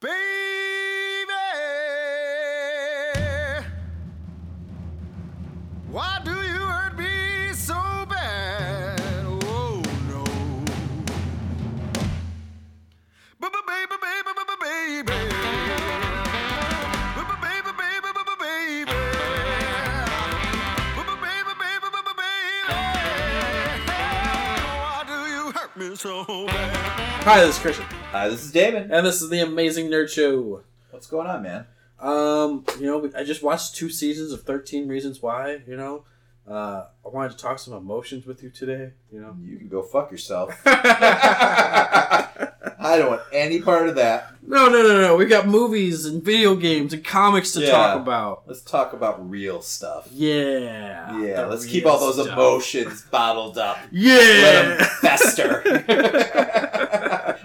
Baby, why do you hurt me so bad? Oh no. Baby, baby, baby, baby, baby. Hi, this is Christian, Hi, this is Damon. and this is the Amazing Nerd Show. What's going on, man? Um, you know, I just watched two seasons of Thirteen Reasons Why. You know, uh, I wanted to talk some emotions with you today. You know, You can go fuck yourself. I don't want any part of that. no, no, no. No. We got movies and video games and comics to Yeah. talk about. Let's talk about real stuff. Yeah, Yeah, let's keep all those stuff. emotions bottled up. Yeah. Let them fester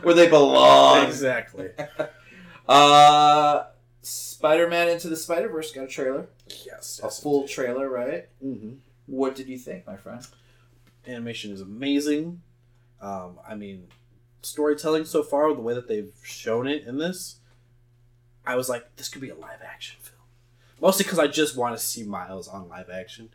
where they belong. exactly. Uh, Spider-Man Into the Spider-Verse got a trailer, Yes, a full trailer, right? hmm What did you think, my friend? animation is amazing. Um, I mean, storytelling so far, the way that they've shown it in this, I was like, this could be a live action film. Mostly because I just want to see Miles on live action.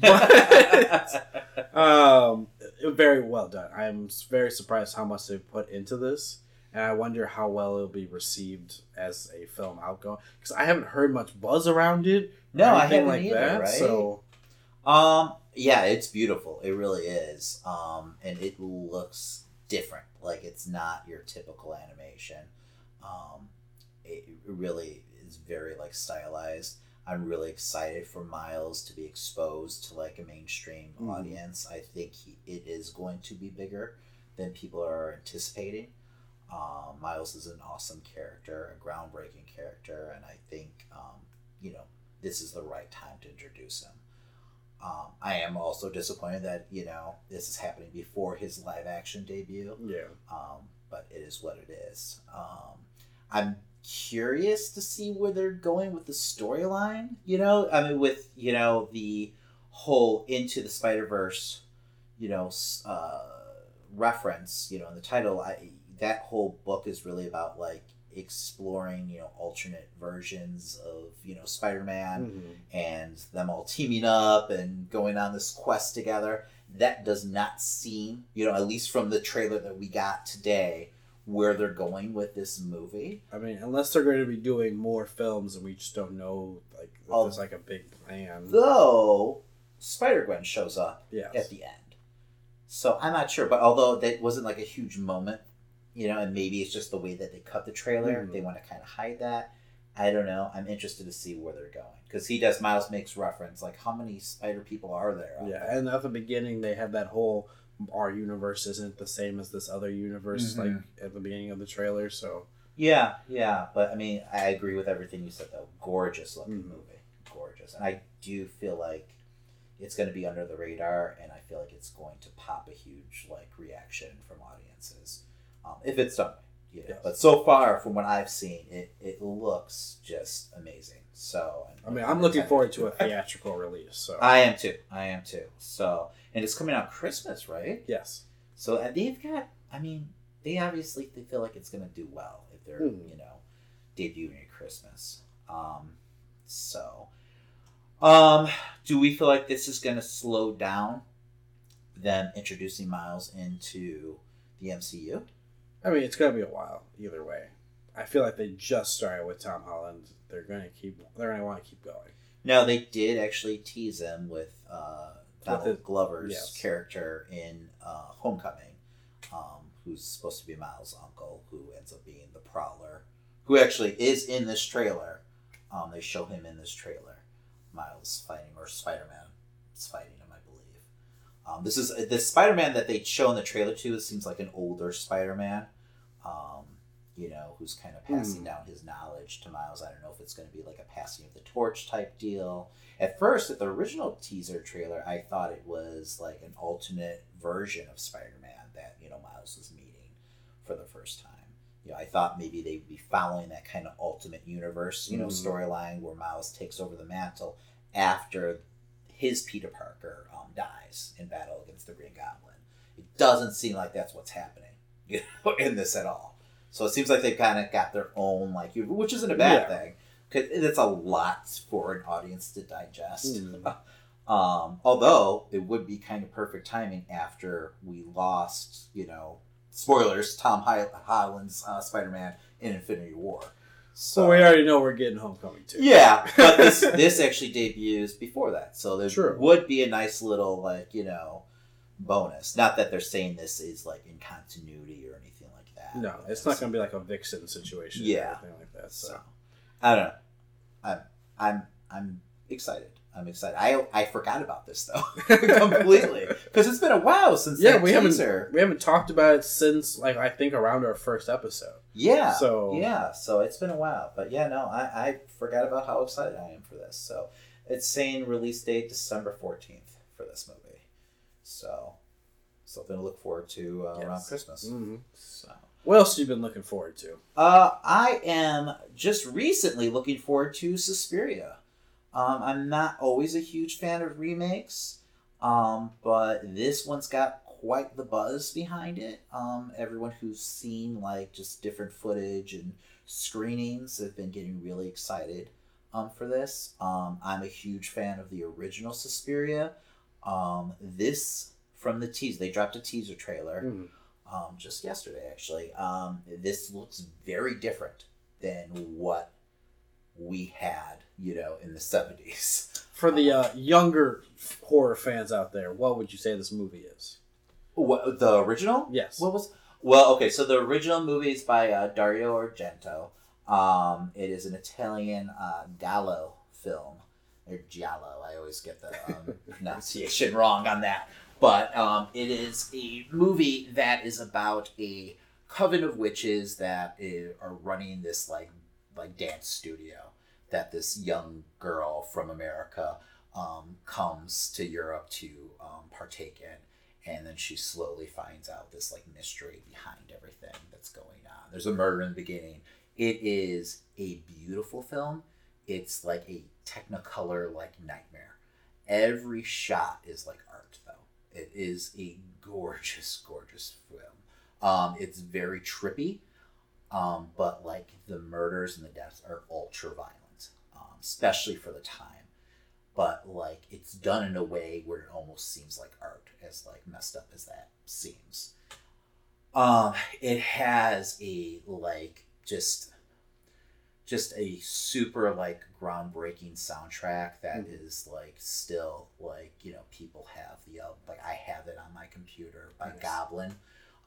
But um, very well done. I'm very surprised how much they've put into this, and I wonder how well it'll be received as a film outgoing. Because I haven't heard much buzz around it. No, I haven't either, right? So Um, yeah, it's beautiful. It really is. Um, and it looks different. Like it's not your typical animation. Um, it really is very like stylized. I'm really excited for Miles to be exposed to like a mainstream Mhm. audience. I think he, it is going to be bigger than people are anticipating. Um, Miles is an awesome character, a groundbreaking character, and I think um, you know this is the right time to introduce him. Um, I am also disappointed that you know this is happening before his live action debut, yeah, um, but it is what it is. Um, I'm curious to see where they're going with the storyline. You know, I mean, with you know the whole into the Spider Verse, you know, uh, reference. You know, in the title, I that whole book is really about like exploring you know alternate versions of you know Spider Man Mhm. and them all teaming up and going on this quest together. That does not seem, you know, at least from the trailer that we got today, where they're going with this movie. I mean, unless they're going to be doing more films and we just don't know, like, if Oh. there's like a big plan. Though Spider Gwen shows up yes. at the end. So I'm not sure, but although that wasn't like a huge moment, you know, and maybe it's just the way that they cut the trailer, Mhm. they want to kind of hide that. I don't know. I'm interested to see where they're going because he does. Miles makes reference like, how many spider people are there? yeah, there? and at the beginning, they had that whole our universe isn't the same as this other universe, Mhm. like at the beginning of the trailer. So, Yeah, yeah, but I mean, I agree with everything you said though. Gorgeous looking Mhm. movie, gorgeous, and I do feel like it's going to be under the radar, and I feel like it's going to pop a huge like reaction from audiences um, if it's done. You know? Yes. But so far, from what I've seen, it it looks just amazing. So, I mean, I'm looking forward to a theatrical release. So, I am too. I am too. So, and it's coming out Christmas, right? yes. So and they've got. I mean, they obviously they feel like it's going to do well if they're Hmm. you know debuting at Christmas. Um, so, um, do we feel like this is going to slow down them introducing Miles into the MCU? I mean, it's going to be a while either way. I feel like they just started with Tom Holland. They're going to keep. They're to want to keep going. No, they did actually tease him with uh, Donald the- Glover's yes. character in uh, Homecoming, um, who's supposed to be Miles' uncle, who ends up being the Prowler, who actually is in this trailer. Um, they show him in this trailer, Miles fighting or Spider Man is fighting him, I believe. Um, this is the Spider Man that they show in the trailer too. It seems like an older Spider Man. Um, you know, who's kind of passing Hmm. down his knowledge to Miles. I don't know if it's going to be like a passing of the torch type deal. At first, at the original teaser trailer, I thought it was like an alternate version of Spider Man that, you know, Miles was meeting for the first time. You know, I thought maybe they'd be following that kind of ultimate universe, you know, Mhm. storyline where Miles takes over the mantle after his Peter Parker um, dies in battle against the Green Goblin. It doesn't seem like that's what's happening, you know, in this at all. So it seems like they've kind of got their own like, which isn't a bad Yeah. thing because it's a lot for an audience to digest. Hmm. Um, although it would be kind of perfect timing after we lost, you know, spoilers, Tom Holland's uh, Spider-Man in Infinity War. So we already know we're getting Homecoming too. yeah, but this this actually debuts before that, so there True. would be a nice little like you know bonus. Not that they're saying this is like in continuity or anything like that. No, it's not going to be like a Vixen situation. Yeah. Or anything like that. So. So I don't know. I'm I'm I'm excited. I'm excited. I I forgot about this though completely because it's been a while since Yeah, we haven't we haven't talked about it since like I think around our first episode. Yeah. So- yeah, so it's been a while, but yeah, no, I I forgot about how excited I am for this. So it's saying release date December fourteenth for this movie. So something to look forward to uh, around Yes. Christmas. Mhm. So. What else have you been looking forward to? Uh, I am just recently looking forward to Suspiria. Um, I'm not always a huge fan of remakes, um, but this one's got quite the buzz behind it. Um, everyone who's seen like just different footage and screenings have been getting really excited um, for this. Um, I'm a huge fan of the original Suspiria. Um, this from the teaser, they dropped a teaser trailer Mhm. Um, just yesterday actually. Um, this looks very different than what we had, you know, in the seventies. For the uh, younger horror fans out there, what would you say this movie is? What the original? Yes. What was? Well, okay. So the original movie is by uh, Dario Argento. Um, it is an Italian uh, Gallo film or Giallo. I always get the um, pronunciation wrong on that. But um, it is a movie that is about a coven of witches that i- are running this like like dance studio that this young girl from America um, comes to Europe to um, partake in, and then she slowly finds out this like mystery behind everything that's going on. There's a murder in the beginning. It is a beautiful film. It's like a technicolor like nightmare. Every shot is like art. It is a gorgeous, gorgeous film. Um, it's very trippy, um, but like the murders and the deaths are ultra violent, um, especially for the time. But like it's done in a way where it almost seems like art, as like messed up as that seems. Um, it has a like just just a super like groundbreaking soundtrack that is like still like you know people have the uh, like I have it on my computer by Nice. Goblin.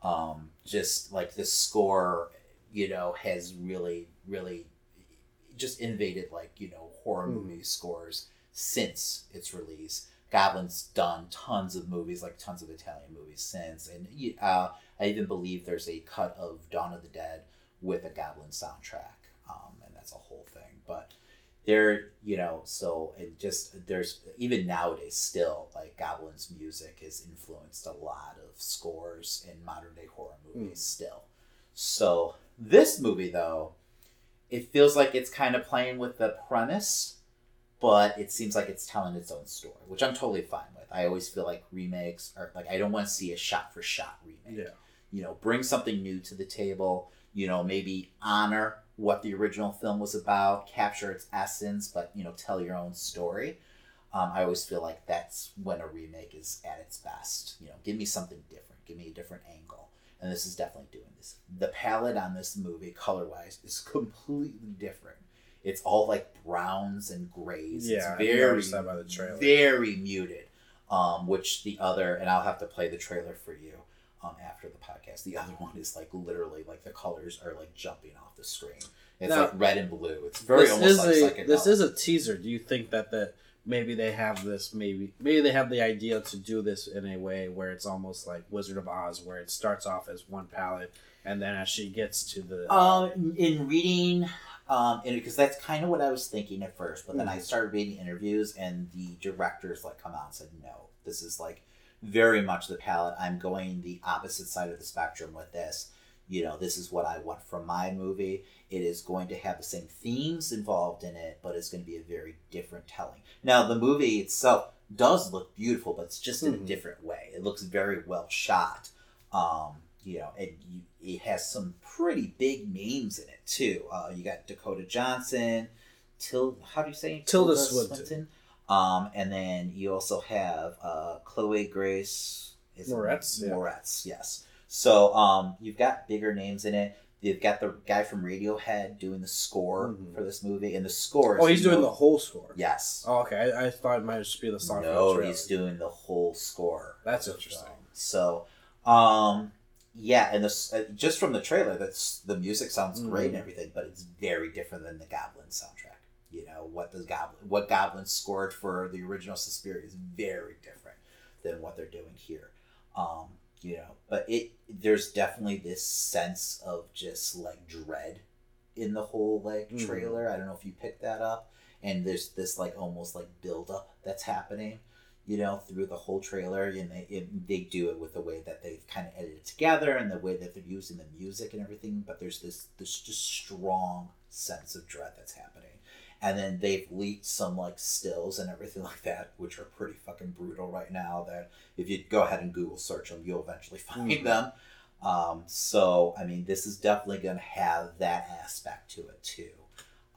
Um, just like the score, you know, has really really just invaded like you know horror Mhm. movie scores since its release. Goblin's done tons of movies, like tons of Italian movies since, and uh, I even believe there's a cut of Dawn of the Dead with a Goblin soundtrack, that's a whole thing. But there, you know, so it just there's even nowadays still like Goblin's music has influenced a lot of scores in modern day horror hmm. movies still. So this movie though, it feels like it's kind of playing with the premise but it seems like it's telling its own story, which I'm totally fine with. I always feel like remakes are like I don't want to see a shot for shot remake. Yeah. You know, bring something new to the table. You know, maybe honor what the original film was about, capture its essence, but you know, tell your own story. Um, I always feel like that's when a remake is at its best. You know, give me something different, give me a different angle, and this is definitely doing this. The palette on this movie, color wise, is completely different. It's all like browns and grays. Yeah, it's very that by the trailer. very muted. Um, which the other, and I'll have to play the trailer for you um, after the podcast. The other one is like literally like the colors are like jumping off the screen. It's Now, like red and blue. It's very this almost is like a this is a teaser. Do you think that the maybe they have this maybe maybe they have the idea to do this in a way where it's almost like Wizard of Oz, where it starts off as one palette and then as she gets to the Um, in reading, um, because that's kind of what I was thinking at first, but then I Mhm. started reading interviews, and the directors like come out and said, "No, this is like very much the palette. I'm going the opposite side of the spectrum with this. You know, this is what I want from my movie. It is going to have the same themes involved in it, but it's going to be a very different telling. Now, the movie itself does look beautiful, but it's just in a Mhm. different way. It looks very well shot. Um, you know, and you, it has some pretty big names in it too. Uh, you got Dakota Johnson, Til, how do you say it? Tilda Swinton. Um, and then you also have uh, Chloe Grace is it Moretz, yeah. Moretz, yes. So um, you've got bigger names in it. You've got the guy from Radiohead doing the score Mhm. for this movie, and the score. is, Oh, he's doing know- the whole score. yes. Oh, okay. I, I thought it might just be the song. No, he's doing the whole score. That's interesting. So, um, yeah, and this uh, just from the trailer, that's the music sounds great and Mhm. everything, but it's very different than the Goblin soundtrack. You know what the Goblin, what Goblin scored for the original Suspiria is very different than what they're doing here. Um, you know, but it there's definitely this sense of just like dread in the whole like Mhm. trailer. I don't know if you picked that up, and there's this like almost like build up that's happening you know, through the whole trailer, and they it, they do it with the way that they've kind of edited together and the way that they're using the music and everything. But there's this this just strong sense of dread that's happening, and then they've leaked some like stills and everything like that, which are pretty fucking brutal right now. That if you go ahead and Google search them, you'll eventually find Mhm. them. Um, so I mean, this is definitely going to have that aspect to it too.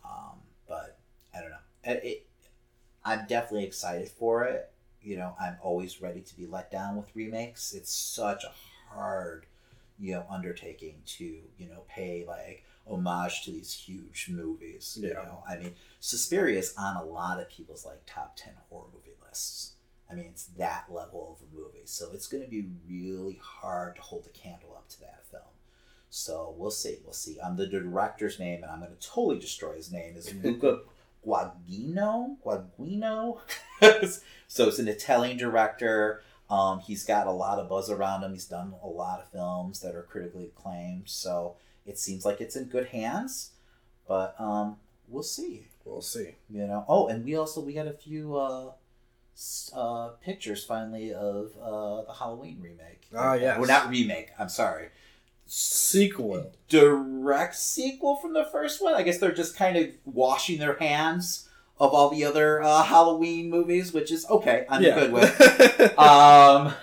Um, but I don't know. It, it, I'm definitely excited for it you know i'm always ready to be let down with remakes it's such a hard you know undertaking to you know pay like homage to these huge movies you Yeah. know i mean suspiria is on a lot of people's like top 10 horror movie lists i mean it's that level of a movie so it's going to be really hard to hold a candle up to that film so we'll see we'll see um the director's name and i'm going to totally destroy his name is luca guadagnino guadagnino so it's an Italian director. Um, he's got a lot of buzz around him. He's done a lot of films that are critically acclaimed. So it seems like it's in good hands. But um, we'll see. We'll see. You know. Oh, and we also we got a few uh, uh, pictures finally of uh, the Halloween remake. Ah, yes. Well, not remake. I'm sorry. Sequel. Direct sequel from the first one. I guess they're just kind of washing their hands of all the other uh, Halloween movies, which is okay. I'm good with. um,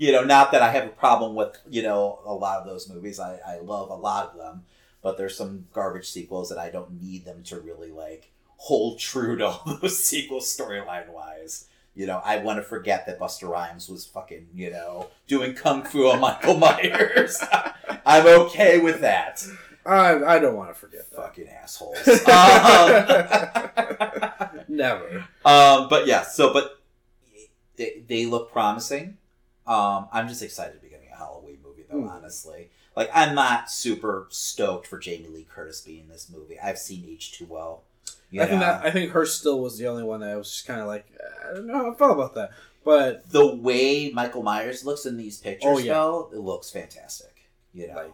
you know, not that I have a problem with you know a lot of those movies. I, I love a lot of them, but there's some garbage sequels that I don't need them to really like hold true to all those sequels storyline wise. You know, I want to forget that Busta Rhymes was fucking you know doing kung fu on Michael Myers. I'm okay with that. I, I don't want to forget that. Fucking assholes. Um, Never. Um, but yeah, so but they, they look promising. Um, I'm just excited to be getting a Halloween movie though. Hmm. Honestly, like I'm not super stoked for Jamie Lee Curtis being in this movie. I've seen H2O. You I think that I think her still was the only one that I was just kind of like I don't know how I felt about that, but the way Michael Myers looks in these pictures, Oh, yeah. though, it looks fantastic. You know, Like-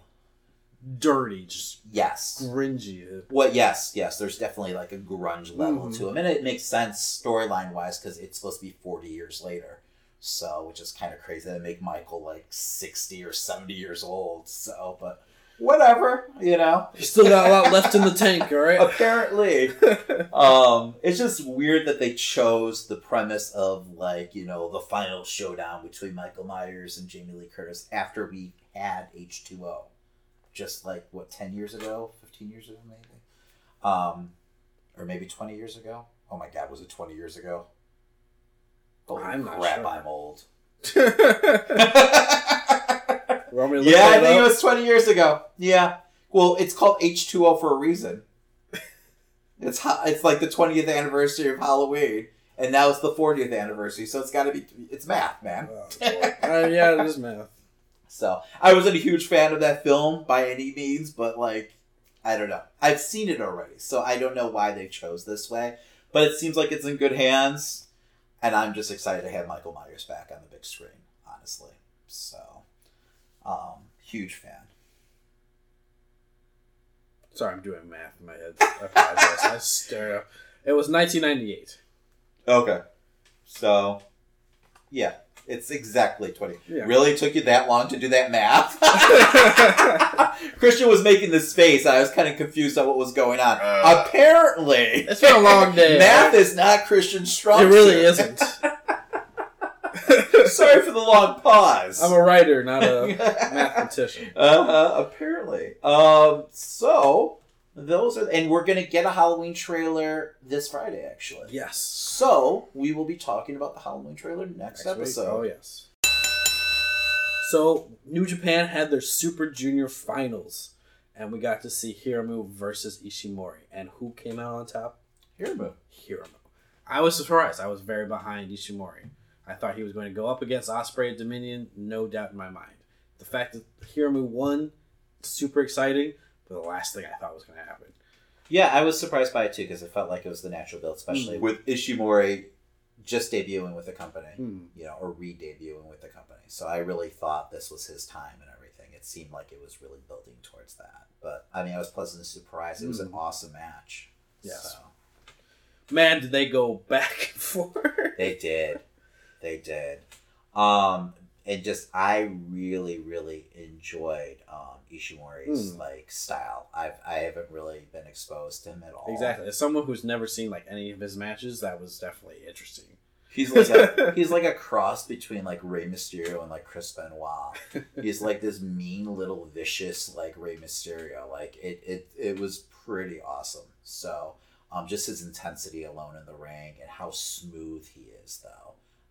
dirty, just yes. cringy. Well, yes, yes. There's definitely like a grunge level Mhm. to him, and it makes sense storyline wise because it's supposed to be 40 years later. So, which is kind of crazy to make Michael like 60 or 70 years old. So, but whatever, you know. He's still got a lot left in the tank, all right. Apparently, um, it's just weird that they chose the premise of like you know the final showdown between Michael Myers and Jamie Lee Curtis after we had H two O, just like what ten years ago, fifteen years ago maybe, um, or maybe twenty years ago. Oh my God, was it twenty years ago? Holy I'm not crap, sure. I'm old. Want me to look yeah, I that think it was 20 years ago. Yeah. Well, it's called H2O for a reason. It's ha- it's like the 20th anniversary of Halloween, and now it's the 40th anniversary, so it's got to be it's math, man. Oh. Uh, yeah, it is math. So, I wasn't a huge fan of that film by any means, but like I don't know. I've seen it already, so I don't know why they chose this way, but it seems like it's in good hands, and I'm just excited to have Michael Myers back on the big screen, honestly. So, um huge fan. Sorry, I'm doing math in my head. I apologize. I stare up. It was 1998. Okay. So, yeah, it's exactly 20. Yeah. Really took you that long to do that math? Christian was making this face. I was kind of confused on what was going on. Uh, Apparently, it's been a long day, math right? is not Christian's strong It really isn't. Sorry for the long pause. I'm a writer, not a mathematician. Uh-huh, apparently. Um, so those are, and we're gonna get a Halloween trailer this Friday, actually. Yes. So we will be talking about the Halloween trailer next, Next week. episode. Oh yes. So New Japan had their Super Junior finals, and we got to see Hiromu versus Ishimori, and who came out on top? Hiromu. Hiromu. I was surprised. I was very behind Ishimori. I thought he was going to go up against Ospreay at Dominion, no doubt in my mind. The fact that Hiromu won, super exciting, the last thing I thought was going to happen. Yeah, I was surprised by it too because it felt like it was the natural build, especially Mm. with Ishimori just debuting with the company, Hmm. you know, or re-debuting with the company. So I really thought this was his time and everything. It seemed like it was really building towards that. But I mean, I was pleasantly surprised. It was an Mm. awesome match. Yes. So, Man, did they go back and forth? they did, they did. Um, and just I really, really enjoyed um, Ishimori's Mm. like style. I've I haven't really been exposed to him at all. Exactly. As someone who's never seen like any of his matches, that was definitely interesting. He's like a, he's like a cross between like Rey Mysterio and like Chris Benoit. He's like this mean little vicious like Rey Mysterio. Like it it, it was pretty awesome. So um just his intensity alone in the ring and how smooth he is though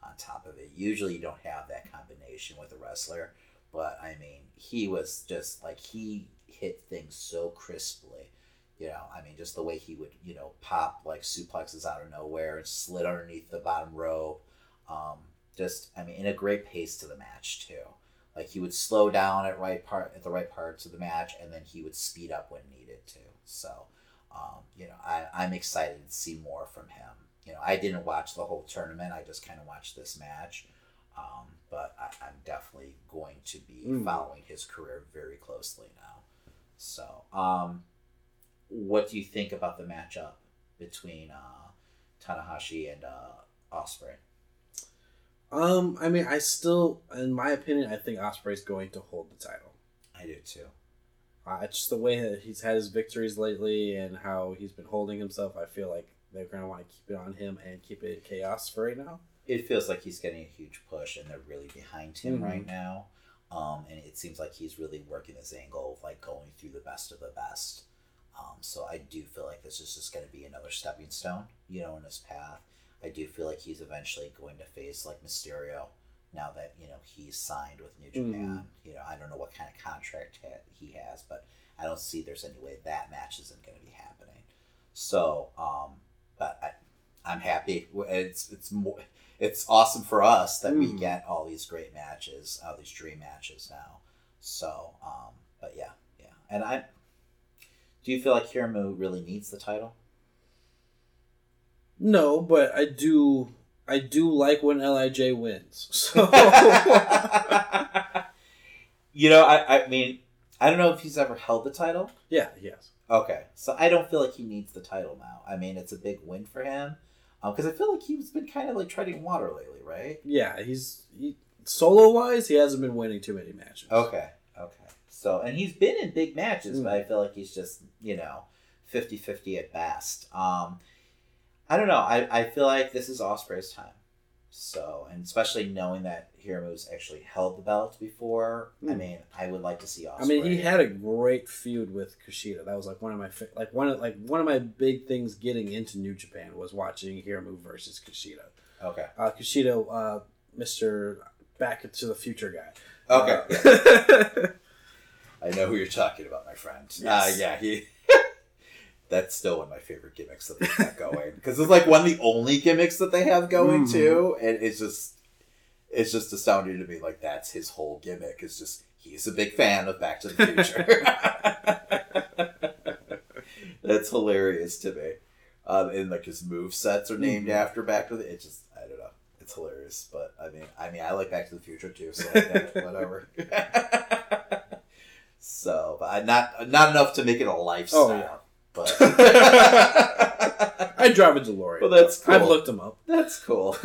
on top of it. Usually you don't have that combination with a wrestler, but I mean he was just like he hit things so crisply. You know, I mean, just the way he would, you know, pop like suplexes out of nowhere and slid underneath the bottom rope. Um, just, I mean, in a great pace to the match too. Like he would slow down at right part at the right parts of the match, and then he would speed up when needed to. So, um, you know, I, I'm excited to see more from him. You know, I didn't watch the whole tournament; I just kind of watched this match. Um, but I, I'm definitely going to be Mm. following his career very closely now. So, um, what do you think about the matchup between uh, Tanahashi and uh, Ospreay? Um, I mean, I still, in my opinion, I think Ospreay's going to hold the title. I do too. Uh, it's just the way that he's had his victories lately and how he's been holding himself. I feel like they're going to want to keep it on him and keep it chaos for right now. It feels like he's getting a huge push, and they're really behind him Mhm. right now. Um, and it seems like he's really working this angle of like going through the best of the best. Um, so I do feel like this is just going to be another stepping stone, you know, in his path. I do feel like he's eventually going to face like Mysterio now that you know he's signed with New Japan. You know, I don't know what kind of contract ha- he has, but I don't see there's any way that match isn't going to be happening. So, um, but I, I'm happy. It's it's more it's awesome for us that we Mm. get all these great matches, all these dream matches now. So, um, but yeah, yeah. And I, do you feel like Hiromu really needs the title? No, but I do. I do like when Lij wins. So you know, I, I mean, I don't know if he's ever held the title. yeah, yes. Okay, so I don't feel like he needs the title now. I mean, it's a big win for him because I feel like he's been kind of like treading water lately, right? Yeah, he's he, solo wise, he hasn't been winning too many matches. Okay, okay. So, and he's been in big matches, Mm. but I feel like he's just, you know, 50 50 at best. Um, I don't know. I, I feel like this is Ospreay's time. So, and especially knowing that Hiromu's actually held the belt before, I Mm. mean, I would like to see I mean, he had a great feud with Kushida. That was like one of my like one of like one of my big things getting into New Japan was watching Hiromu versus Kushida. Okay. Uh, Kushida, uh, Mister Back to the Future guy. Okay. Uh, I know who you're talking about, my friend. Yes. Uh, yeah, he. That's still one of my favorite gimmicks that they have going because it's like one of the only gimmicks that they have going Mhm. too, and it's just, it's just astounding to me. Like that's his whole gimmick. Is just he's a big fan of Back to the Future. that's hilarious to me. Um, and like his move sets are named Mhm. after Back to the. It just I don't know. It's hilarious, but I mean, I mean, I like Back to the Future too, so yeah, whatever. so, but not not enough to make it a lifestyle. Oh, yeah. But I drive a DeLorean. Well, that's cool. I've looked them up. that's cool.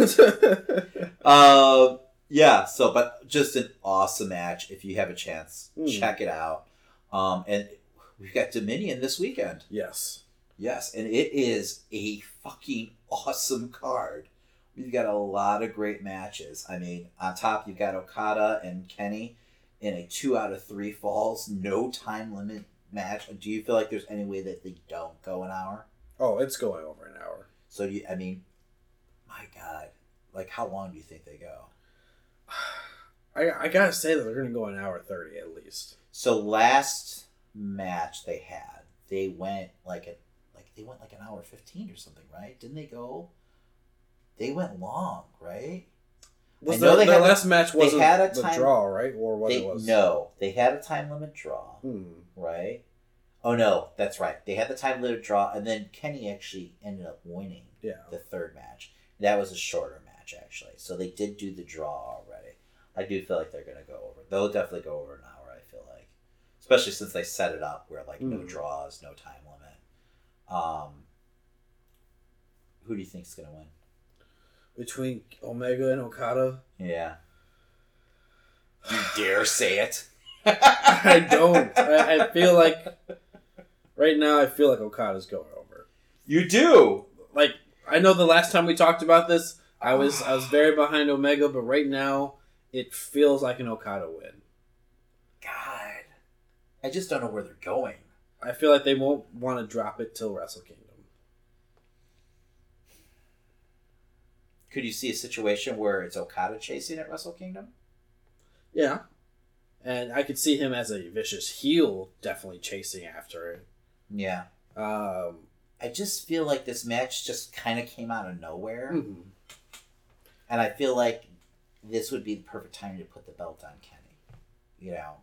Um, yeah. So, but just an awesome match. If you have a chance, Mm. check it out. Um, and we've got Dominion this weekend. yes. Yes, and it is a fucking awesome card. We've got a lot of great matches. I mean, on top you've got Okada and Kenny in a two out of three falls, no time limit match. Do you feel like there's any way that they don't go an hour? Oh, it's going over an hour. So you, I mean, my God, like how long do you think they go? I, I gotta say that they're gonna go an hour thirty at least. So last match they had, they went like a like they went like an hour fifteen or something, right? Didn't they go? They went long, right? Was I know the, they the had a- last match wasn't had a the time- draw, right? Or what They, it was? no, they had a time limit draw, Hmm. right? Oh no, that's right. They had the time limit draw, and then Kenny actually ended up winning Yeah. the third match. That was a shorter match actually, so they did do the draw already. I do feel like they're gonna go over. They'll definitely go over an hour. I feel like, especially since they set it up where like no Mhm. draws, no time limit. Um, who do you think's gonna win? Between Omega and Okada, Yeah. You dare say it? I don't. I, I feel like right now I feel like Okada's going over. You do. Like I know the last time we talked about this, I was I was very behind Omega, but right now it feels like an Okada win. God, I just don't know where they're going. I feel like they won't want to drop it till Wrestle Kingdom. Could you see a situation where it's Okada chasing at Wrestle Kingdom? Yeah. And I could see him as a vicious heel definitely chasing after it. Yeah. Um, I just feel like this match just kind of came out of nowhere, mhm. and I feel like this would be the perfect time to put the belt on Kenny. You know,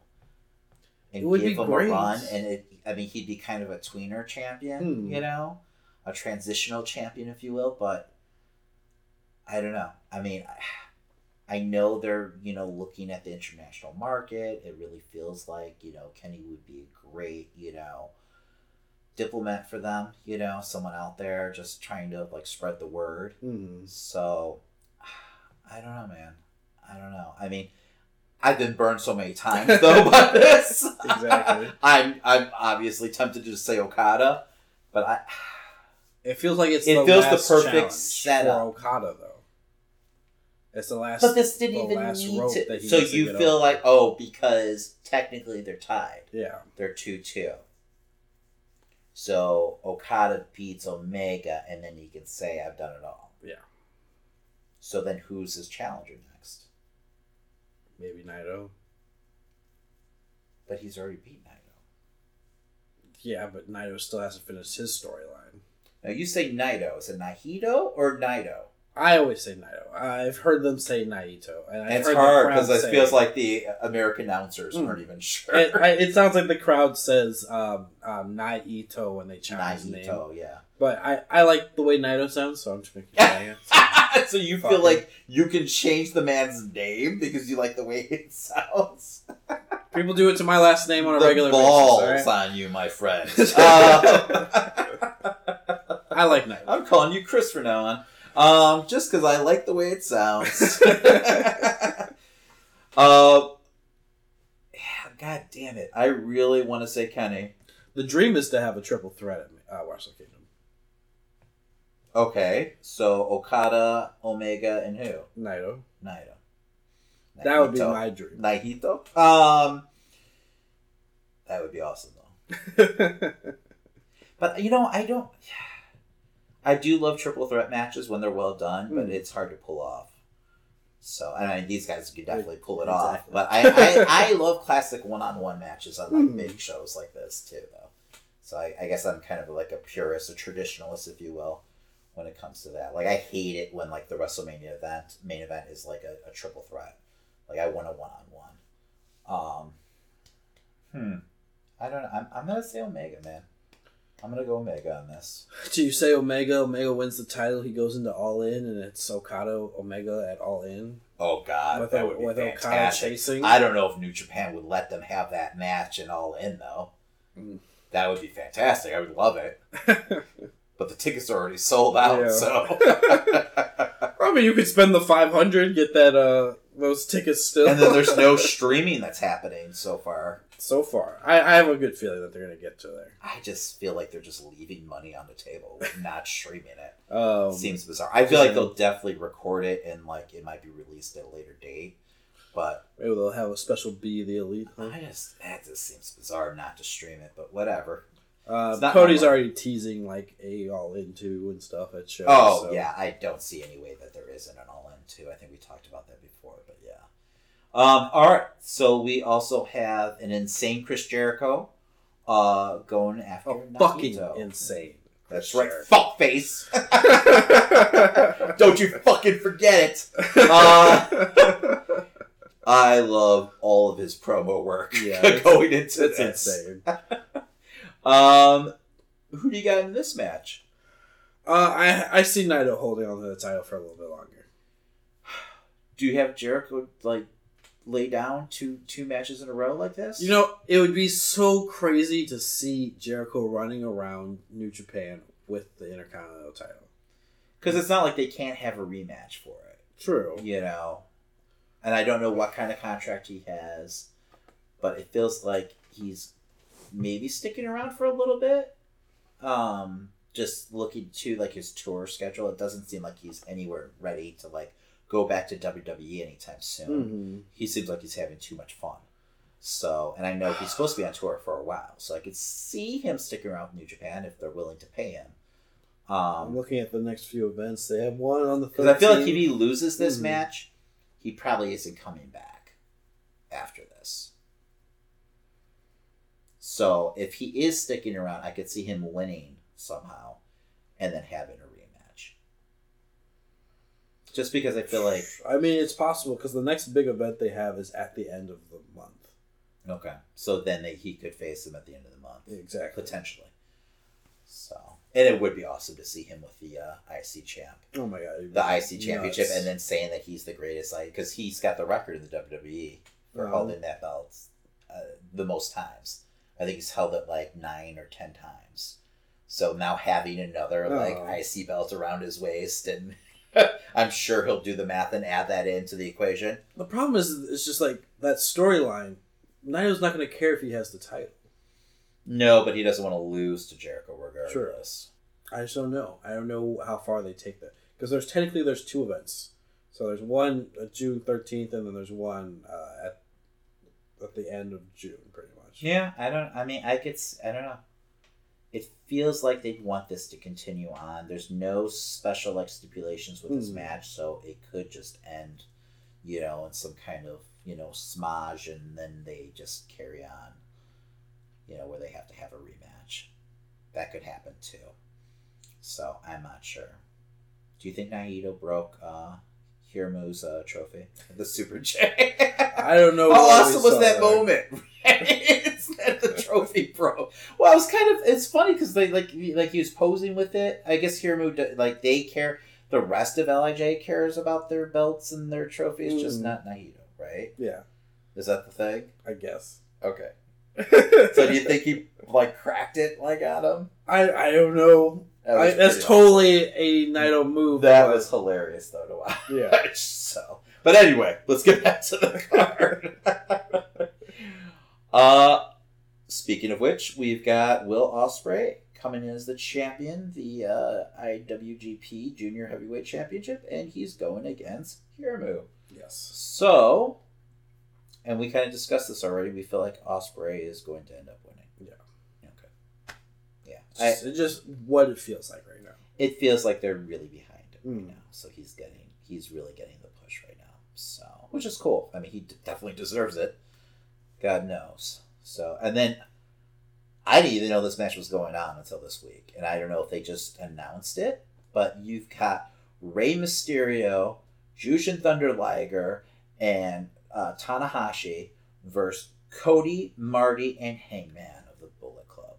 and It would give be him great. a run, and it. I mean, he'd be kind of a tweener champion. Hmm. You know, a transitional champion, if you will. But I don't know. I mean. I, I know they're, you know, looking at the international market. It really feels like, you know, Kenny would be a great, you know, diplomat for them, you know, someone out there just trying to like spread the word. Mhm. So I don't know, man. I don't know. I mean, I've been burned so many times though by this. Exactly. I'm I'm obviously tempted to just say Okada, but I It feels like it's It the feels the perfect setup. for Okada though. It's the last. But this didn't even last need to. that he So needs to you feel over. like oh, because technically they're tied. yeah, They're two two. So Okada beats Omega, and then he can say, "I've done it all." Yeah. So then, who's his challenger next? maybe Naito. But he's already beat Naito. Yeah, but Naito still hasn't finished his storyline. Now you say Naito. Is it Naito or Naito? I always say Naito. I've heard them say Naito, and I've it's hard because it say- feels like the American announcers Mm. aren't even sure. it, I, it sounds like the crowd says um, um, Naito when they chant his name. Yeah. But I, I like the way Naito sounds, so I'm just making saying it. so you feel like you can change the man's name because you like the way it sounds. People do it to my last name on a the regular balls basis. all right? on you, my friend. Uh, I like Naito. I'm calling you Chris from now on. Um, just because I like the way it sounds. uh, yeah, God damn it! I really want to say Kenny. The dream is to have a triple threat at uh, Wrestle Kingdom. Okay, so Okada, Omega, and who? Naito. Naito. That would be my dream. Naito. Um, that would be awesome though. But you know, I don't. I do love triple threat matches when they're well done, but Mm. it's hard to pull off. So I mean, these guys can definitely pull it off. But I, I, I love classic one-on-one matches on like Mm. big shows like this too, though. So I, I guess I'm kind of like a purist, a traditionalist, if you will, when it comes to that. Like I hate it when like the WrestleMania event main event is like a, a triple threat. Like I want a one-on-one. Um. Hmm. I don't know. I'm, I'm gonna say Omega, man. I'm gonna go Omega on this. Do you say Omega? Omega wins the title. He goes into All In, and it's Okada Omega at All In Oh God, with, that O- would be with Okada fantastic. chasing. I don't know if New Japan would let them have that match and all in though. Mm. That would be fantastic. I would love it. But the tickets are already sold out, Yeah. so. probably you could spend the five hundred, get that uh those tickets still. and then there's no streaming that's happening so far. So far, I, I have a good feeling that they're gonna get to there. I just feel like they're just leaving money on the table, not streaming it. Um, Seems bizarre. I feel like they'll definitely record it and like it might be released at a later date. But maybe they'll have a special B the elite. Huh? I just that just seems bizarre not to stream it. But whatever. Uh, Cody's already teasing like a all into and stuff at shows. Oh so- yeah, I don't see any way that there isn't an all into. I think we talked about that before. Um, all right, so we also have an insane Chris Jericho, uh, going after Oh, fucking insane. That's Chris right, fuck face. don't you fucking forget it. Uh, I love all of his promo work Yeah, going into It's insane. Um, who do you got in this match? Uh, I I see Naito holding on to the title for a little bit longer. Do you have Jericho like lay down two two matches in a row like this? You know, it would be so crazy to see Jericho running around New Japan with the Intercontinental title. because it's not like they can't have a rematch for it. True. You know, and I don't know what kind of contract he has, but it feels like he's maybe sticking around for a little bit. Um, just looking to like his tour schedule, it doesn't seem like he's anywhere ready to like go back to WWE anytime soon. Mm-hmm. he seems like he's having too much fun. So, and I know he's supposed to be on tour for a while, so I could see him sticking around with New Japan if they're willing to pay him. I'm Um, looking at the next few events. They have one on the because I feel like 13th. if he loses this Mhm. match, he probably isn't coming back after this. So, if he is sticking around, I could see him winning somehow, and then having a. Just because I feel like I mean, it's possible because the next big event they have is at the end of the month. okay, so then they, he could face him at the end of the month. Exactly. potentially. So, and it would be awesome to see him with the uh, IC champ, Oh my god. it'd the IC championship, nuts. and then saying that he's the greatest, like because he's got the record in the WWE for Uh-huh. holding that belt uh, the most times. I think he's held it like nine or ten times. So now having another like Oh. IC belt around his waist, and I'm sure he'll do the math and add that into the equation. the problem is, it's just like that storyline. Naito's not going to care if he has the title. No, but he doesn't want to lose to Jericho regardless. I just don't know. I don't know how far they take that because there's technically there's two events. So there's one uh, June 13th, and then there's one uh, at at the end of June, pretty much. Yeah, I don't. I mean, I could. I don't know. It feels like they'd want this to continue on. There's no special like stipulations with this Hmm. match, so it could just end, you know, in some kind of you know smudge, and then they just carry on. You know, where they have to have a rematch. That could happen too. So I'm not sure. Do you think Naito broke uh, Hiromu's uh, trophy, the Super J? I don't know. How what awesome was saw that moment? it's that the trophy broke. Well, it was kind of it's funny because they like like he was posing with it. I guess Hiromu like they care. The rest of Lij cares about their belts and their trophies, just Mm. not Naito, right? Yeah, Is that the thing? I guess. Okay. So do you think he like cracked it like at him? I I don't know. That I, that's totally a Naito move. That was hilarious though to watch. yeah. so, but anyway, let's get back to the card. uh, speaking of which, we've got Will Ospreay coming in as the champion, the uh, IWGP Junior Heavyweight Championship, and he's going against Hiromu. Yes. So, and we kind of discussed this already. We feel like Ospreay is going to end up winning. Yeah. Okay. Yeah. It's I, just, it's just what it feels like right now. it feels like they're really behind him right Mm. now. So he's getting, he's really getting the push right now. So, which is cool. I mean, he d- definitely deserves it. God knows. So, and then I didn't even know this match was going on until this week, and I don't know if they just announced it, but you've got Rey Mysterio, Jushin Thunder Liger, and uh, Tanahashi versus Cody, Marty, and Hangman of the Bullet Club.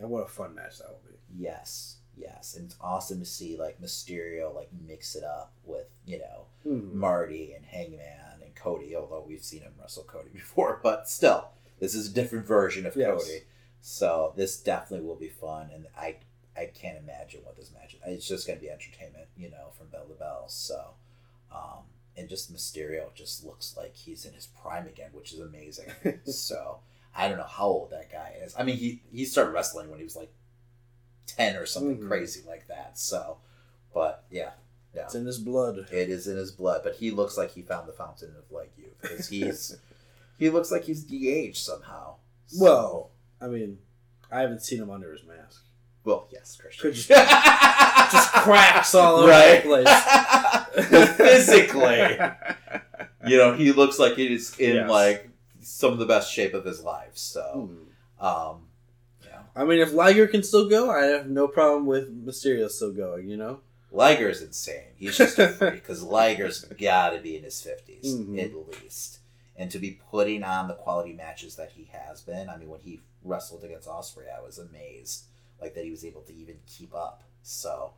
And what a fun match that will be. Yes, yes, and it's awesome to see like Mysterio like mix it up with you know Hmm. Marty and Hangman and Cody. Although we've seen him wrestle Cody before, but still, this is a different version of Yes. Cody. So this definitely will be fun, and I I can't imagine what this match is. It's just going to be entertainment, you know, from bell to bell. So, um, and just Mysterio just looks like he's in his prime again, which is amazing. so I don't know how old that guy is. I mean, he he started wrestling when he was like ten or something Mhm. crazy like that. So, but yeah, yeah, It's in his blood. it is in his blood. But he looks like he found the fountain of like youth because he's he looks like he's de-aged somehow. So- Well, I mean, I haven't seen him under his mask. well, yes, Christian. Just, just cracks all over right? the place. Physically, you know, he looks like he's in Yes. like some of the best shape of his life. So, Hmm. um, yeah, I mean, if Liger can still go, I have no problem with Mysterio still going. You know. Liger's insane. He's just a freak because Liger's got to be in his 50s Mhm. at least, and to be putting on the quality matches that he has been. I mean, when he wrestled against Ospreay, I was amazed, like that he was able to even keep up. So,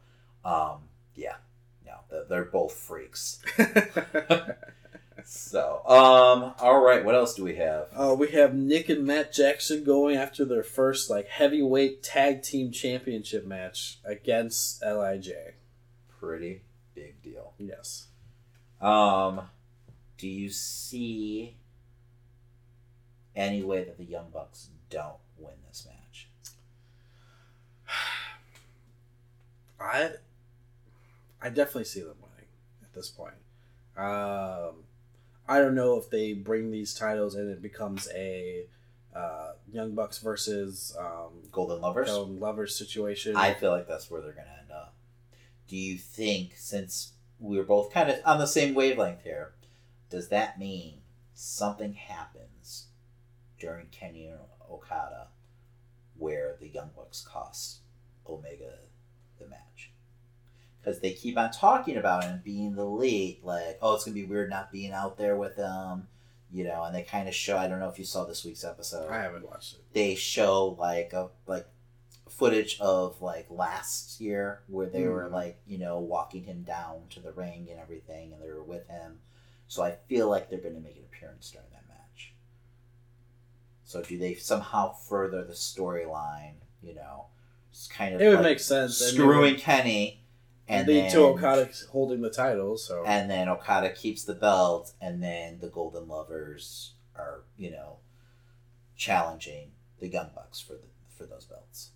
um, yeah, no, they're both freaks. So, um, all right, what else do we have? Uh, we have Nick and Matt Jackson going after their first like heavyweight tag team championship match against Lij. Pretty big deal. Yes. Um, do you see any way that the Young Bucks don't win this match? I I definitely see them winning at this point. Um, I don't know if they bring these titles and it becomes a uh, Young Bucks versus um, Golden Lovers? Golden Lovers situation. I feel like that's where they're going to end up. Do you think, since we're both kind of on the same wavelength here, does that mean something happens during Kenny and Okada where the Young Bucks cost Omega? Because they keep on talking about him being the lead, like, oh, it's going to be weird not being out there with them, you know, and they kind of show, I don't know if you saw this week's episode I haven't watched it. they show like a like footage of like last year where they were Mm. like you know walking him down to the ring and everything and they were with him so i feel like they're going to make an appearance during that match so do they somehow further the storyline you know it's kind of It would like make sense. screwing kenny and lead then to Okada holding the title. So and then okada keeps the belt and then the golden lovers are you know challenging the young bucks for the for those belts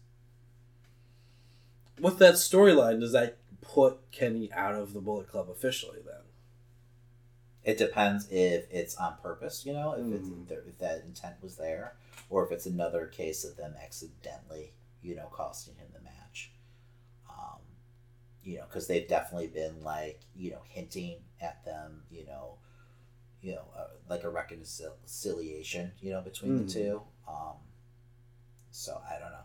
with that storyline, does that put Kenny out of the Bullet Club officially? Then It depends if it's on purpose, you know, if it's hmm. if that intent was there, or if it's another case of them accidentally, you know, costing him the match. You know, because they've definitely been like, you know, hinting at them, you know, you know, uh, like a reconciliation, you know, between Mhm. the two. Um, so I don't know.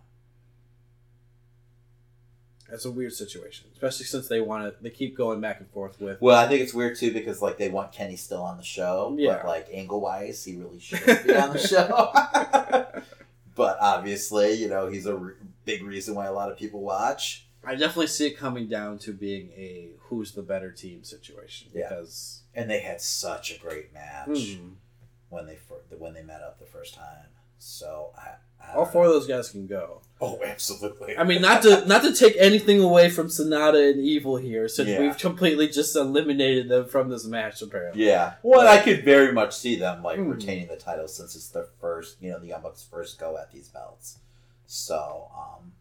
that's a weird situation, especially since they want to. They keep going back and forth with. Well, I think it's weird too because like they want Kenny still on the show, Yeah. but like angle wise, he really shouldn't be on the show. but obviously, you know, he's a re- big reason why a lot of people watch. I definitely see it coming down to being a who's the better team situation Yeah. because And they had such a great match hmm, when they fir- when they met up the first time. So I, I all four know. of those guys can go. Oh, absolutely. I mean, not to not to take anything away from Sanada and Evil here, since Yeah. we've completely just eliminated them from this match. Apparently, Yeah. Well, I could very much see them like Hmm. retaining the title since it's their first, you know, the Young Bucks' first go at these belts. So, um,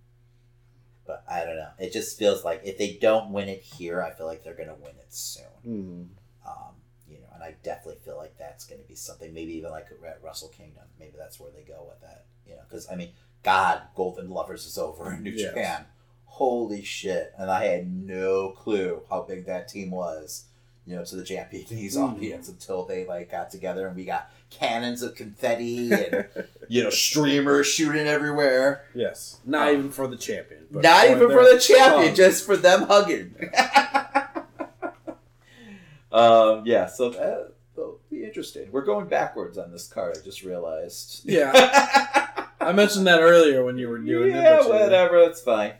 but I don't know. It just feels like if they don't win it here, I feel like they're gonna win it soon. Mhm. Um, you know, and I definitely feel like that's gonna be something. Maybe even like at Wrestle Kingdom. Maybe that's where they go with that. You know, because I mean, God, Golden Lovers is over in New Yes. Japan. Holy shit! And I had no clue how big that team was. You know, to the Japanese Mhm. audience until they like got together and we got cannons of confetti and you know streamers shooting everywhere. yes, not Um, even for the champion. but Not even for the champion, fun. just for them hugging. um, yeah, so that, that'll be interesting. We're going backwards on this card. I just realized. Yeah. I mentioned that earlier when you were doing yeah, Nimble Chin. whatever. That's fine.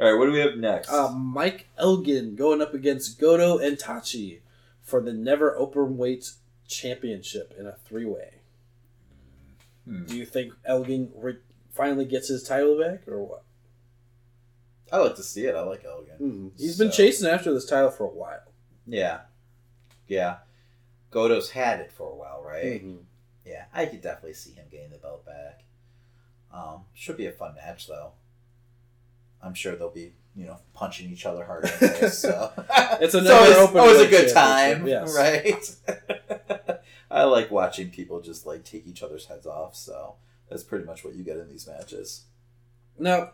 All right, what do we have next? Uh, Mike Elgin going up against Goto and Taichi for the Never Open Weight Championship in a three way. Hmm. Do you think Elgin re- finally gets his title back or what? I like to see it. I like Elgin. Hmm. He's been chasing after this title for a while. Yeah, yeah. Goto's had it for a while, right? Mhm. Yeah, I could definitely see him getting the belt back. Um, should be a fun match though. I'm sure they'll be, you know, punching each other hard. So It's So it's always a good time, yes. right? I like watching people just like take each other's heads off. So that's pretty much what you get in these matches. Now,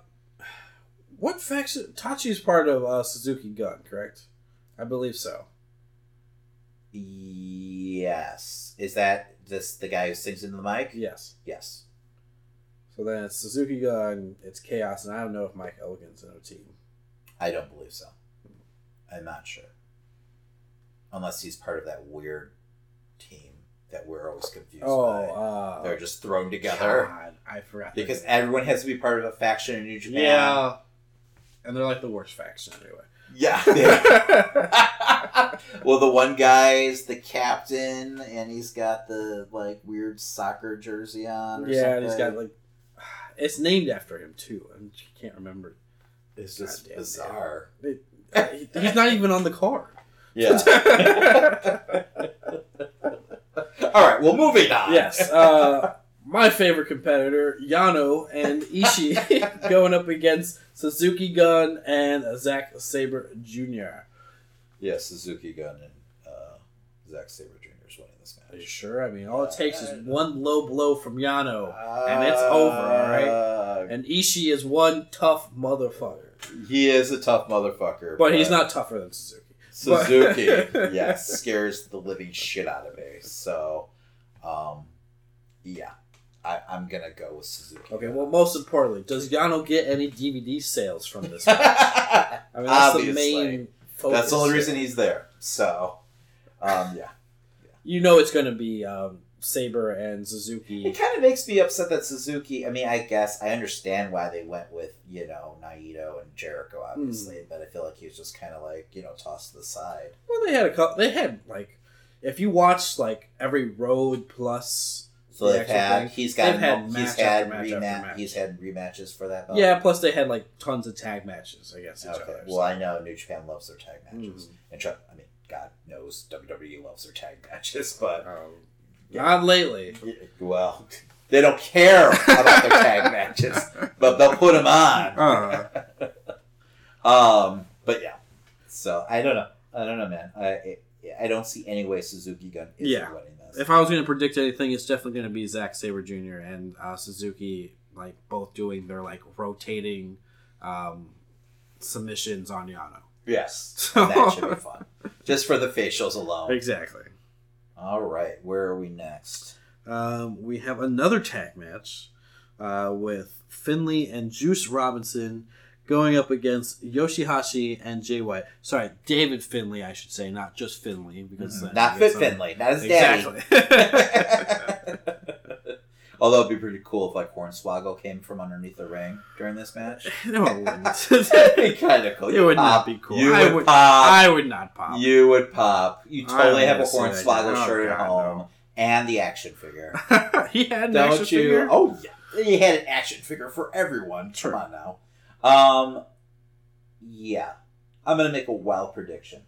what faction? Taichi's part of uh, Suzuki Gun, correct? I believe so. Yes, is that this the guy who sings into the mic? Yes. Yes. So then it's Suzuki Gun, it's Chaos, and I don't know if Mike Elgin's in a team. I don't believe so. I'm not sure. Unless he's part of that weird team that we're always confused Oh, by. uh, They're just thrown together God, I forgot. because everyone has to be part of a faction in New Japan. yeah, and they're like the worst faction anyway. Yeah. well, the one guy's the captain, and he's got the like weird soccer jersey on. Or yeah, he's got like it's named after him too. I can't remember. It's just Goddamn, bizarre. It, he's not even on the card. Yeah. All right. Well, moving on. yes. Uh, my favorite competitor, Yano and Ishii, going up against Suzuki Gun and Zack Sabre Jr. yeah. Suzuki Gun and uh, Zack Sabre Jr. this Are you sure? I mean, all it takes is one low blow from Yano, and it's over, all right? Uh, and Ishii is one tough motherfucker. He is a tough motherfucker, But he's not tougher than Suzuki. Suzuki, But- yes, scares the living shit out of me. So, um, yeah, I, I'm gonna go with Suzuki. Okay, well, most importantly, does Yano get any DVD sales from this? match? I mean, that's Obviously. the main focus. That's the only reason he's there. So, um, yeah. You know it's going to be um, Sabre and Suzuki. It kind of makes me upset that Suzuki. I mean, I guess I understand why they went with you know Naito and Jericho, obviously, but I feel like he was just kind of like you know tossed to the side. Well, they had a couple. They had like, if you watch like every Road Plus, So The they've had thing. he's got had he's had match rematch match. he's had rematches for that belt. yeah. Plus they had like tons of tag matches against each Okay. other. Well, I know New Japan loves their tag matches, Mhm. and I mean, God knows WWE loves their tag matches, but Um, Yeah. Not lately. well, they don't care about their tag matches, but they'll put them on. Uh, Um, but yeah. So I don't know. I don't know, man. I it, I don't see any way Suzuki Gun is Yeah. winning this. if I was going to predict anything, it's definitely going to be Zack Sabre Jr. and uh, Suzuki, like both doing their like rotating um, submissions on Yano. Yes, So- that should be fun, just for the facials alone. Exactly. All right, where are we next? Um, we have another tag match uh, with Finlay and Juice Robinson going up against Yoshihashi and Jay White. Sorry, David Finlay, I should say, not just Finlay, because Mm-hmm. Not Fit Finlay, not his daddy. Although it'd be pretty cool if like Hornswoggle came from underneath the ring during this match. no, it wouldn't. It'd be kind of cool. It You'd would not be cool. You I would, would- pop. I would not pop. You would pop. You totally have a wanna see that Hornswoggle shirt Oh, at God, home no. and the action figure. he had an Don't action you? figure. Oh yeah, he had an action figure for everyone. Sure. Come on now. Um, yeah, I'm gonna make a wild prediction,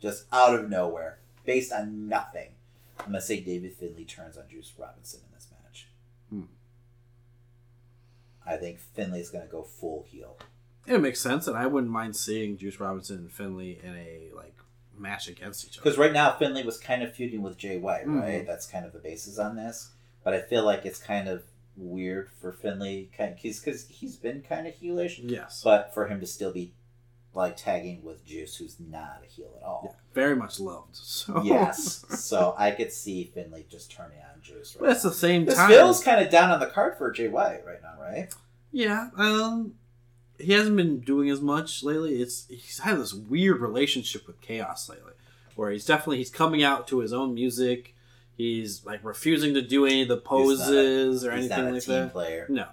just out of nowhere, based on nothing. I'm gonna say David Finlay turns on Juice Robinson in this match. Hmm. I think Finlay's gonna go full heel. It makes sense, and I wouldn't mind seeing Juice Robinson and Finlay in a like match against each other. Because right now Finlay was kind of feuding with Jay White, Mhm. right? That's kind of the basis on this. But I feel like it's kind of weird for Finlay, kind because he's been kind of heelish, Yes, but for him to still be like tagging with Juice, who's not a heel at all. Yeah, very much loved. So Yes, so I could see Finlay just turning on Juice. but at the same time, Phil's kind of down on the card for Jay White right now, right? yeah, um, he hasn't been doing as much lately. It's he's had this weird relationship with Chaos lately, where he's definitely he's coming out to his own music. He's like refusing to do any of the not a- poses or He's anything not a like team that. player. No,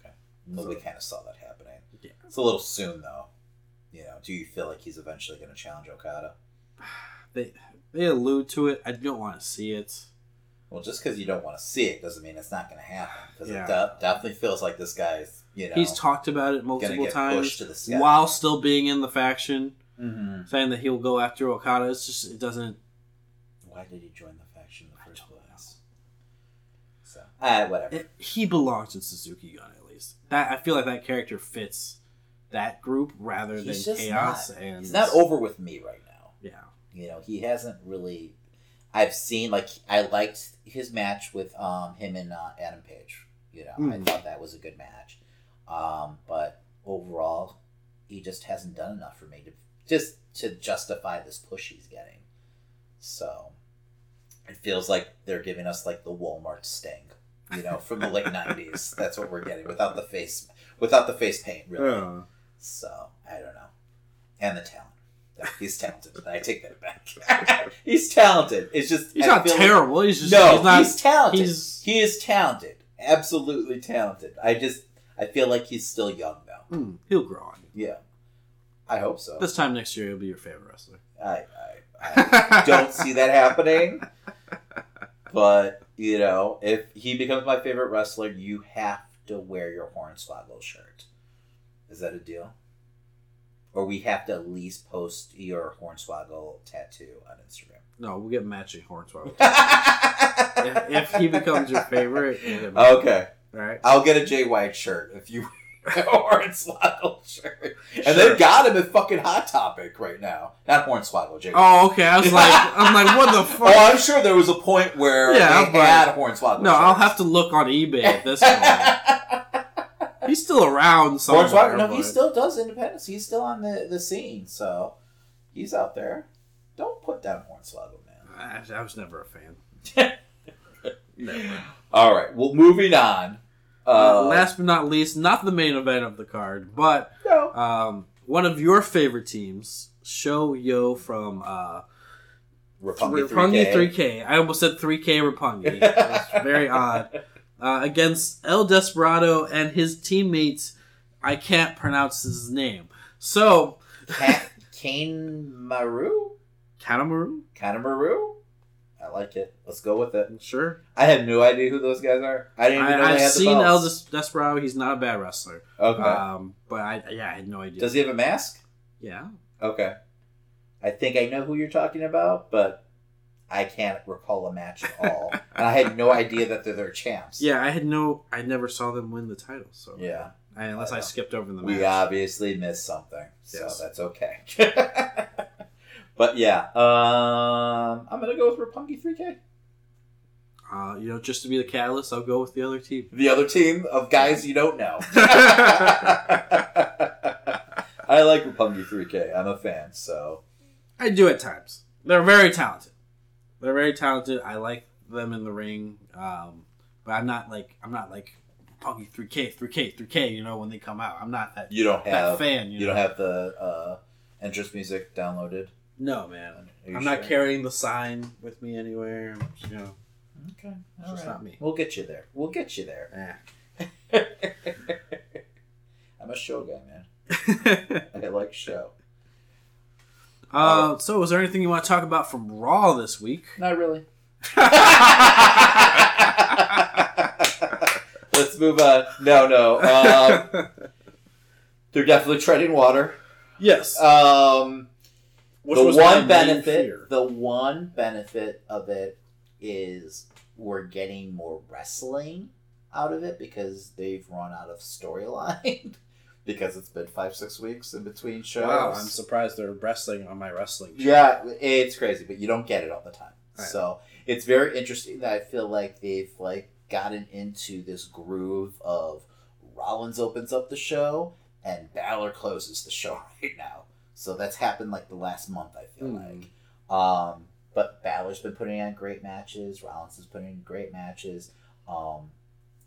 Okay, well, we kind of saw that happening. Yeah. It's a little soon though. Do you feel like he's eventually going to challenge Okada? they they allude to it. I don't want to see it. Well, just because you don't want to see it doesn't mean it's not going to happen. Because Yeah. it de- definitely feels like this guy's, you know, He's talked about it multiple times to the sky. while still being in the faction, hmm saying that he'll go after Okada. It's just it doesn't. Why did he join the faction in the first place? Uh, whatever. It- he belongs in Suzuki Gun at least. That I feel like that character fits that group rather He's than Chaos not. and He's not over with me right now. Yeah. You know, he hasn't really. I've seen like I liked his match with um him and uh, Adam Page. You know, I Mhm. thought that was a good match. Um, but overall, he just hasn't done enough for me to just to justify this push he's getting. So it feels like they're giving us like the Walmart sting, you know, from the late '90s. That's what we're getting without the face, without the face paint, really. Uh, So I don't know. And the talent. Yeah, He's talented. I take that back. he's talented. It's just he's I not feel like- terrible. he's just no, he's not. he's talented. he's- He is talented. Absolutely talented. I just I feel like he's still young though. mm, he'll grow on. Yeah. I hope so. This time next year, he'll be your favorite wrestler. I, I, I don't see that happening. But, you know, if he becomes my favorite wrestler, you have to wear your Hornswoggle shirt. Is that a deal? Or we have to at least post your Hornswoggle tattoo on Instagram. No, we'll get matching Hornswoggle. if, if he becomes your favorite, we'll get matching. okay. all right. I'll get a Jay White shirt if you wear a Hornswoggle shirt. And Sure. they've got him at fucking Hot Topic right now. Not Hornswoggle, Jay White. Oh, okay. I was like, I'm like, what the fuck? Oh, I'm sure there was a point where Yeah, they had Hornswoggle. no, I'll have to look on eBay at this point. He's still around somewhere. Hornswoggle, no, he still does independence. He's still on the, the scene, so he's out there. Don't put down Hornswoggle, man. I, I was never a fan. Never. All right, well, moving on. Uh, last but not least, not the main event of the card, but no. um, one of your favorite teams, Show Yo from uh, Roppongi 3K. 3K. I almost said 3K Roppongi. It's very odd. Uh, against El Desperado and his teammates, I can't pronounce his name. So, Ka- Kane Maru? Kanemaru? Kanemaru? I like it. Let's go with it. Sure. I had no idea who those guys are. I didn't even know I, they I've seen El Desperado. He's not a bad wrestler. Okay. Um, but I, yeah, I had no idea. Does he have a mask? Yeah. Okay. I think I know who you're talking about, but I can't recall a match at all. and I had no idea that they're their champs. Yeah, I had no. I never saw them win the title. So Yeah. I, unless I Yeah. skipped over the match, We obviously missed something. So Yes. that's okay. but yeah, um, I'm going to go with Roppongi 3K. Uh, you know, just to be the catalyst, I'll go with the other team. The other team of guys you don't know. I like Roppongi 3K. I'm a fan, so. I do at times. They're very talented. They're very talented. I like them in the ring, um, but I'm not like I'm not like Punky 3K, 3K, 3K. You know, when they come out, I'm not that You don't that have fan. You, you know? don't have the uh, entrance music downloaded. no man. I'm not carrying the sign with me anywhere. You know, Okay, It's just not me. We'll get you there. We'll get you there. eh. I'm a show guy, man. I like show. Uh, so, is there anything you want to talk about from Raw this week? Not really. Let's move on. No, no. Um, they're definitely treading water. yes. Um, Which the was one benefit, the one benefit of it is we're getting more wrestling out of it because they've run out of storyline because it's been five six weeks in between shows. Wow, I'm surprised they're wrestling on my wrestling. show. Yeah, it's crazy, but you don't get it all the time. Right. So it's very interesting that I feel like they've like gotten into this groove of Rollins opens up the show and Balor closes the show right now. So that's happened like the last month. I feel Hmm. like. Um, but Balor's been putting on great matches. Rollins is putting in great matches. Um,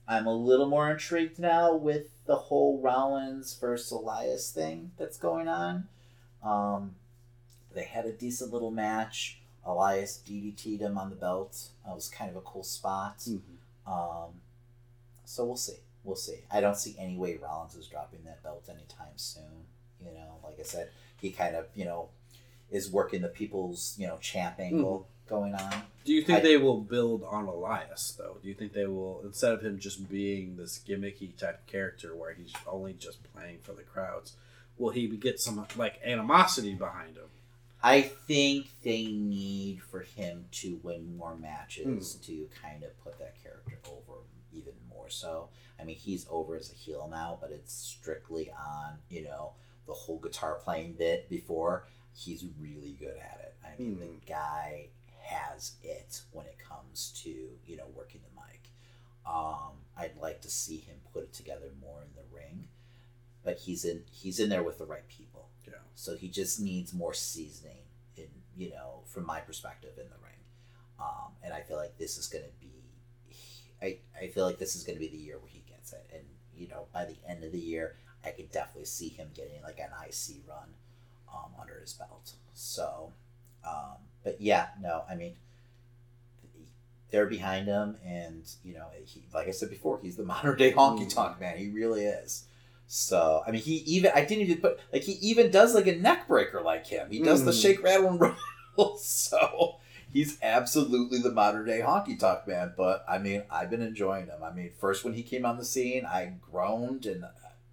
I'm a little more intrigued now with the whole Rollins versus Elias thing that's going on. Um, they had a decent little match. Elias DDT'd him on the belt. That was kind of a cool spot. Mhm. Um, so we'll see. We'll see. I don't see any way Rollins is dropping that belt anytime soon. You know, like I said, he kind of, you know, is working the people's, you know, champ angle going on. Do you think I- they will build on Elias though? Do you think they will instead of him just being this gimmicky type character where he's only just playing for the crowds, will he get some like animosity behind him? I think they need for him to win more matches to kind of put that character over. Even more so. I mean, he's over as a heel now, but it's strictly on you know the whole guitar playing bit before. He's really good at it. I mean, Hmm. the guy has it when it comes to you know working the mic. Um, I'd like to see him put it together more in the ring, but he's in he's in there with the right people. Yeah. So he just needs more seasoning in you know from my perspective in the ring, um, and I feel like this is going to be. I, I feel like this is going to be the year where he gets it, and you know by the end of the year, I could definitely see him getting like an IC run um, under his belt. So, um, but yeah, no, I mean, they're behind him, and you know, he, like I said before, he's the modern day honky Mm. tonk man. He really is. So, I mean, he even I didn't even put like he even does like a neck breaker like him. He does the Mm. shake, rattle, and roll. So he's absolutely the modern day honky tonk man. But I mean, I've been enjoying him. I mean, first when he came on the scene, I groaned and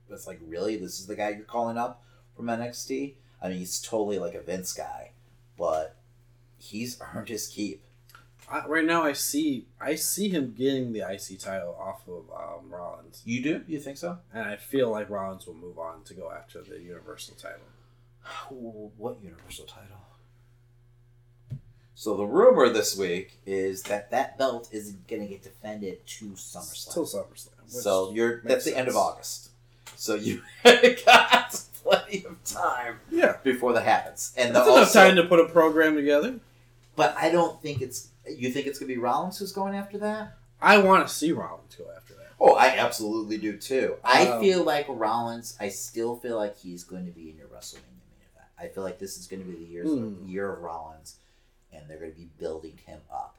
was like, "Really, this is the guy you're calling up from NXT?" I mean, he's totally like a Vince guy, but he's earned his keep. I, right now, I see I see him getting the IC title off of um, Rollins, You do? You think so? and I feel like Rollins will move on to go after the Universal title. What Universal title? So the rumor this week is that that belt isn't going to get defended to SummerSlam. Till SummerSlam. so you're that's the end of. August. So you got plenty of time yeah, before that happens, and that's the- enough also- time to put a program together. But I don't think it's. You think it's gonna be Rollins who's going after that? I want to see Rollins go after that. Oh, I absolutely do too. I Um, feel like Rollins. I still feel like he's going to be in your WrestleMania main event. I feel like this is going to be the year Hmm. year of Rollins, and they're going to be building him up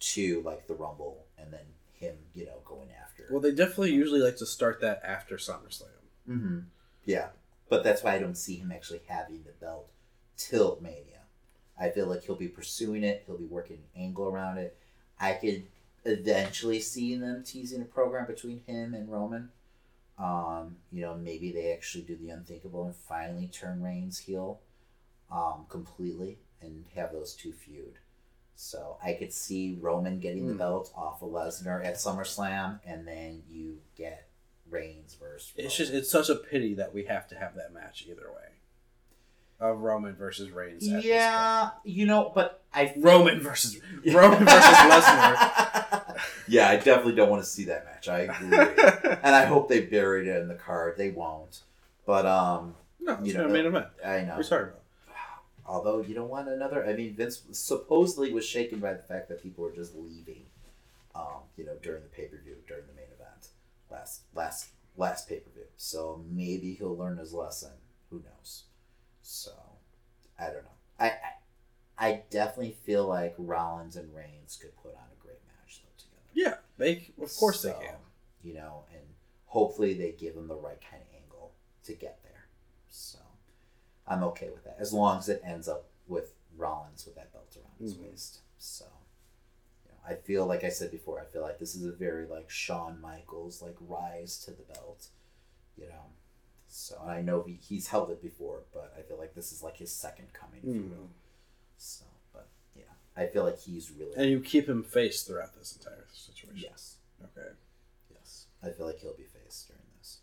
to like the Rumble, and then him, you know, going after. Well, they definitely usually like to start that after SummerSlam. hmm Yeah, but that's why I don't see him actually having the belt till Mania. I feel like he'll be pursuing it. He'll be working an angle around it. I could eventually see them teasing a program between him and Roman. Um, you know, maybe they actually do the unthinkable and finally turn Reigns heel, um, completely and have those two feud. So I could see Roman getting the Hmm. belt off of Lesnar at SummerSlam, and then you get Reigns versus. It's just it's such a pity that we have to have that match either way. Of Roman versus Reigns. at Yeah, you know, but I point. Roman versus Roman versus Lesnar. yeah, I definitely don't want to see that match. I agree, and I hope they buried it in the card. They won't, but um, no, it's You know, main event. I What know. are you talking about? Although you don't want another. I mean, Vince supposedly was shaken by the fact that people were just leaving, um, you know, during the pay per view during the main event last last last pay per view. So maybe he'll learn his lesson. Who knows? So I don't know. I, I I definitely feel like Rollins and Reigns could put on a great match though together. Yeah, they of course they can. You know, and hopefully they give them the right kind of angle to get there. So I'm okay with that as long as it ends up with Rollins with that belt around his Mhm. waist. So you know, I feel like I said before, I feel like this is a very like Shawn Michaels like rise to the belt. You know. So and I know he, he's held it before, but I feel like this is like his second coming, if you Mm. will. So, but yeah, I feel like he's really And you keep him face throughout this entire situation. yes. Okay. Yes, I feel like he'll be faced during this.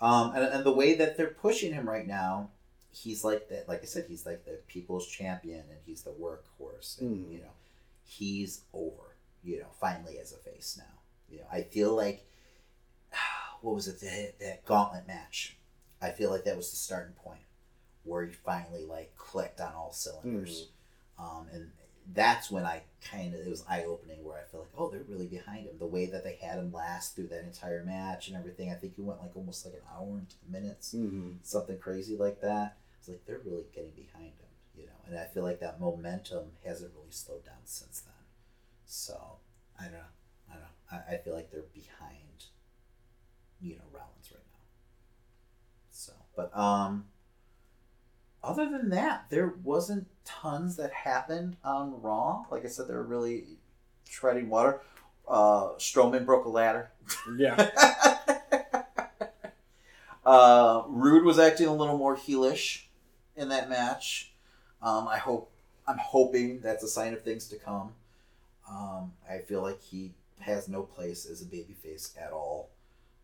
Um, and, and the way that they're pushing him right now, he's like that. Like I said, he's like the people's champion, and he's the workhorse. And Mhm. you know, he's over. You know, finally as a face now. You know, I feel like what was it that that gauntlet match? I feel like that was the starting point where he finally like clicked on all cylinders. Um, and that's when I kind of it was eye opening where I feel like oh they're really behind him. The way that they had him last through that entire match and everything I think he went like almost like an hour and minutes Mm-hmm. something crazy like that. It's like they're really getting behind him you know? And I feel like that momentum hasn't really slowed down since then. So I don't know. I don't know. I, I feel like they're behind you know Rollins. right now so but um other than that, there wasn't tons that happened on Raw. Like I said, they were really treading water. Uh, Strowman broke a ladder. Yeah. uh, Roode was acting a little more heelish in that match. Um, I hope I'm hoping that's a sign of things to come. Um, I feel like he has no place as a babyface at all.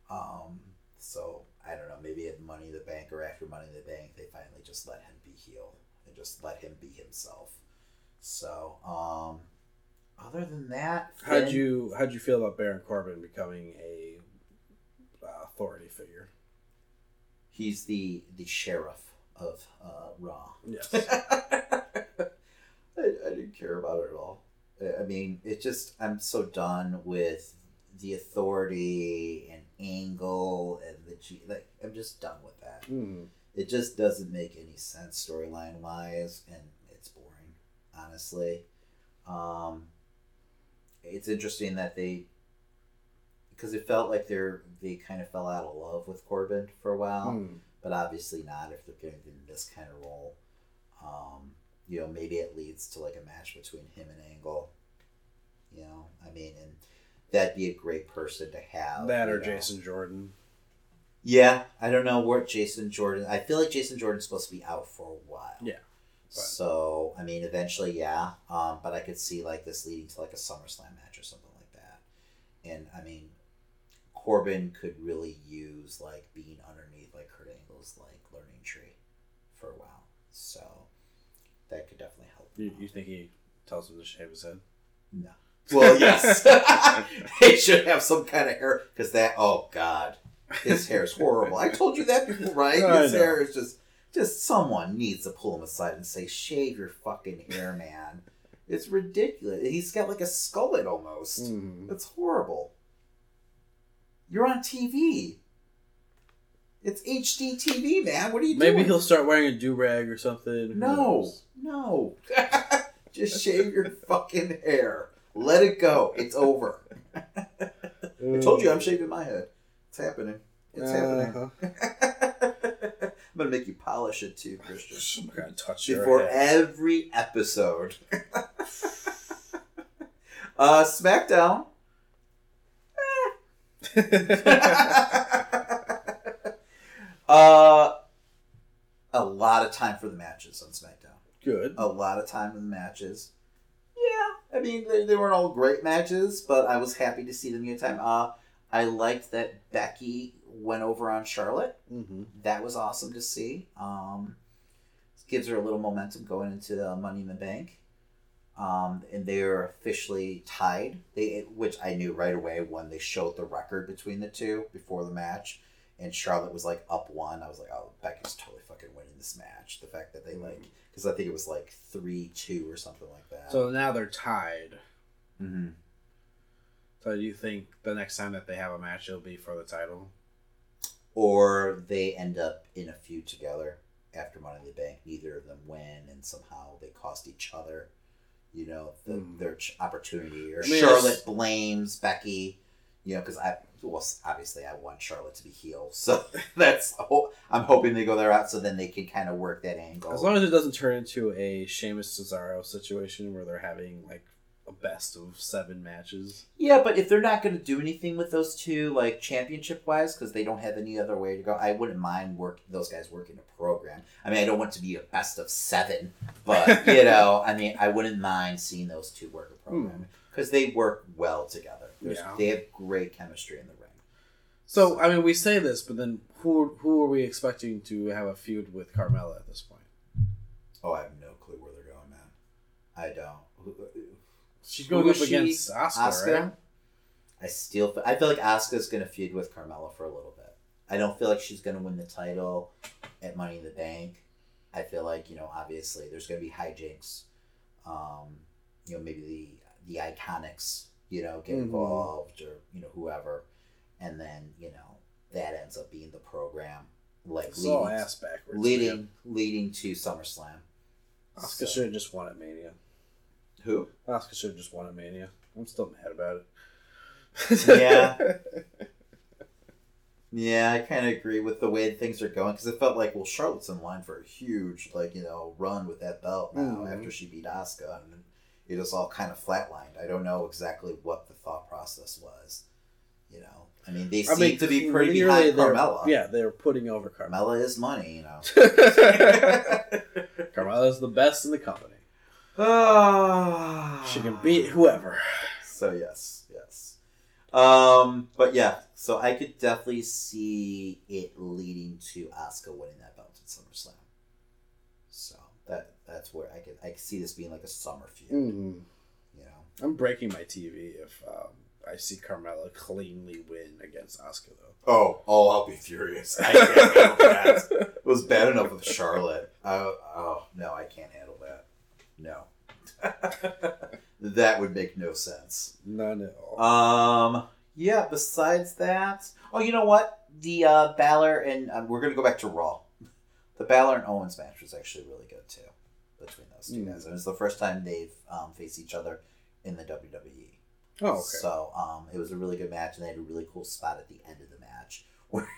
Um, so I don't know. Maybe at Money in the Bank or after Money in the Bank, they finally just let him be heel and just let him be himself. So, um, other than that, How'd you how'd you feel about Baron Corbin becoming a uh, authority figure? He's the the sheriff of uh, Raw. Yes. I, I didn't care about it at all. I- I mean, it just I'm so done with the authority and Angle and the G. Like I'm just done with that. Mm. It just doesn't make any sense storyline wise, and it's boring, honestly. Um, it's interesting that they, because it felt like they're they kind of fell out of love with Corbin for a while Mm. but obviously not if they're to do this kind of role. Um, you know, maybe it leads to like a match between him and Angle. You know, I mean, and that'd be a great person to have. That or know. Jason Jordan. Yeah, I don't know where Jason Jordan. I feel like Jason Jordan's supposed to be out for a while. Yeah, but- So I mean, eventually, yeah. Um, but I could see like this leading to like a SummerSlam match or something like that. And I mean, Corbin could really use like being underneath like Kurt Angle's like learning tree for a while. So that could definitely help. You, you think he tells him to shave his head? No. Well, yes. they should have some kind of hair because that. Oh God, his hair is horrible. I told you that before, right? I His know. hair is just. Just someone needs to pull him aside and say, "Shave your fucking hair, man." It's ridiculous. He's got like a skullet almost. Mm. That's horrible. You're on TV. It's HD TV, man. What are you Maybe doing? Maybe he'll start wearing a do rag or something. No, no. Just shave your fucking hair. Let it go. It's over. I told you I'm shaving my head. It's happening. It's Uh-huh. happening. I'm gonna make you polish it too, Christian. I'm gonna touch your Before head. every episode. uh, SmackDown. uh, a lot of time for the matches on SmackDown. Good. A lot of time in the matches. I mean they, they weren't all great matches, but I was happy to see them get time. Uh, I liked that Becky went over on Charlotte. Mm-hmm. That was awesome to see. Um, gives her a little momentum going into the Money in the Bank. Um, and they are officially tied. They, which I knew right away when they showed the record between the two before the match, and Charlotte was like up one. I was like, oh, Becky's totally fucking winning this match. The fact that they like, because I think it was like three two or something like that. So now they're tied. Mhm. So do you think the next time that they have a match, it'll be for the title? or they end up in a feud together after Money in the Bank. Neither of them win, and somehow they cost each other, you know, the, Hmm. their ch- opportunity. Or I mean, Charlotte blames Becky, you know, because I well, obviously I want Charlotte to be heel, so that's I'm hoping they go their route, so then they can kind of work that angle. As long as it doesn't turn into a Sheamus Cesaro situation where they're having like a best of seven matches. Yeah, but if they're not going to do anything with those two, like championship wise, because they don't have any other way to go, I wouldn't mind work those guys working a program. I mean, I don't want to be a best of seven, but you know, I mean, I wouldn't mind seeing those two work a program hmm. because they work well together. There's, Yeah. They have great chemistry in the ring. So I mean, we say this, but then who who are we expecting to have a feud with Carmella at this point? Oh, I have no clue where they're going, man. I don't. Who- She's who going up is she? against Asuka, right? I still. I feel like Asuka's going to feud with Carmella for a little bit. I don't feel like she's going to win the title at Money in the Bank. I feel like you know, obviously, there's going to be hijinks. Um, you know, maybe the the Iconics, you know, get Mhm. involved, or you know, whoever, and then you know that ends up being the program, like It's all leading, ass backwards. leading, man. leading to SummerSlam. Asuka So- should have just won at Mania. Who? Asuka should have just won at Mania. I'm still mad about it. Yeah. Yeah, I kind of agree with the way things are going because it felt like well, Charlotte's in line for a huge like you know run with that belt now Mhm. after she beat Asuka, and it just all kind of flatlined. I don't know exactly what the thought process was. You know, I mean, they I seem mean, to be pretty behind Carmella. Yeah, they're putting over Carmella. Carmella is money, you know. Carmella's the best in the company. She can beat whoever. So yes, yes. Um, but yeah, so I could definitely see it leading to Asuka winning that belt at SummerSlam. So that that's where I could I could see this being like a summer feud. Mm. You know, I'm breaking my TV if um, I see Carmella cleanly win against Asuka though. Oh, oh, I'll be furious. I can't handle that. It was bad enough with Charlotte. Uh, oh no, I can't handle that. No, that would make no sense. None at all. Um, yeah. Besides that, oh, you know what? The uh, Balor and um, we're gonna go back to Raw. The Balor and Owens match was actually really good too two Mm. guys. It was the first time they've um, faced each other in the WWE. oh, okay. So um, it was a really good match, and they had a really cool spot at the end of the match where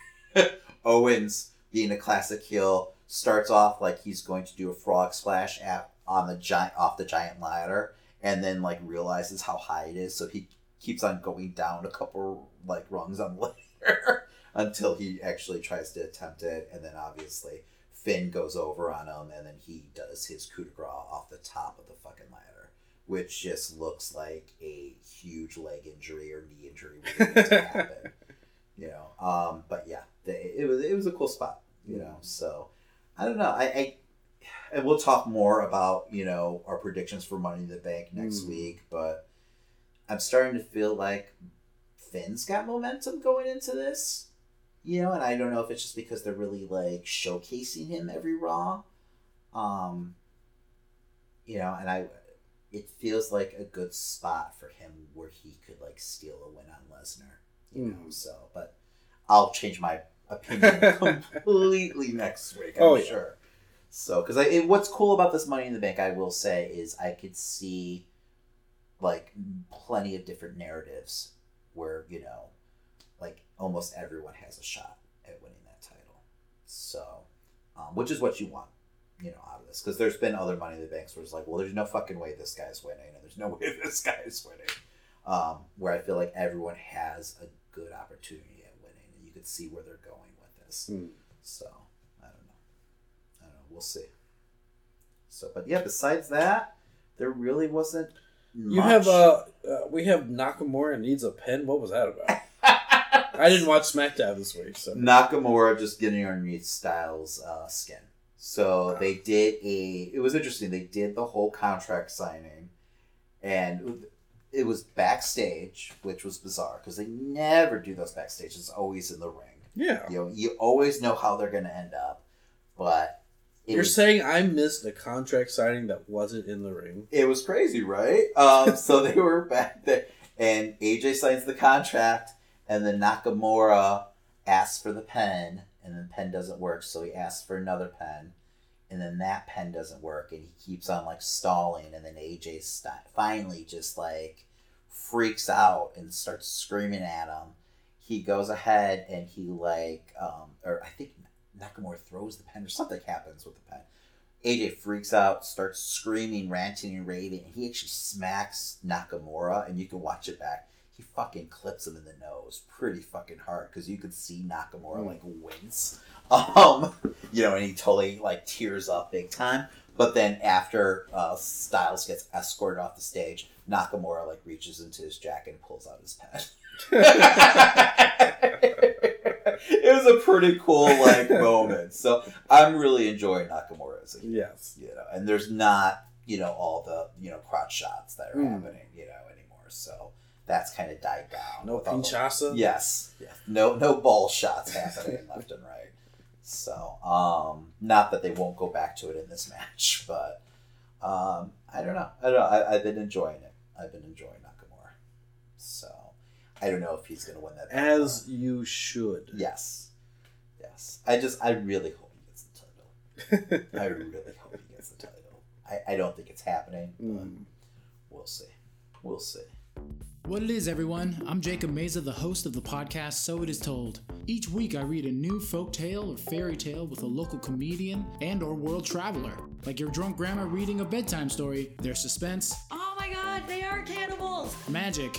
Owens, being a classic heel, starts off like he's going to do a frog splash at, on the giant off the giant ladder, and then like realizes how high it is, so he keeps on going down a couple like rungs on the ladder until he actually tries to attempt it, and then obviously Finn goes over on him, and then he does his coup de grace off the top of the fucking ladder which just looks like a huge leg injury or knee injury waiting to happen. You know, um, but yeah, the, it was it was a cool spot. You know, so I don't know. I, I and we'll talk more about you know our predictions for Money in the Bank next Mm. week, but I'm starting to feel like Finn's got momentum going into this. You know, and I don't know if it's just because they're really like showcasing him every Raw. Um, you know, and I it feels like a good spot for him where he could like steal a win on Lesnar. You know, Mm. so but I'll change my opinion completely next week. I'm Oh, yeah. sure. So, because I, it, what's cool about this Money in the Bank, I will say, is I could see like plenty of different narratives where you know, almost everyone has a shot at winning that title. So, um, which is what you want, you know, out of this. Because there's been other Money in the Banks where it's like, well, there's no fucking way this guy's winning, and there's no way this guy is winning. Um, where I feel like everyone has a good opportunity at winning, and you could see where they're going with this. Hmm. So I don't know. I don't know. We'll see. So, but yeah, besides that, there really wasn't. You have uh, uh, we have Nakamura needs a pen. What was that about? I didn't watch SmackDown this week, so Nakamura just getting underneath Styles' uh, skin. So they did a. It was interesting. They did the whole contract signing, and it was backstage, which was bizarre because they never do those backstage. It's always in the ring. yeah. You know, you always know how they're going to end up, but You're was, saying I missed a contract signing that wasn't in the ring? it was crazy, right? Um, so they were back there, and AJ signs the contract, and then Nakamura asks for the pen, and then pen doesn't work, so he asks for another pen, and then that pen doesn't work, and he keeps on like stalling, and then AJ st- finally just like freaks out and starts screaming at him. He goes ahead and he like, um, or I think Nakamura throws the pen or something happens with the pen. AJ freaks out, starts screaming, ranting, and raving. And he actually smacks Nakamura, and you can watch it back. He fucking clips him in the nose pretty fucking hard because you could see Nakamura like wince. Um, you know, and he totally like tears up big time. But then after uh, Styles gets escorted off the stage, Nakamura like reaches into his jacket and pulls out his pen. it was a pretty cool like moment. So I'm really enjoying Nakamura as a yes. you know, and there's not you know all the you know crotch shots that are Mm. happening you know anymore. So that's kind of died down. No pinchasa. Yes. Yeah. No no ball shots happening left and right. So, um, not that they won't go back to it in this match, but um, I don't know. I don't know. I, I've been enjoying it. I've been enjoying Nakamura. So, I don't know if he's going to win that. As you should. yes, yes. I just I really hope he gets the title. I really hope he gets the title. I, I don't think it's happening, but Mm. we'll see. We'll see. What it is, everyone. I'm Jacob Meza, the host of the podcast So It Is Told. Each week I read a new folk tale or fairy tale with a local comedian and or world traveler. Like your drunk grandma reading a bedtime story, there's suspense, Oh my god, they are cannibals! magic,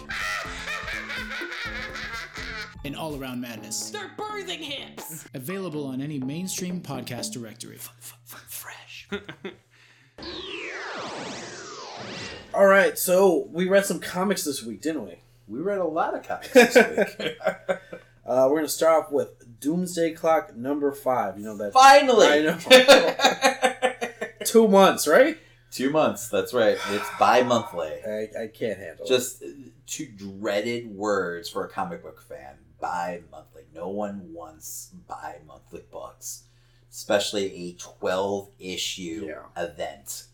and all-around madness. They're birthing hips! Available on any mainstream podcast directory. Fresh. All right, so we read some comics this week, didn't we? We read a lot of comics this week. Uh, we're gonna start off with Doomsday Clock number five. You know that Finally, I two months, right? Two months. That's right. It's bi-monthly. I, I can't handle it. Just two dreaded words for a comic book fan. Bi-monthly. No one wants bi-monthly books, especially a twelve-issue Yeah. event.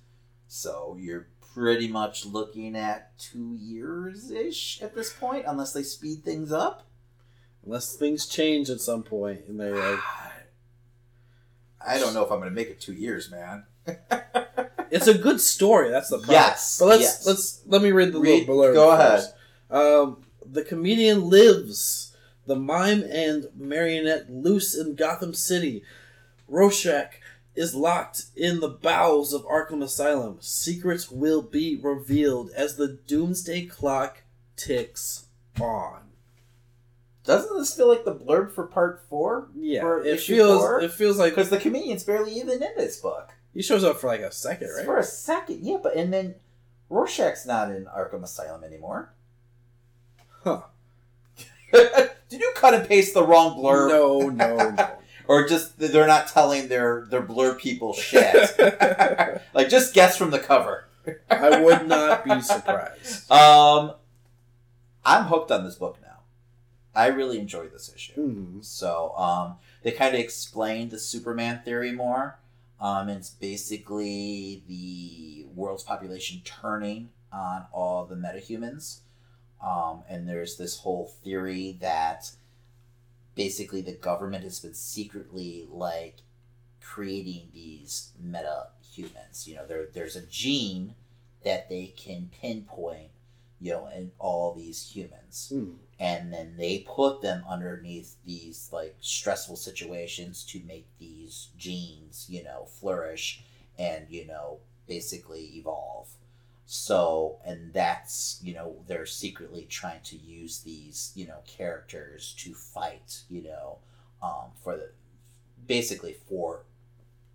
So you're pretty much looking at two years ish at this point, unless they speed things up. unless things change at some point, and they're like, I don't know if I'm going to make it two years, man. it's a good story. That's the problem. Yes, but let's yes. let's let me read the Read- little blurb. go first. Um, the comedian lives. The mime and marionette loose in Gotham City. Rorschach is locked in the bowels of Arkham Asylum. Secrets will be revealed as the doomsday clock ticks on. Doesn't this feel like the blurb for part four? Yeah, it feels four? it feels like Because the comedian's barely even in this book. he shows up for like a second, right? For a second, yeah, but and then Rorschach's not in Arkham Asylum anymore. Huh? Did you cut and paste the wrong blurb? No, no, no. Or just they're not telling their their blur people shit. like just guess from the cover. I would not be surprised. Um, I'm hooked on this book now. I really enjoyed this issue. Hmm. So um, they kind of explained the Superman theory more. Um, it's basically the world's population turning on all the metahumans. Um, and there's this whole theory that basically the government has been secretly like creating these meta humans. You know, there there's a gene that they can pinpoint, you know, in all these humans Hmm. and then they put them underneath these like stressful situations to make these genes you know flourish and you know basically evolve so and that's you know they're secretly trying to use these you know characters to fight you know um for the basically for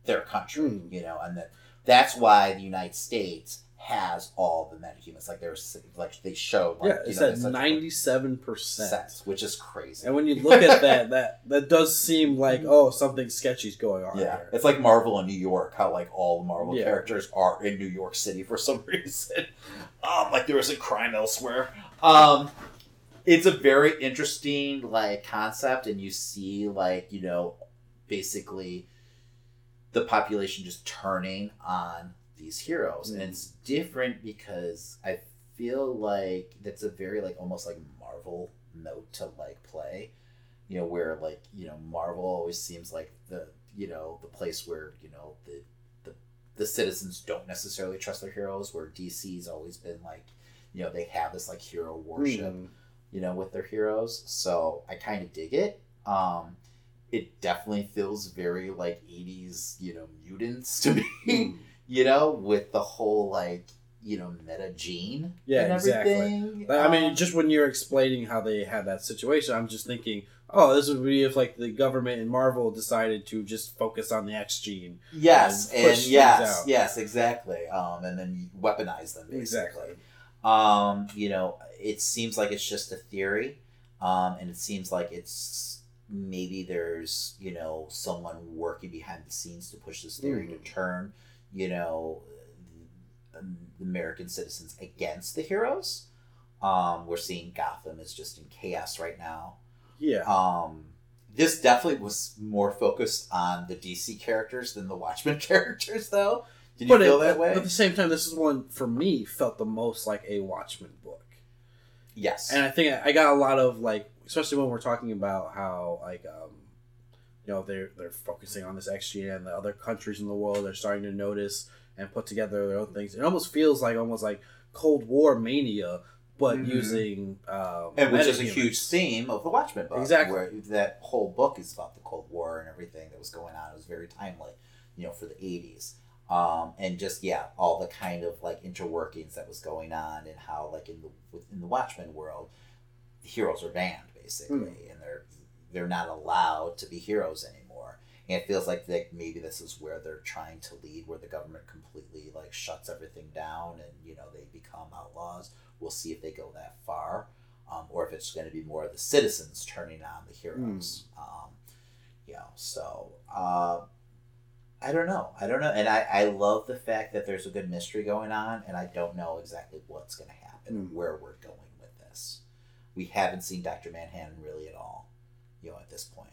their country Hmm. you know and that that's why the united states has all the metahumans like there's like they showed like Yeah, you it's know, at ninety-seven percent. which is crazy. And when you look at that, that that does seem like oh something sketchy's going on yeah, here. it's like Marvel in New York. How like all the Marvel Yeah. characters are in New York City for some reason. Um, like there isn't crime elsewhere. Um, it's a very interesting like concept, and you see like you know basically the population just turning on these heroes, and it's different because I feel like that's a very like almost like Marvel note to like play. You know where like you know Marvel always seems like the you know the place where you know the the, the citizens don't necessarily trust their heroes. Where DC's always been like you know they have this like hero worship Hmm. you know, with their heroes. So I kind of dig it. Um, it definitely feels very like 80s, you know, mutants to me, Hmm. you know, with the whole like, you know, meta gene Yeah, and exactly. I mean, Um, just when you're explaining how they had that situation, I'm just thinking, oh, this would be if like the government and Marvel decided to just focus on the X gene. yes, and and, yes, yes, exactly. Um, and then weaponize them basically. Exactly. Um, you know, it seems like it's just a theory, um, and it seems like it's maybe there's you know someone working behind the scenes to push this theory Mhm. to turn you know um, American citizens against the heroes. Um, we're seeing Gotham is just in chaos right now. Yeah. Um, this definitely was more focused on the DC characters than the Watchmen characters, though. Did you but feel it- that way? But at the same time, this is one for me felt the most like a Watchmen book, yes. and I think I got a lot of like, especially when we're talking about how like, um, you know, they're they're focusing on this X gene, and the other countries in the world are starting to notice and put together their own things. It almost feels like almost like Cold War mania, but Mhm. using um, and which is a huge theme of the Watchmen book. Exactly. Where that whole book is about the Cold War and everything that was going on. It was very timely, you know, for the eighties. Um, and just yeah, all the kind of like interworkings that was going on and how like in the within the Watchmen world, heroes are banned basically, Hmm. and they're they're not allowed to be heroes anymore. And it feels like that maybe this is where they're trying to lead, where the government completely like shuts everything down, and you know they become outlaws. We'll see if they go that far. um, or if it's going to be more of the citizens turning on the heroes. Um, you know, so uh, I don't know. I don't know, and I I love the fact that there's a good mystery going on, and I don't know exactly what's going to happen, Mm. where we're going with this. We haven't seen Doctor Manhattan really at all, you know, at this point.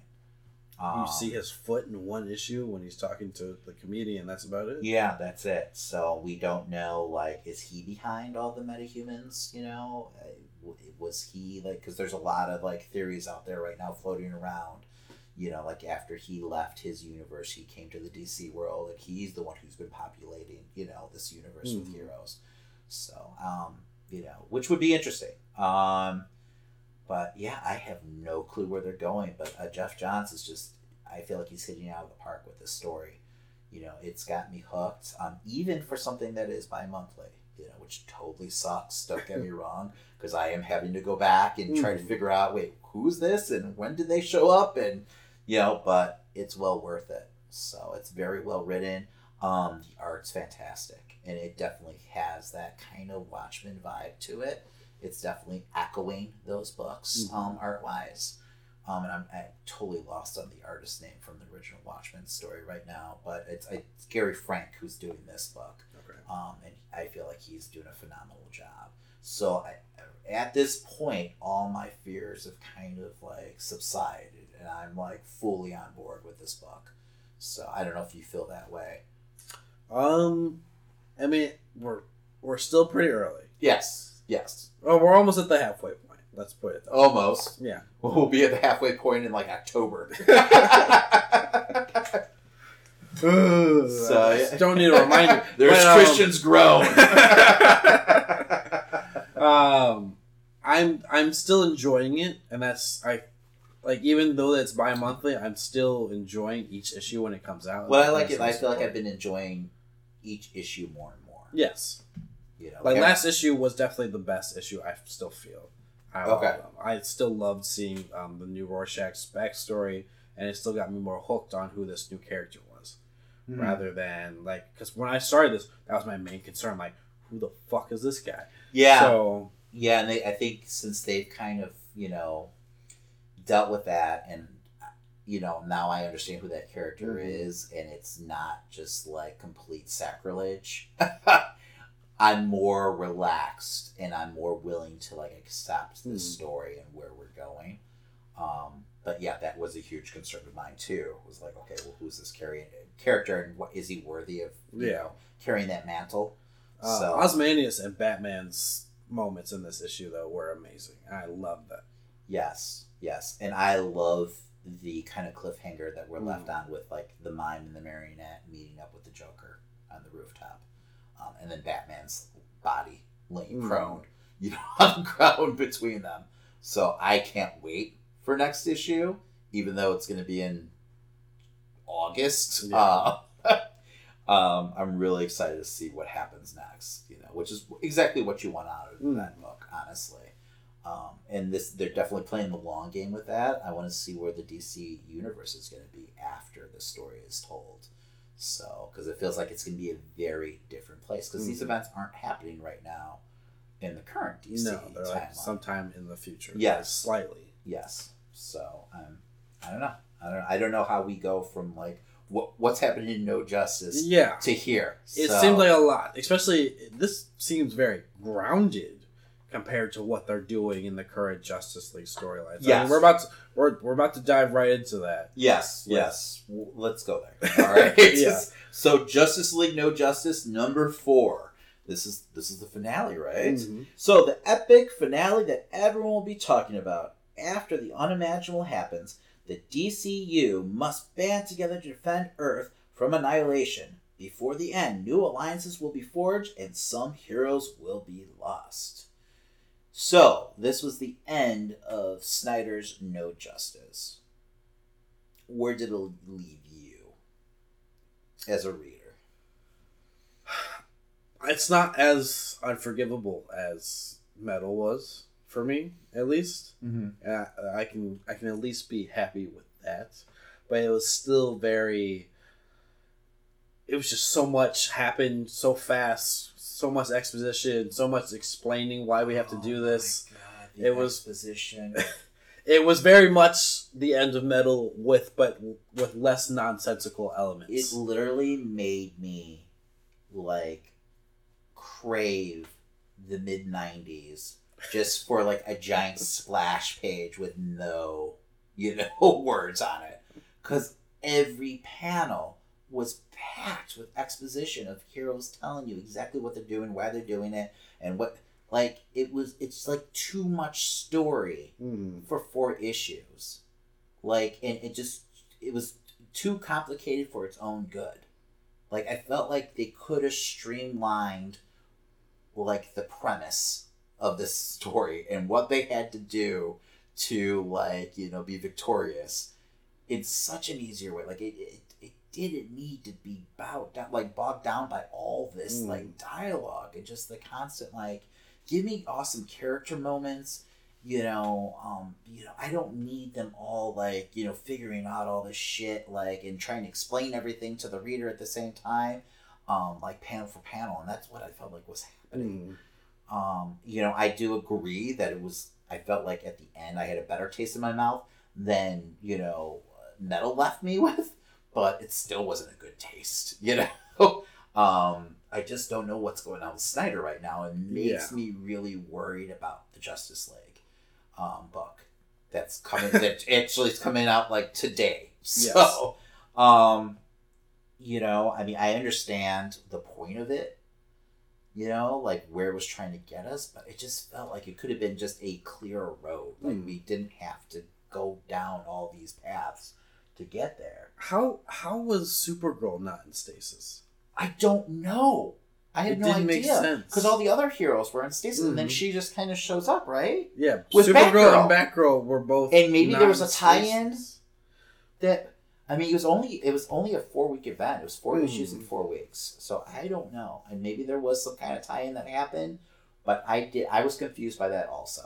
You Um, see his foot in one issue when he's talking to the comedian. That's about it. Yeah, that's it. So we don't know, like, is he behind all the metahumans? You know, Uh, was he like? Because there's a lot of like theories out there right now floating around. You know, like after he left his universe, he came to the DC world, and he's the one who's been populating, you know, this universe with Mhm. heroes. So, um, you know, which would be interesting. Um, but yeah, I have no clue where they're going. But uh, Geoff Johns is just, I feel like he's hitting out of the park with this story. You know, it's got me hooked. Um, even for something that is bi-monthly, you know, which totally sucks. Don't get me wrong, because I am having to go back and try to Mhm. figure out, wait, who's this and when did they show up, and you know, but it's well worth it. So it's very well written. Um, the art's fantastic, and it definitely has that kind of Watchmen vibe to it. It's definitely echoing those books, Mhm. um, art wise. Um, and I'm, I'm totally lost on the artist name from the original Watchmen story right now, but it's, it's Gary Frank who's doing this book. Okay. Um, and I feel like he's doing a phenomenal job. So I, at this point, all my fears have kind of like subsided, and I'm like fully on board with this book. So I don't know if you feel that way. Um, I mean, we're we're still pretty early. Yes, yes, Oh, we're almost at the halfway point. Let's put it. Almost. Yeah. We'll be at the halfway point in like October. so yeah. don't need a reminder. There's But, um, Christian's grown. um, I'm I'm still enjoying it, and that's I like even though it's bi-monthly, I'm still enjoying each issue when it comes out. well, I like it. I feel like. I've been enjoying each issue more and more. yes. You know, Like every- last issue was definitely the best issue. I still feel. I Okay. I still loved seeing um, the new Rorschach's backstory, and it still got me more hooked on who this new character was, Mhm. rather than like because when I started this, that was my main concern. Like, who the fuck is this guy? yeah, So Yeah, and they, I think since they've kind of, you know, dealt with that, and, you know, now I understand who that character Mhm. is, and it's not just like complete sacrilege. I'm more relaxed and I'm more willing to like accept the Mhm. story and where we're going. Um, but yeah, that was a huge concern of mine too. It was like, okay, well, who's this carrying character, and what is he worthy of? You Yeah. know, carrying that mantle. uh, So- Ozymandias and Batman's moments in this issue though were amazing. I love that. Yes, yes, and I love the kind of cliffhanger that we're left Mm. on with like the mime and the marionette meeting up with the Joker on the rooftop, um, and then Batman's body laying Mm. prone, you know, on the ground between them. So I can't wait for next issue, even though it's going to be in August. Yeah. Uh, um, I'm really excited to see what happens next. You know, which is exactly what you want out of Mm. that book, honestly. Um, and this, they're definitely playing the long game with that. I want to see where the DC universe is going to be after the story is told. So, because it feels like it's going to be a very different place. Because these Mhm. events aren't happening right now in the current DC no, they're like sometime in the future. Yes. slightly. Yes. So, um, I don't know. I don't. I don't know how we go from like what what's happening in No Justice Yeah, to here. it So- seems like a lot. Especially this seems very grounded compared to what they're doing in the current Justice League storylines. I mean, Yes. we're about to we're, we're about to dive right into that. Yes, yes. Let's go there. All right. Yeah. So Justice League No Justice number 4. This is this is the finale, right? Mhm. So the epic finale that everyone will be talking about after the unimaginable happens, the DCU must band together to defend Earth from annihilation. Before the end, new alliances will be forged and some heroes will be lost. So, this was the end of Snyder's No Justice. Where did it leave you as a reader? It's not as unforgivable as Metal was for me, at least. Mm-hmm. I, I can I can at least be happy with that. But it was still very. It was just so much happened so fast, so much exposition, so much explaining why we have to do oh this. The It was- exposition. It was very much the end of metal with but with less nonsensical elements. it literally made me like crave the mid 90s just for like a giant splash page with no you know words on it because every panel was packed with exposition of heroes telling you exactly what they're doing why they're doing it and what like it was it's like too much story Mm. for four issues. Like, and it just, it was too complicated for its own good. Like, I felt like they could have streamlined, like, the premise of this story and what they had to do to, like, you know, be victorious in such an easier way. Like, it, it, it didn't need to be bowed down, like, bogged down by all this, Mm. like, dialogue and just the constant, like, give me awesome character moments you know, um, you know, I don't need them all like, you know, figuring out all this shit, like, and trying to explain everything to the reader at the same time, um, like panel for panel, and that's what I felt like was happening. Mm. Um, you know, I do agree that it was. I felt like at the end I had a better taste in my mouth than you know, Metal left me with, but it still wasn't a good taste. You know, um, I just don't know what's going on with Snyder right now, It makes Yeah. me really worried about the Justice League um, book that's coming. that actually is coming out like today. So, um, you know, I mean, I understand the point of it. You know, like where it was trying to get us, but it just felt like it could have been just a clearer road. Like Hmm. we didn't have to go down all these paths to get there. How how was Supergirl not in stasis? I don't know. I had It no didn't idea make sense. because all the other heroes were in stasis, and then Mhm. she just kind of shows up, right? Yeah, With Supergirl and Batgirl were both. And maybe there was a tie-in? that I mean, it was only it was only a four week event. It was 4 Mhm. issues in four weeks. So I don't know, and maybe there was some kind of tie-in that happened, but I did I was confused by that also.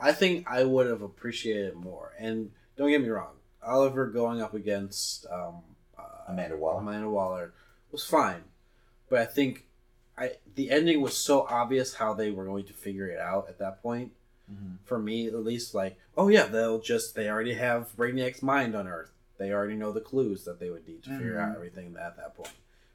I think I would have appreciated it more. And don't get me wrong, Oliver going up against um, uh, Amanda Waller. Amanda Waller was fine, but I think I the ending was so obvious how they were going to figure it out at that point. Mhm. For me, at least, like, oh yeah, they'll just they already have Brainiac's mind on Earth. They already know the clues that they would need to figure Mhm. out everything at that point.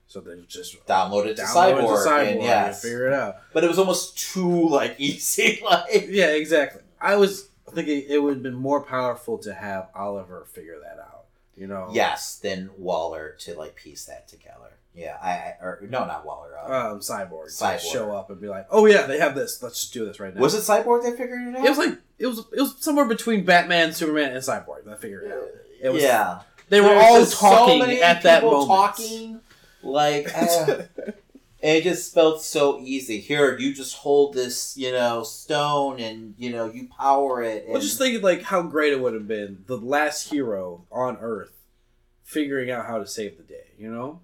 So they just Download it to download it Cyborg, to Cyborg and yes, figure it out. but it was almost too like easy. Like Yeah, exactly. I was thinking it would have been more powerful to have Oliver figure that out. You know? yes, then Waller to like piece that together. Yeah, I, I or no, not Waller. Uh, Um, Cyborg. Cyborg. show up and be like, oh yeah, they have this. Let's just do this right now. was it Cyborg that figured it out? It was like it was it was somewhere between Batman, Superman, and Cyborg that figured it out. It was, yeah. They were all so talking many at that moment. Talking like uh, it just felt so easy. Here, you just hold this, you know, stone, and you know, you power it. And, Well, just thinking like how great it would have been the last hero on Earth figuring out how to save the day. You know?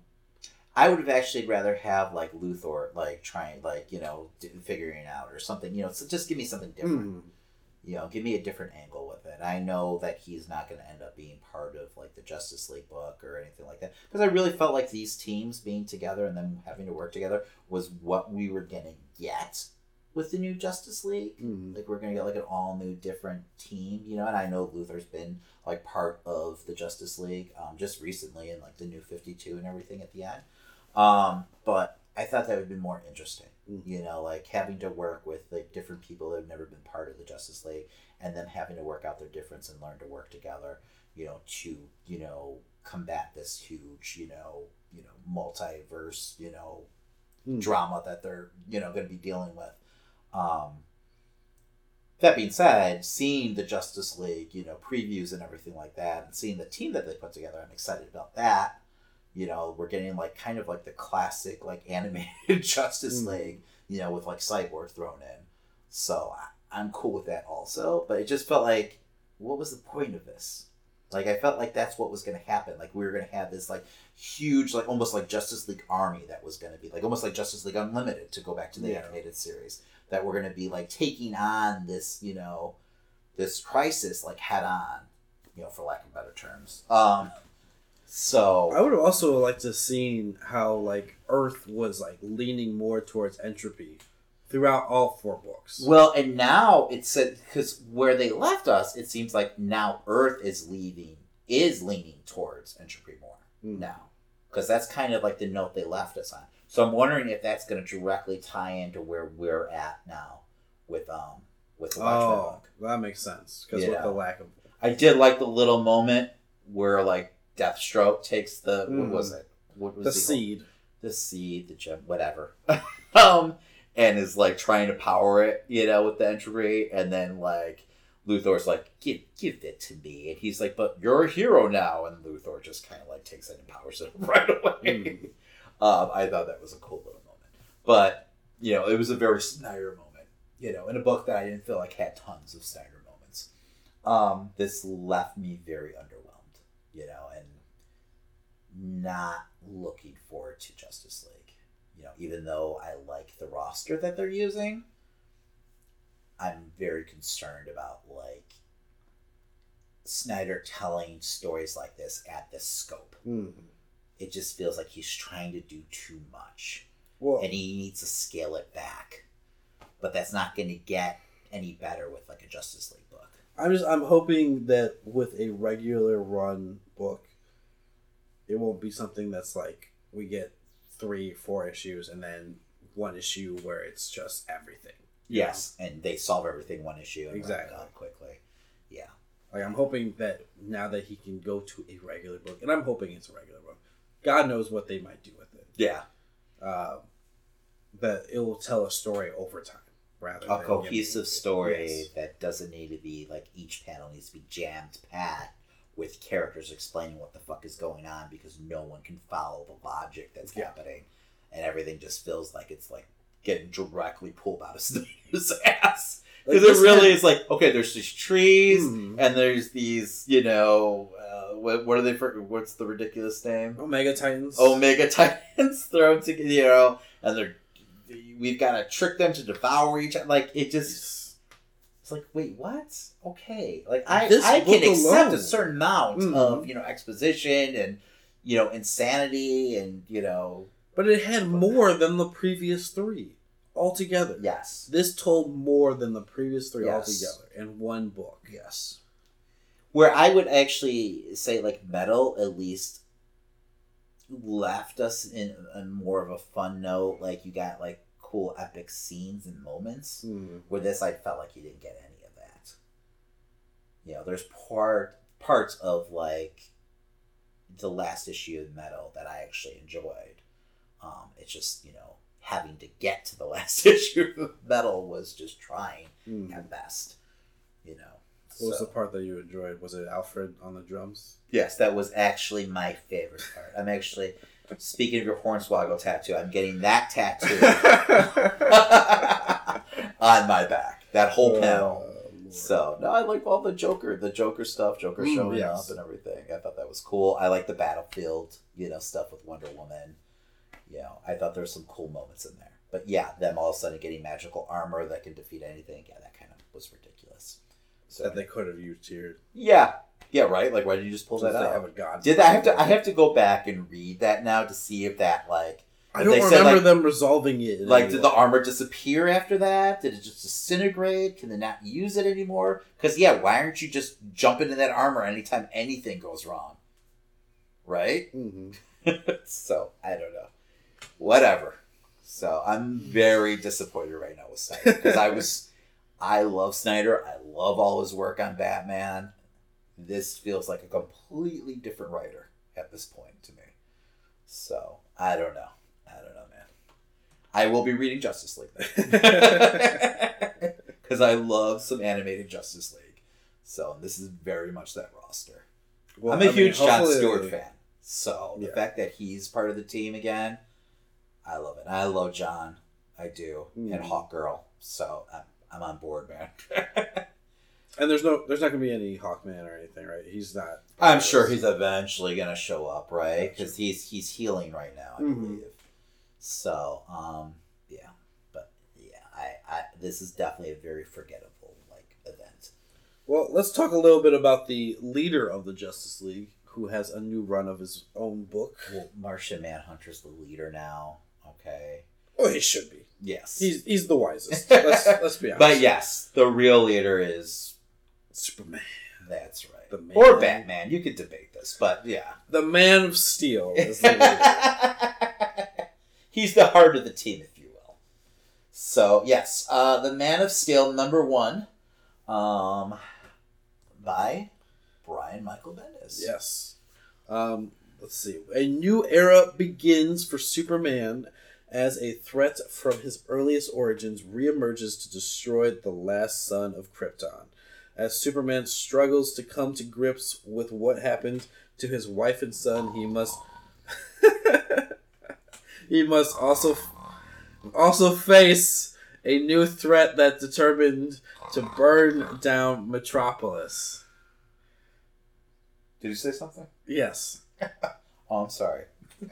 I would have actually rather have like Luthor, like trying, like you know, figuring it out or something. You know, so just give me something different. Mm. You know, give me a different angle with it. I know that he's not going to end up being part of like the Justice League book or anything like that because I really felt like these teams being together and them having to work together was what we were going to get with the new Justice League. Mm. Like we're gonna get like an all new different team, you know. And I know Luthor's been like part of the Justice League um, just recently in like the new Fifty Two and everything at the end. Um, but I thought that would be more interesting, Mm. you know, like having to work with like different people that have never been part of the Justice League, and them having to work out their difference and learn to work together, you know, to you know combat this huge, you know, you know, multiverse, you know, Mm. drama that they're you know going to be dealing with. Um, that being said, seeing the Justice League, you know, previews and everything like that, and seeing the team that they put together, I'm excited about that. You know, we're getting like kind of like the classic like animated Justice Mm. League, you know, with like Cyborg thrown in. So I, I'm cool with that also. But it just felt like, what was the point of this? Like I felt like that's what was going to happen. Like we were going to have this like huge, like almost like Justice League army that was going to be like almost like Justice League Unlimited to go back to the Yeah. animated series that we're going to be like taking on this, you know, this crisis like head on, you know, for lack of better terms. Um, so I would have also liked to have seen how like Earth was like leaning more towards entropy throughout all four books. Well, and now it said because where they left us, it seems like now Earth is leaving is leaning towards entropy more Mm. now because that's kind of like the note they left us on. So I'm wondering if that's going to directly tie into where we're at now with um with the Watchmen Oh, book. that makes sense because with Yeah. the lack of I did like the little moment where like Deathstroke takes the what was it? What was the he- seed. the seed, the gem, whatever. um, and is like trying to power it, you know, with the entropy, and then like Luthor's like, "Give, give it to me," and he's like, "But you're a hero now," and Luthor just kind of like takes it and powers it right away. um, I thought that was a cool little moment, but you know, it was a very Snyder moment, you know, in a book that I didn't feel like had tons of Snyder moments. Um, this left me very underwhelmed, you know, and not looking forward to Justice League. You know, even though I like the roster that they're using, I'm very concerned about like Snyder telling stories like this at this scope. Mm. It just feels like he's trying to do too much Well, and he needs to scale it back. But that's not going to get any better with like a Justice League. I'm just I'm hoping that with a regular run book, it won't be something that's like we get three, four issues and then one issue where it's just everything. Yes, and they solve everything one issue and wrap it Exactly. quickly. Yeah. Like I'm hoping that now that he can go to a regular book, and I'm hoping it's a regular book. God knows what they might do with it. Yeah. Uh, that it will tell a story over time rather a cohesive story Yes. that doesn't need to be like each panel needs to be jammed pat with characters explaining what the fuck is going on because no one can follow the logic that's Yeah. happening and everything just feels like it's like getting directly pulled out of Snyder's ass because this it really is like okay there's these trees Mhm. and there's these you know uh, what, what are they for what's the ridiculous name Omega Titans. Omega Titans thrown together, you know, and they're we've got to trick them to devour each other. Like it just, it's like, wait, what? Okay, like I This I can book accept alone. a certain amount Mhm. of you know exposition and you know insanity and you know But it had more than the previous three altogether. yes, This told more than the previous three Yes. altogether in one book. yes. Where I would actually say like metal at least left us in a more of a fun note. Like you got like cool epic scenes and moments. Mm. Where this, I felt like you didn't get any of that. You know, there's part parts of like the last issue of Metal that I actually enjoyed. Um, it's just you know having to get to the last issue of Metal was just trying Mm. at best. You know. What was So- the part that you enjoyed? Was it Alfred on the drums? Yes, that was actually my favorite part. I'm actually speaking of your Hornswoggle tattoo. I'm getting that tattoo on my back. That whole panel. Uh, So no, I like all the Joker, the Joker stuff, Joker Mm, showing yes. up and everything. I thought that was cool. I like the battlefield, you know, stuff with Wonder Woman. You know, I thought there were some cool moments in there. But yeah, them all of a sudden getting magical armor that can defeat anything. Yeah, that kind of was ridiculous. So that they could have used here. yeah, yeah, right. Like, why did you just pull that out? have a god. Did I have to? I have to go back and read that now to see if that like I don't they said, remember like- them resolving it. like did the armor disappear after that? Did it just disintegrate? Can they not use it anymore? Because yeah, why aren't you just jumping into that armor anytime anything goes wrong? Right. Mhm. so I don't know. Whatever. So I'm very disappointed right now with Snyder because I was, I love Snyder. I love all his work on Batman. This feels like a completely different writer at this point to me. So I don't know. I don't know, man. I will be reading Justice League because I love some animated Justice League. So this is very much that roster. Well, I'm a I mean, huge John hopefully- Stewart fan. So the Yeah. fact that he's part of the team again, I love it. I love John. I do. And Mm. Hawk Girl. So I'm, I'm on board, man. And there's no, there's not gonna be any Hawkman or anything, right? He's not. I'm sure he's eventually gonna show up, right? Because he's he's healing right now, I Mhm. believe. So, um, yeah, but yeah, I, I this is definitely a very forgettable like event. Well, let's talk a little bit about the leader of the Justice League, who has a new run of his own book. Well, Martian Manhunter's the leader now. Okay. Oh, he should be. Yes. He's he's the wisest. Let's let's be honest. but yes, the real leader is Superman, that's right. The man. Or Batman. You could debate this, but yeah. the Man of Steel, is the leader. He's the heart of the team, if you will. So yes, uh, the Man of Steel number one, um, by Brian Michael Bendis. yes. Um, let's see. A new era begins for Superman as a threat from his earliest origins reemerges to destroy the last son of Krypton. As Superman struggles to come to grips with what happened to his wife and son, he must he must also also face a new threat that's determined to burn down Metropolis. Did you say something? Yes. Oh, I'm sorry.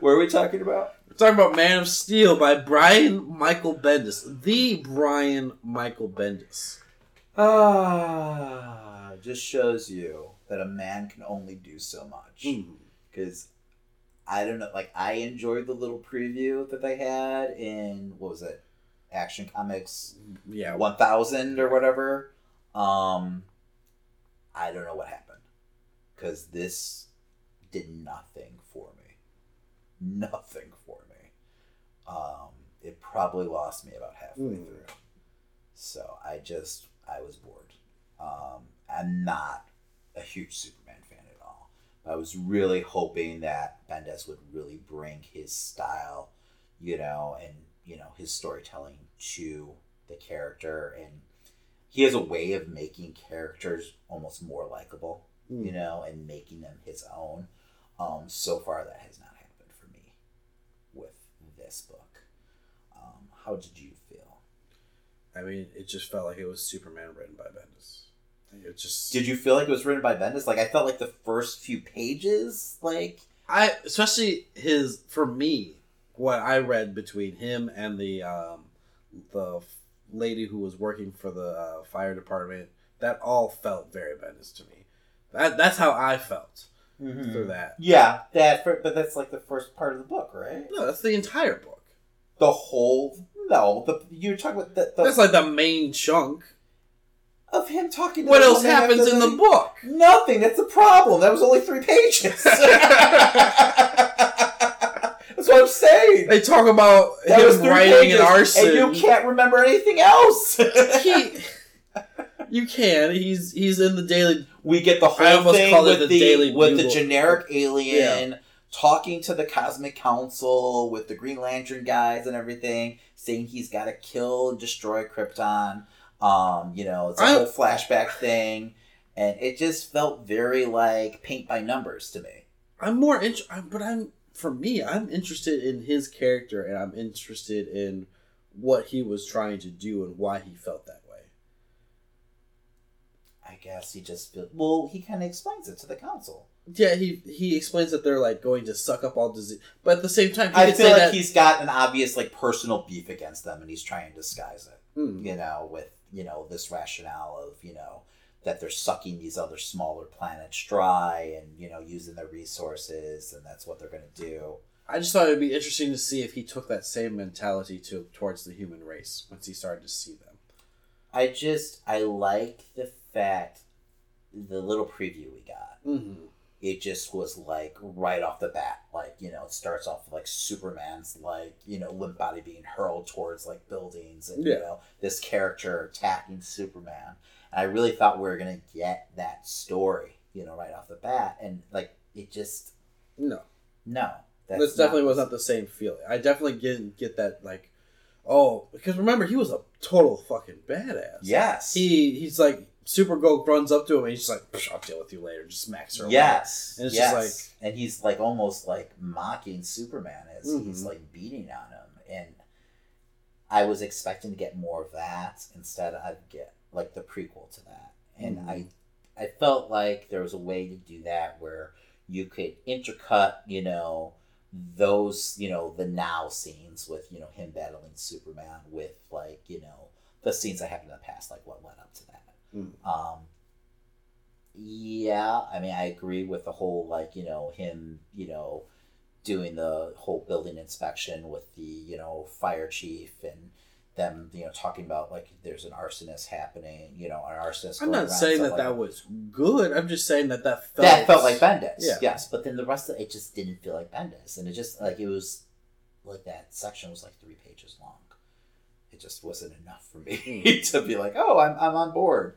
what are we talking about? We're talking about Man of Steel by Brian Michael Bendis. The Brian Michael Bendis. Ah, just shows you that a man can only do so much. Because I don't know. Like I enjoyed the little preview that they had in what was it, Action Comics Yeah. one thousand or whatever. Um, I don't know what happened because this did nothing for me. Nothing for me. Um, it probably lost me about halfway Hmm. through. So I just I was bored. Um, I'm not a huge Superman fan at all. I was really hoping that Bendis would really bring his style, you know, and you know his storytelling to the character, and he has a way of making characters almost more likable, you Mm. know, and making them his own. Um, so far, that has not happened for me with this book. Um, how did you feel? I mean, it just felt like it was Superman written by Bendis. It just Did you feel like it was written by Bendis? Like I felt like the first few pages, like I especially his for me what I read between him and the um, the lady who was working for the uh, fire department that all felt very Bendis to me. That that's how I felt mm-hmm. through that. Yeah, that. But that's like the first part of the book, right? No, that's the entire book. The whole. No, the you're talking about the, the That's like the main chunk. of him talking. to What else happens in the book? Nothing. That's the problem. That was only three pages. that's what I'm saying. They talk about That him writing pages, an arson. and you can't remember anything else. he, you can. He's he's in the daily. we get the whole thing call it with the the, Daily with the generic alien talking to the cosmic council with the green lantern guys and everything saying he's got to kill and destroy krypton um you know it's a I- whole flashback thing and it just felt very like paint by numbers to me I'm more interested, but I'm for me. I'm interested in his character, and I'm interested in what he was trying to do and why he felt that. I guess he just feel well he kind of explains it to the council Yeah, he he explains that they're like going to suck up all disease, but at the same time, i feel say like that. he's got an obvious like personal beef against them and he's trying to disguise it Hmm. you know, with, you know, this rationale of, you know, that they're sucking these other smaller planets dry and, you know, using their resources and that's what they're going to do. I just thought it'd be interesting to see if he took that same mentality to towards the human race once he started to see them. I just, I like the fact, the little preview we got, Mm-hmm. it just was like right off the bat, like, you know, it starts off like Superman's like, you know, limp body being hurled towards like buildings and, Yeah. you know, this character attacking Superman. And I really thought we were going to get that story, you know, right off the bat. And like, it just, No, no. This definitely not- was not the same feeling. I definitely didn't get that like, oh, because remember he was a total fucking badass. Yes. he he's like Supergirl runs up to him and he's just like, "Psh, I'll deal with you later. Just smacks her. away. Yes. And it's yes. just and he's like almost like mocking Superman as he's Mhm. like beating on him. And I was expecting to get more of that. Instead, I'd get like the prequel to that. And Mhm. I, I felt like there was a way to do that where you could intercut, you know, those, you know, the now scenes with, you know, him battling Superman with like, you know, the scenes that happened in the past, like what led up to that. Mm. Um, yeah, I mean, I agree with the whole like you know him, you know, doing the whole building inspection with the you know fire chief and them you know talking about like there's an arsonist happening you know an arsonist I'm not saying that like that was good. I'm just saying that that felt that felt like Bendis, Yeah. yes. But then the rest of it just didn't feel like Bendis, and it just like it was like that section was like three pages long. It just wasn't enough for me to be like, oh, I'm I'm on board.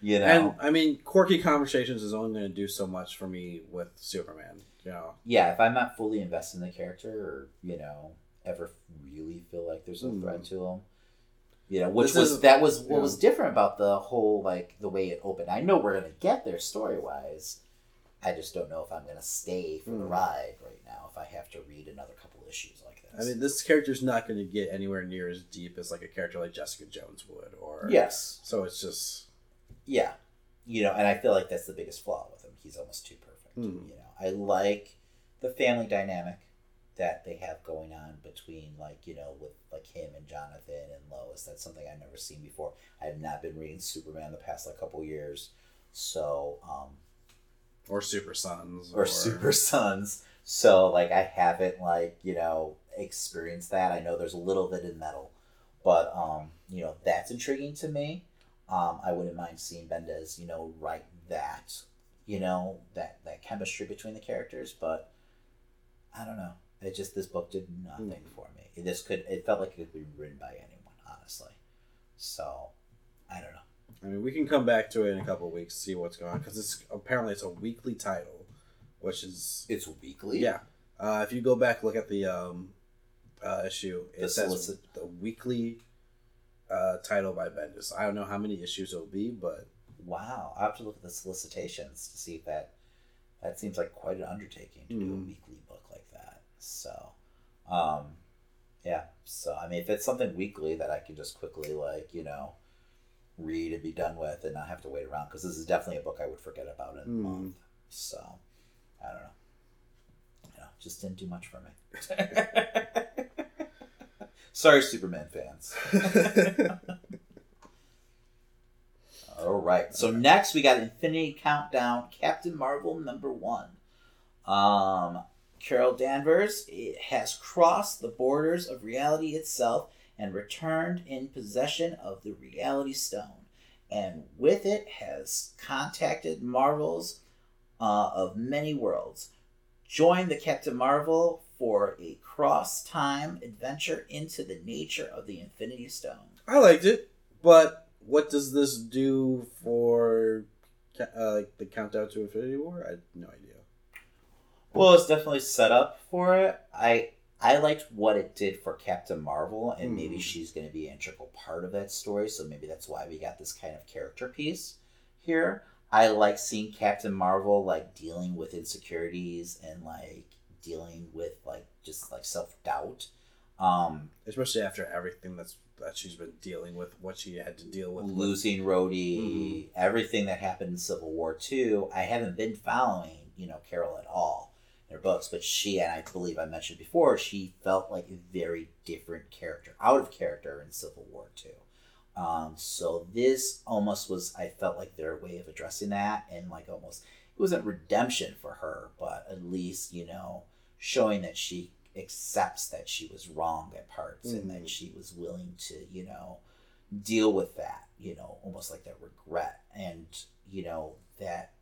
You know, And I mean, quirky conversations is only going to do so much for me with Superman. You know, yeah. If I'm not fully invested in the character, or you know, ever really feel like there's a Hmm. thread to him. You know, which This was is- that was what yeah. was different about the whole like the way it opened. I know we're gonna get there story wise. I just don't know if I'm gonna stay for the Hmm. ride right now. If I have to read another couple issues like this. I mean, this character's not going to get anywhere near as deep as like a character like Jessica Jones would, or yes, So it's just yeah, you know, and I feel like that's the biggest flaw with him. He's almost too perfect. Hmm. You know, I like the family dynamic that they have going on between like you know with like him and Jonathan and Lois. That's something I've never seen before. I have not been reading Superman the past like couple years, so um, or Super Sons or Super Sons. So like I haven't like you know experienced that. I know there's a little bit in metal, but um you know that's intriguing to me. Um, I wouldn't mind seeing Bendis you know write that you know that that chemistry between the characters, but I don't know. It just this book did nothing Hmm. for me. It, This could it felt like it could be written by anyone, honestly. So I don't know. I mean, we can come back to it in a couple of weeks, to see what's going on, because it's apparently it's a weekly title, which is It's weekly. yeah. Uh, if you go back look at the um, uh, issue, it The says solicit- the weekly uh, title by Bendis. I don't know how many issues it'll be, but Wow, I have to look at the solicitations to see if that that seems like quite an undertaking to do a Mhm. weekly book like that. So, um, yeah. So I mean, if it's something weekly that I can just quickly like you know read and be done with and not have to wait around because this is definitely a book I would forget about in a Mhm. month. So I don't know. You know, just didn't do much for me. Sorry, Superman fans. All right. So next we got Infinity Countdown, Captain Marvel number one. Um, Carol Danvers it has crossed the borders of reality itself and returned in possession of the Reality Stone, and with it has contacted Marvels uh, of many worlds. Join the Captain Marvel for a cross-time adventure into the nature of the Infinity Stone. I liked it. But what does this do for uh, like the countdown to Infinity War? I had no idea. Well, it's definitely set up for it. I I liked what it did for Captain Marvel, and maybe Hmm. she's going to be an integral part of that story. So maybe that's why we got this kind of character piece here. I like seeing Captain Marvel like dealing with insecurities and like dealing with like just like self doubt. Um, Especially after everything that's that she's been dealing with, what she had to deal with. losing Rhodey, everything that happened in Civil War Two. I haven't been following, you know, Carol at all in her books, but she and I believe I mentioned before, she felt like a very different character, out of character in Civil War Two. Um, so this almost was, I felt like their way of addressing that, and like almost it wasn't redemption for her, but at least you know showing that she accepts that she was wrong at parts and Mhm. that she was willing to you know deal with that, you know, almost like that regret and, you know, that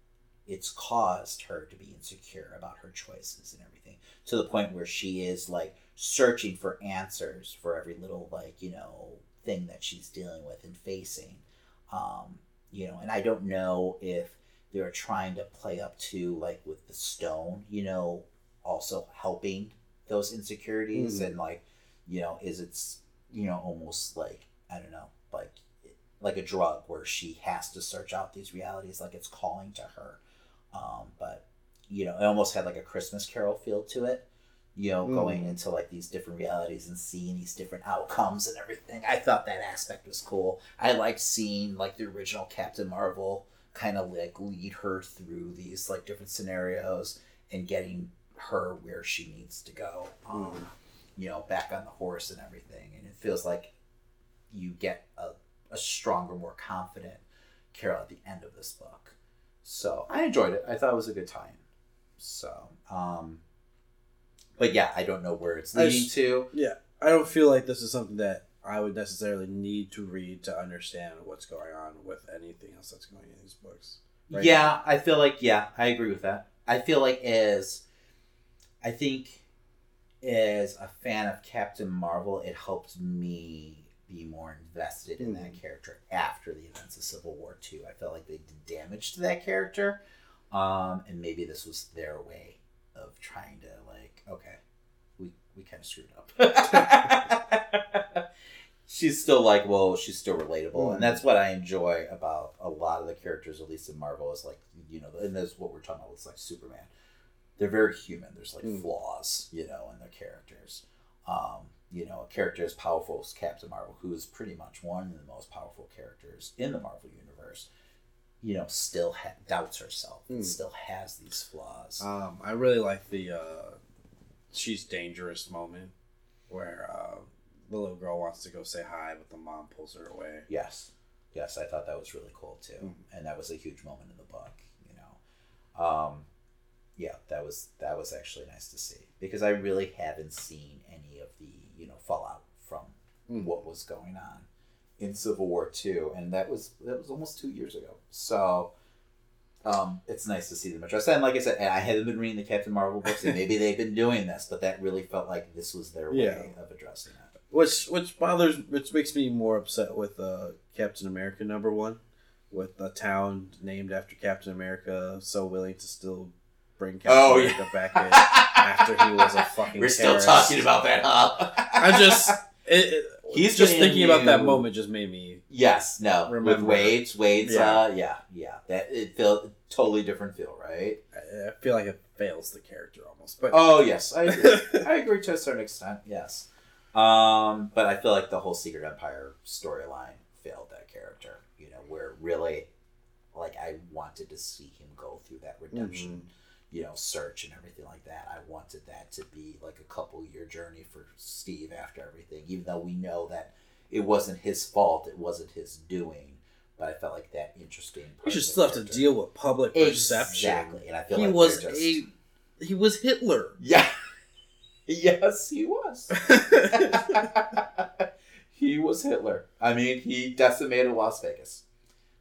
it's caused her to be insecure about her choices and everything to the point where she is like searching for answers for every little like, you know, thing that she's dealing with and facing. Um, you know, and I don't know if they're trying to play up to like with the stone, you know, also helping those insecurities Mhm. and like, you know, is it's you know almost like I don't know, like like a drug where she has to search out these realities, like it's calling to her. Um, but you know, it almost had like a Christmas Carol feel to it. You know, going Mm. into like these different realities and seeing these different outcomes and everything. I thought that aspect was cool. I liked seeing like the original Captain Marvel kind of like lead her through these like different scenarios and getting her where she needs to go. Um, you know, back on the horse and everything. And it feels like you get a, a stronger, more confident Carol at the end of this book. So I enjoyed it. I thought it was a good time. So, um, but yeah, I don't know where it's leading just- to. Yeah, I don't feel like this is something that I would necessarily need to read to understand what's going on with anything else that's going in these books. right yeah, I feel like yeah, I agree with that. I feel like as I think as a fan of Captain Marvel, it helps me be more invested in that Mhm. character after the events of Civil War Two. I felt like they did damage to that character, um, and maybe this was their way of trying to like, okay, we we kind of screwed up. she's still like, well, she's still relatable, Mm. and that's what I enjoy about a lot of the characters, at least in Marvel, is like you know, and that's what we're talking about. It's like Superman. They're very human. There's like Mm. flaws, you know, in their characters. Um, you know, a character as powerful as Captain Marvel, who is pretty much one of the most powerful characters in the Marvel universe, you know, still ha- doubts herself Mm. still has these flaws. Um, I really like the uh, she's dangerous moment where uh, the little girl wants to go say hi, but the mom pulls her away. Yes, yes, I thought that was really cool too, Mm. and that was a huge moment in the book. You know, um, yeah, that was that was actually nice to see because I really haven't seen any of the you know fallout from Mm. what was going on in Civil War Two, and that was that was almost two years ago. So. Um, it's nice to see them address that. And like I said, I haven't been reading the Captain Marvel books, and maybe they've been doing this, but that really felt like this was their way Yeah. of addressing it. Which which bothers which makes me more upset with uh, Captain America number one, with a town named after Captain America so willing to still bring Captain Oh, America back in after he was a fucking. We're still terrorist. talking about that, huh? I just it, it, He's just been thinking about that moment just made me Yes, no. Remember. With Wade's, Wade's, Yeah. uh, yeah, yeah. That it felt totally different feel, right? I, I feel like it fails the character almost. But Oh yes, I agree. I agree to a certain extent. Yes, um, but I feel like the whole Secret Empire storyline failed that character. You know, where really, like, I wanted to see him go through that redemption. You know, search and everything like that. I wanted that to be like a couple year journey for Steve after everything, even though we know that it wasn't his fault, it wasn't his doing. But I felt like that interesting. you of still have to deal with public perception. Exactly, and I feel He like was just... a he was Hitler. Yeah. yes, he was. he was Hitler. I mean, he decimated Las Vegas.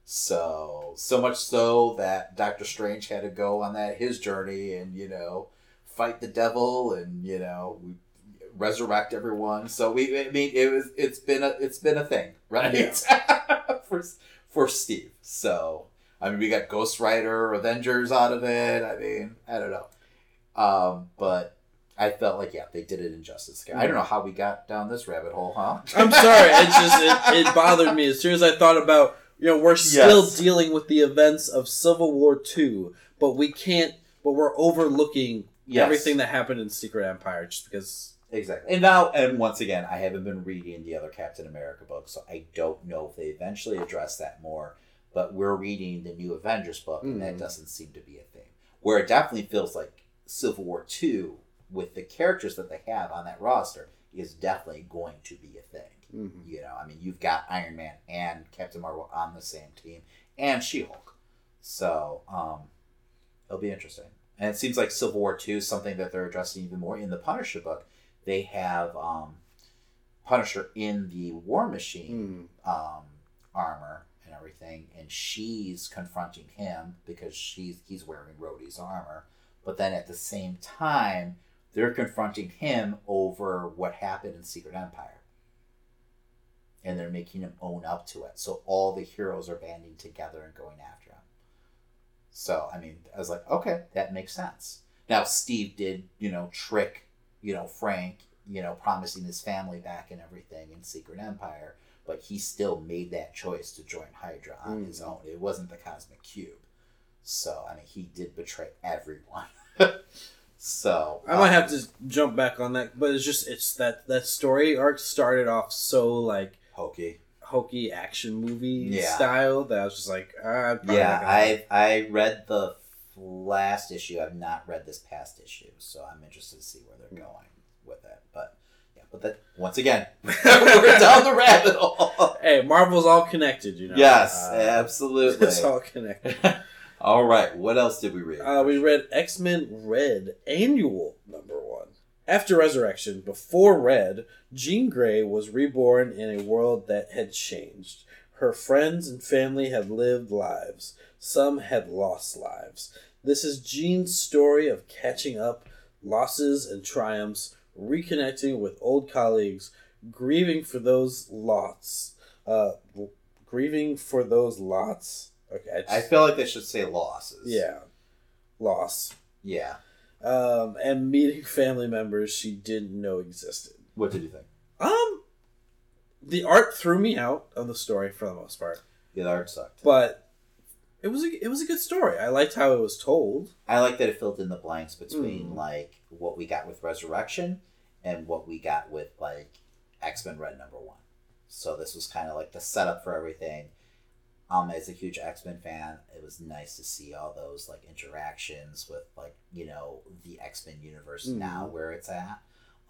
So, so much so that Doctor Strange had to go on that his journey and, you know, fight the devil and, you know, we resurrect everyone. So we I mean it was it's been a it's been a thing, right? for for Steve. So, I mean, we got Ghost Rider, Avengers out of it. I mean, I don't know. Um, but I felt like yeah, they did it injustice. I don't know how we got down this rabbit hole, huh? I'm sorry. It just it, it bothered me as soon as I thought about you know we're still Yes. dealing with the events of Civil War Two, but we can't. But we're overlooking Yes. everything that happened in Secret Empire just because. Exactly. And now, and once again, I haven't been reading the other Captain America books, so I don't know if they eventually address that more. But we're reading the new Avengers book, and that Mhm. doesn't seem to be a thing. Where it definitely feels like Civil War 2, with the characters that they have on that roster, is definitely going to be a thing. You know, I mean, you've got Iron Man and Captain Marvel on the same team, and She Hulk. So, um, it'll be interesting. And it seems like Civil War 2 is something that they're addressing even more. In the Punisher book, they have um, Punisher in the War Machine Mm. um, armor and everything, and she's confronting him because she's he's wearing Rhodey's armor. But then at the same time, they're confronting him over what happened in Secret Empire. And they're making him own up to it. So all the heroes are banding together and going after him. So, I mean, I was like, okay, that makes sense. Now, Steve did, you know, trick, you know, Frank, you know, promising his family back and everything in Secret Empire, but he still made that choice to join Hydra on Mm. his own. It wasn't the Cosmic Cube. So, I mean, he did betray everyone. so, I might um, have to jump back on that, but it's just it's that that story arc started off so like hokey. hokey action movie Yeah. style that I was just like, ah, Yeah, I I read the last issue. I've not read this past issue, so I'm interested to see where they're going with it. But yeah, but that once again, we're down the rabbit hole. Hey, Marvel's all connected, you know. Yes, Uh, absolutely. It's all connected. All right, what else did we read? Uh, we read X Men Red Annual number one. After Resurrection, before Red, Jean Grey was reborn in a world that had changed. Her friends and family had lived lives. Some had lost lives. This is Jean's story of catching up, losses and triumphs, reconnecting with old colleagues, grieving for those lots. Uh, grieving for those lots. Okay, I, just, I feel like they should say losses. yeah, loss. Yeah. Um, and meeting family members she didn't know existed. What did you think? Um, the art threw me out of the story for the most part, Yeah, the art sucked. but it was a, it was a good story. I liked how it was told. I like that it filled in the blanks between Mm. like what we got with Resurrection and what we got with like X Men Red Number One. So this was kind of like the setup for everything. Um, as a huge X Men fan, it was nice to see all those like interactions with like you know the X Men universe Mhm. now where it's at,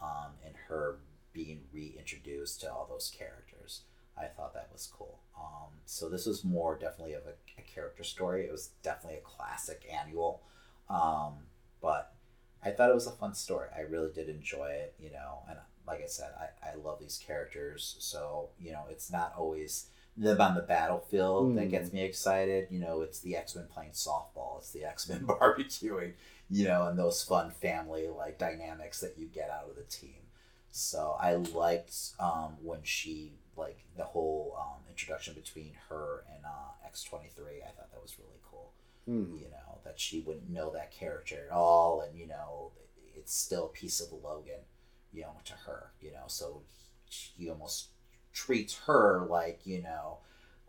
um, and her being reintroduced to all those characters. I thought that was cool. Um, so this was more definitely of a, a character story. It was definitely a classic annual, um, but I thought it was a fun story. I really did enjoy it. You know, and like I said, I, I love these characters. So you know, it's not always them on the battlefield that Mm. gets me excited. You know, it's the X Men playing softball. It's the X Men barbecuing. You know, and those fun family like dynamics that you get out of the team. So I liked um, when she like the whole um, introduction between her and uh, X twenty three. I thought that was really cool. Hmm. You know that she wouldn't know that character at all, and you know it's still a piece of Logan. You know to her. You know so he almost treats her like you know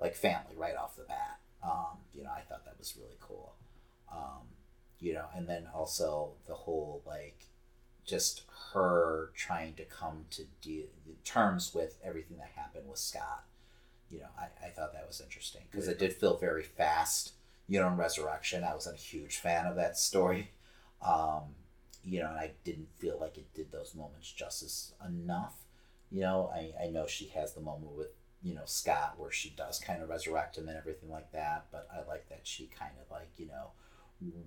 like family right off the bat. Um, you know I thought that was really cool. Um, you know, and then also the whole like just her trying to come to de- terms with everything that happened with Scott. You know, I, I thought that was interesting because it did feel very fast. You know, in Resurrection, I wasn't a huge fan of that story. Um, you know, and I didn't feel like it did those moments justice enough. You know, I, I know she has the moment with, you know, Scott where she does kind of resurrect him and everything like that, but I like that she kind of like, you know,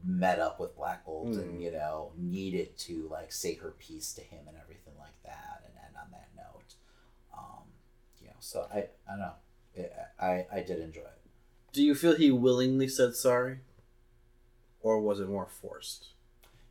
met up with Black Bolt and Mm. you know needed to like say her piece to him and everything like that and end on that note um you know so i i don't know it, i i did enjoy it Do you feel he willingly said sorry, or was it more forced?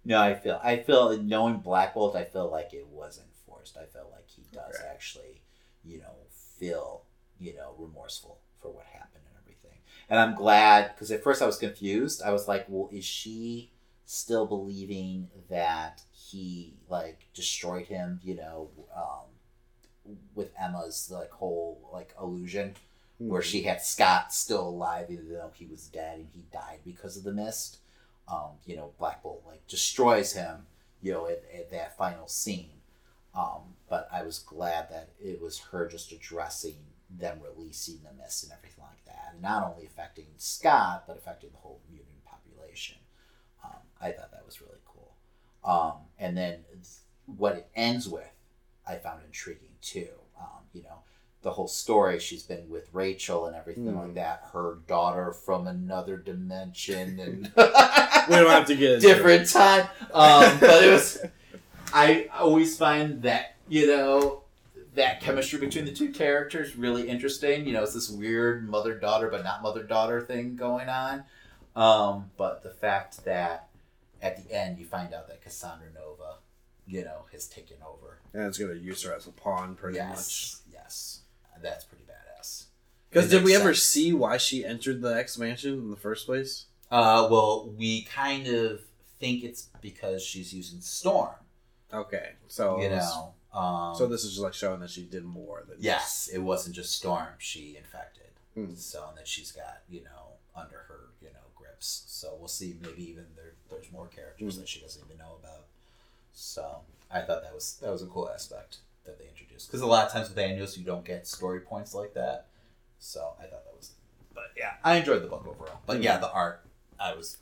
no i feel i feel knowing Black Bolt i feel like it wasn't forced i feel like he does Okay. actually you know feel you know remorseful for what happened and everything and i'm glad because at first i was confused i was like well is she still believing that he like destroyed him you know um with emma's like whole like illusion where she had Scott still alive, even though he was dead and he died because of the mist. Um, you know, Black Bolt like destroys him, you know, at, at that final scene. Um, but I was glad that it was her just addressing them releasing the mist and everything like that, and not only affecting Scott but affecting the whole mutant population. Um, I thought that was really cool. Um, and then what it ends with, I found intriguing too. Um, you know, the whole story she's been with Rachel and everything Hmm. like that. Her daughter from another dimension and We don't have to get different time. Um, but it was. I always find that you know that chemistry between the two characters really interesting. You know, it's this weird mother daughter but not mother daughter thing going on. Um, but the fact that at the end you find out that Cassandra Nova, you know, has taken over. and it's gonna use her as a pawn, pretty much. yes, yes, that's pretty badass. Because did we makes ever see why she entered the X Mansion in the first place? Uh, well, we kind of think it's because she's using Storm. Okay, so you know. Um, so this is just like showing that she did more than yes, it wasn't just Storm she infected. Hmm. So and that she's got you know under her you know grips. So we'll see. Maybe even there, there's more characters Hmm. that she doesn't even know about. So I thought that was that was a cool aspect that they introduced because a lot of times with annuals you don't get story points like that. So I thought that was. But yeah, I enjoyed the book overall. But yeah, the art I was.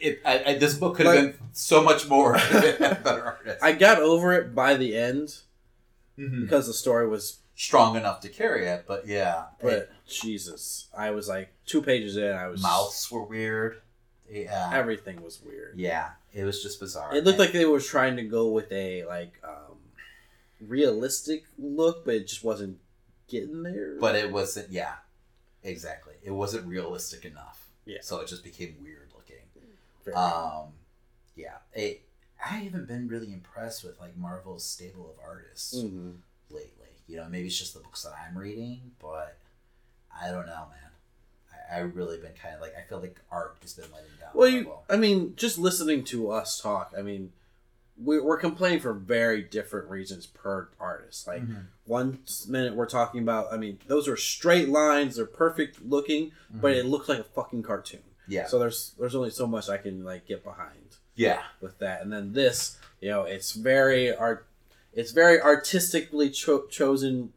It, I, I, this book could have Like- been so much more if it had a better artist. I got over it by the end Mhm. because the story was. strong enough to carry it, but yeah, But Jesus, I was like two pages in. I was mouths were weird. Yeah. Everything was weird. yeah. It was just bizarre. It looked like they were trying to go with a like um, realistic look, but it just wasn't getting there. but it wasn't. Yeah, exactly. It wasn't realistic enough. Yeah. So it just became weird. Very- Um, yeah. It, I haven't been really impressed with like Marvel's stable of artists Mhm. lately. You know, maybe it's just the books that I'm reading, but I don't know, man. I, I really been kind of like I feel like art has been letting down. Well, you, I mean, just listening to us talk, I mean, we, we're complaining for very different reasons per artist. Like, Mhm. one minute we're talking about, I mean, those are straight lines, they're perfect looking, but it looks like a fucking cartoon. Yeah, So there's there's only so much I can like get behind yeah, with that. And then this, you know, it's very art, it's very artistically cho- chosen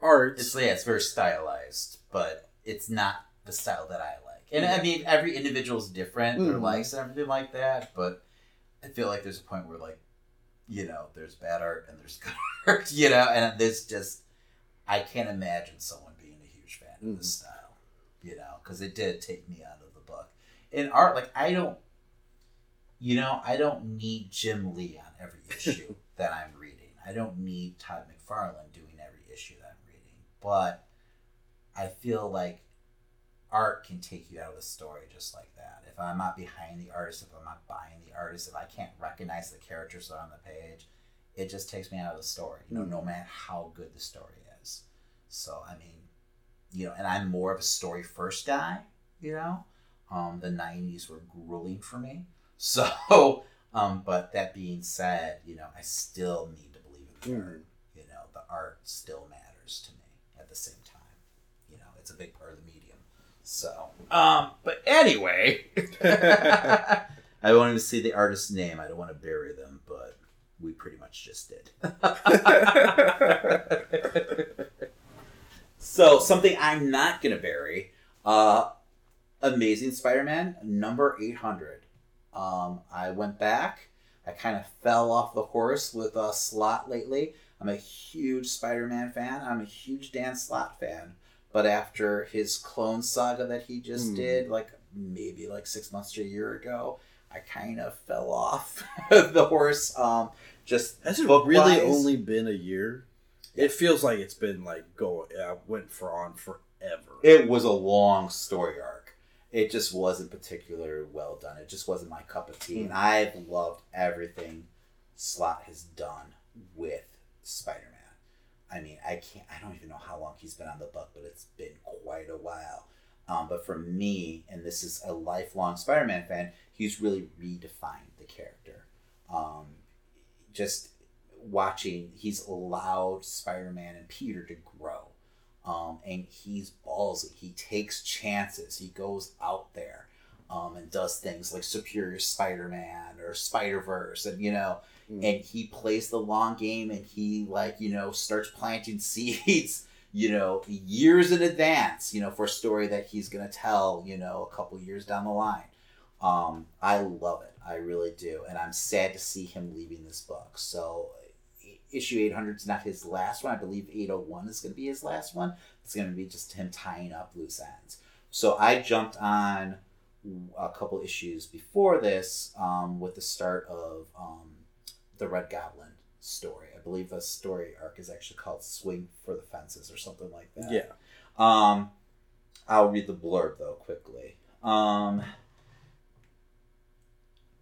art. it's yeah, it's very stylized, but it's not the style that I like. And I mean, every individual's different, their Mhm. likes and everything like that. But I feel like there's a point where like, you know, there's bad art and there's good art, you know, and there's just I can't imagine someone being a huge fan of this style, you know, because it did take me out of the book. In art, like I don't, you know, I don't need Jim Lee on every issue that I'm reading. I don't need Todd McFarlane doing every issue that I'm reading, but I feel like art can take you out of the story just like that. If I'm not behind the artist, if I'm not buying the artist, if I can't recognize the characters that are on the page, it just takes me out of the story. You know, no matter how good the story is. So I mean, you know, and I'm more of a story first guy. You know, um, the '90s were grueling for me. So, um, but that being said, you know, I still need to believe in the Mhm. art. You know, the art still matters to me at the same time. You know, it's a big part of the medium. So, um, but anyway, I wanted to see the artist's name. I don't want to bury them, but we pretty much just did. so, something I'm not going to bury uh, Amazing Spider Man number 800. Um, I went back. I kind of fell off the horse with a slot lately. I'm a huge Spider Man fan. I'm a huge Dan Slott fan. But after his clone saga that he just Hmm. did, like maybe like six months to a year ago, I kind of fell off the horse. Um, just Has it really only been a year? It feels like it's been like going. uh, went for on forever. It was a long story arc. It just wasn't particularly well done. It just wasn't my cup of tea. And I've loved everything Slott has done with Spider Man. I mean, I can't. I don't even know how long he's been on the book, but it's been quite a while. Um, but for me, and this is a lifelong Spider Man fan, he's really redefined the character. Um, just watching, he's allowed Spider Man and Peter to grow um, and he's ballsy. He takes chances. He goes out there um, and does things like Superior Spider-Man or Spider-Verse, and you know, Mm. and he plays the long game, and he like you know starts planting seeds. You know, years in advance. You know, for a story that he's gonna tell. You know, a couple years down the line. Um, I love it. I really do, and I'm sad to see him leaving this book. So issue 800 is not his last one. I believe 801 is going to be his last one. It's going to be just him tying up loose ends. So I jumped on a couple issues before this um, with the start of um, the Red Goblin story. I believe the story arc is actually called Swing for the Fences or something like that. yeah. Um, I'll read the blurb though quickly. Um,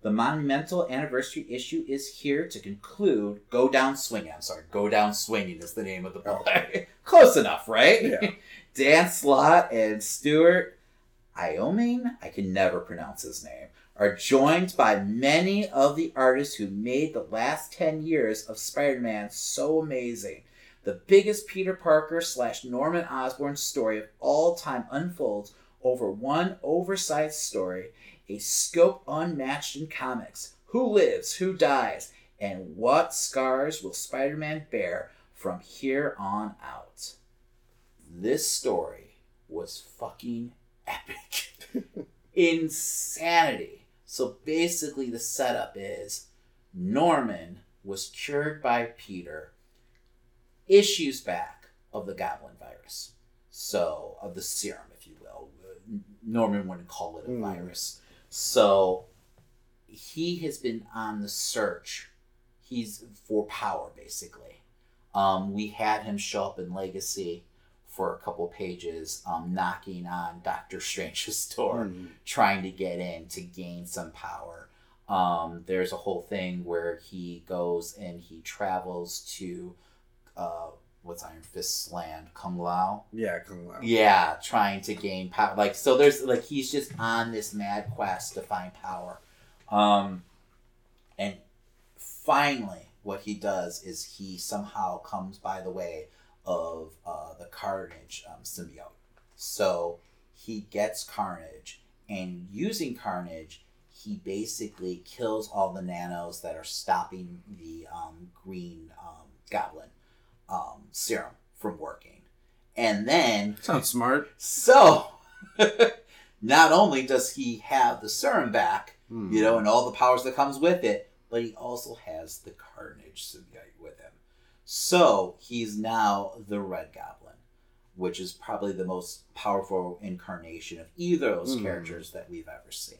the monumental anniversary issue is here to conclude. Go down swinging. I'm sorry. Go down swinging is the name of the oh. book. Close enough, right? Yeah. Dan Slott and Stuart Immonen, I can never pronounce his name, are joined by many of the artists who made the last 10 years of Spider Man so amazing. The biggest Peter Parker slash Norman Osborn story of all time unfolds over one oversized story, a scope unmatched in comics. Who lives, who dies, and what scars will Spider Man bear from here on out? This story was fucking epic. Insanity. So basically, the setup is Norman was cured by Peter issues back of the goblin virus. So, of the serum, if you will. Norman wouldn't call it a Hmm. virus. So he has been on the search. He's for power, basically. Um, we had him show up in Legacy for a couple pages, um, knocking on Doctor Strange's door, Mm. trying to get in to gain some power. Um, there's a whole thing where he goes and he travels to uh, what's Iron Fist's land, Kung Lao. Yeah, Kung Lao. Yeah, trying to gain power. Like so, there's like he's just on this mad quest to find power. Um, and finally, what he does is he somehow comes by the way of uh, the Carnage um, symbiote. So he gets Carnage, and using Carnage, he basically kills all the nanos that are stopping the um, Green um, Goblin um, serum from working. And then Sounds smart. so, not only does he have the serum back, Hmm. you know, and all the powers that comes with it, but he also has the Carnage symbiote with him. So he's now the Red Goblin, which is probably the most powerful incarnation of either of those Hmm. characters that we've ever seen.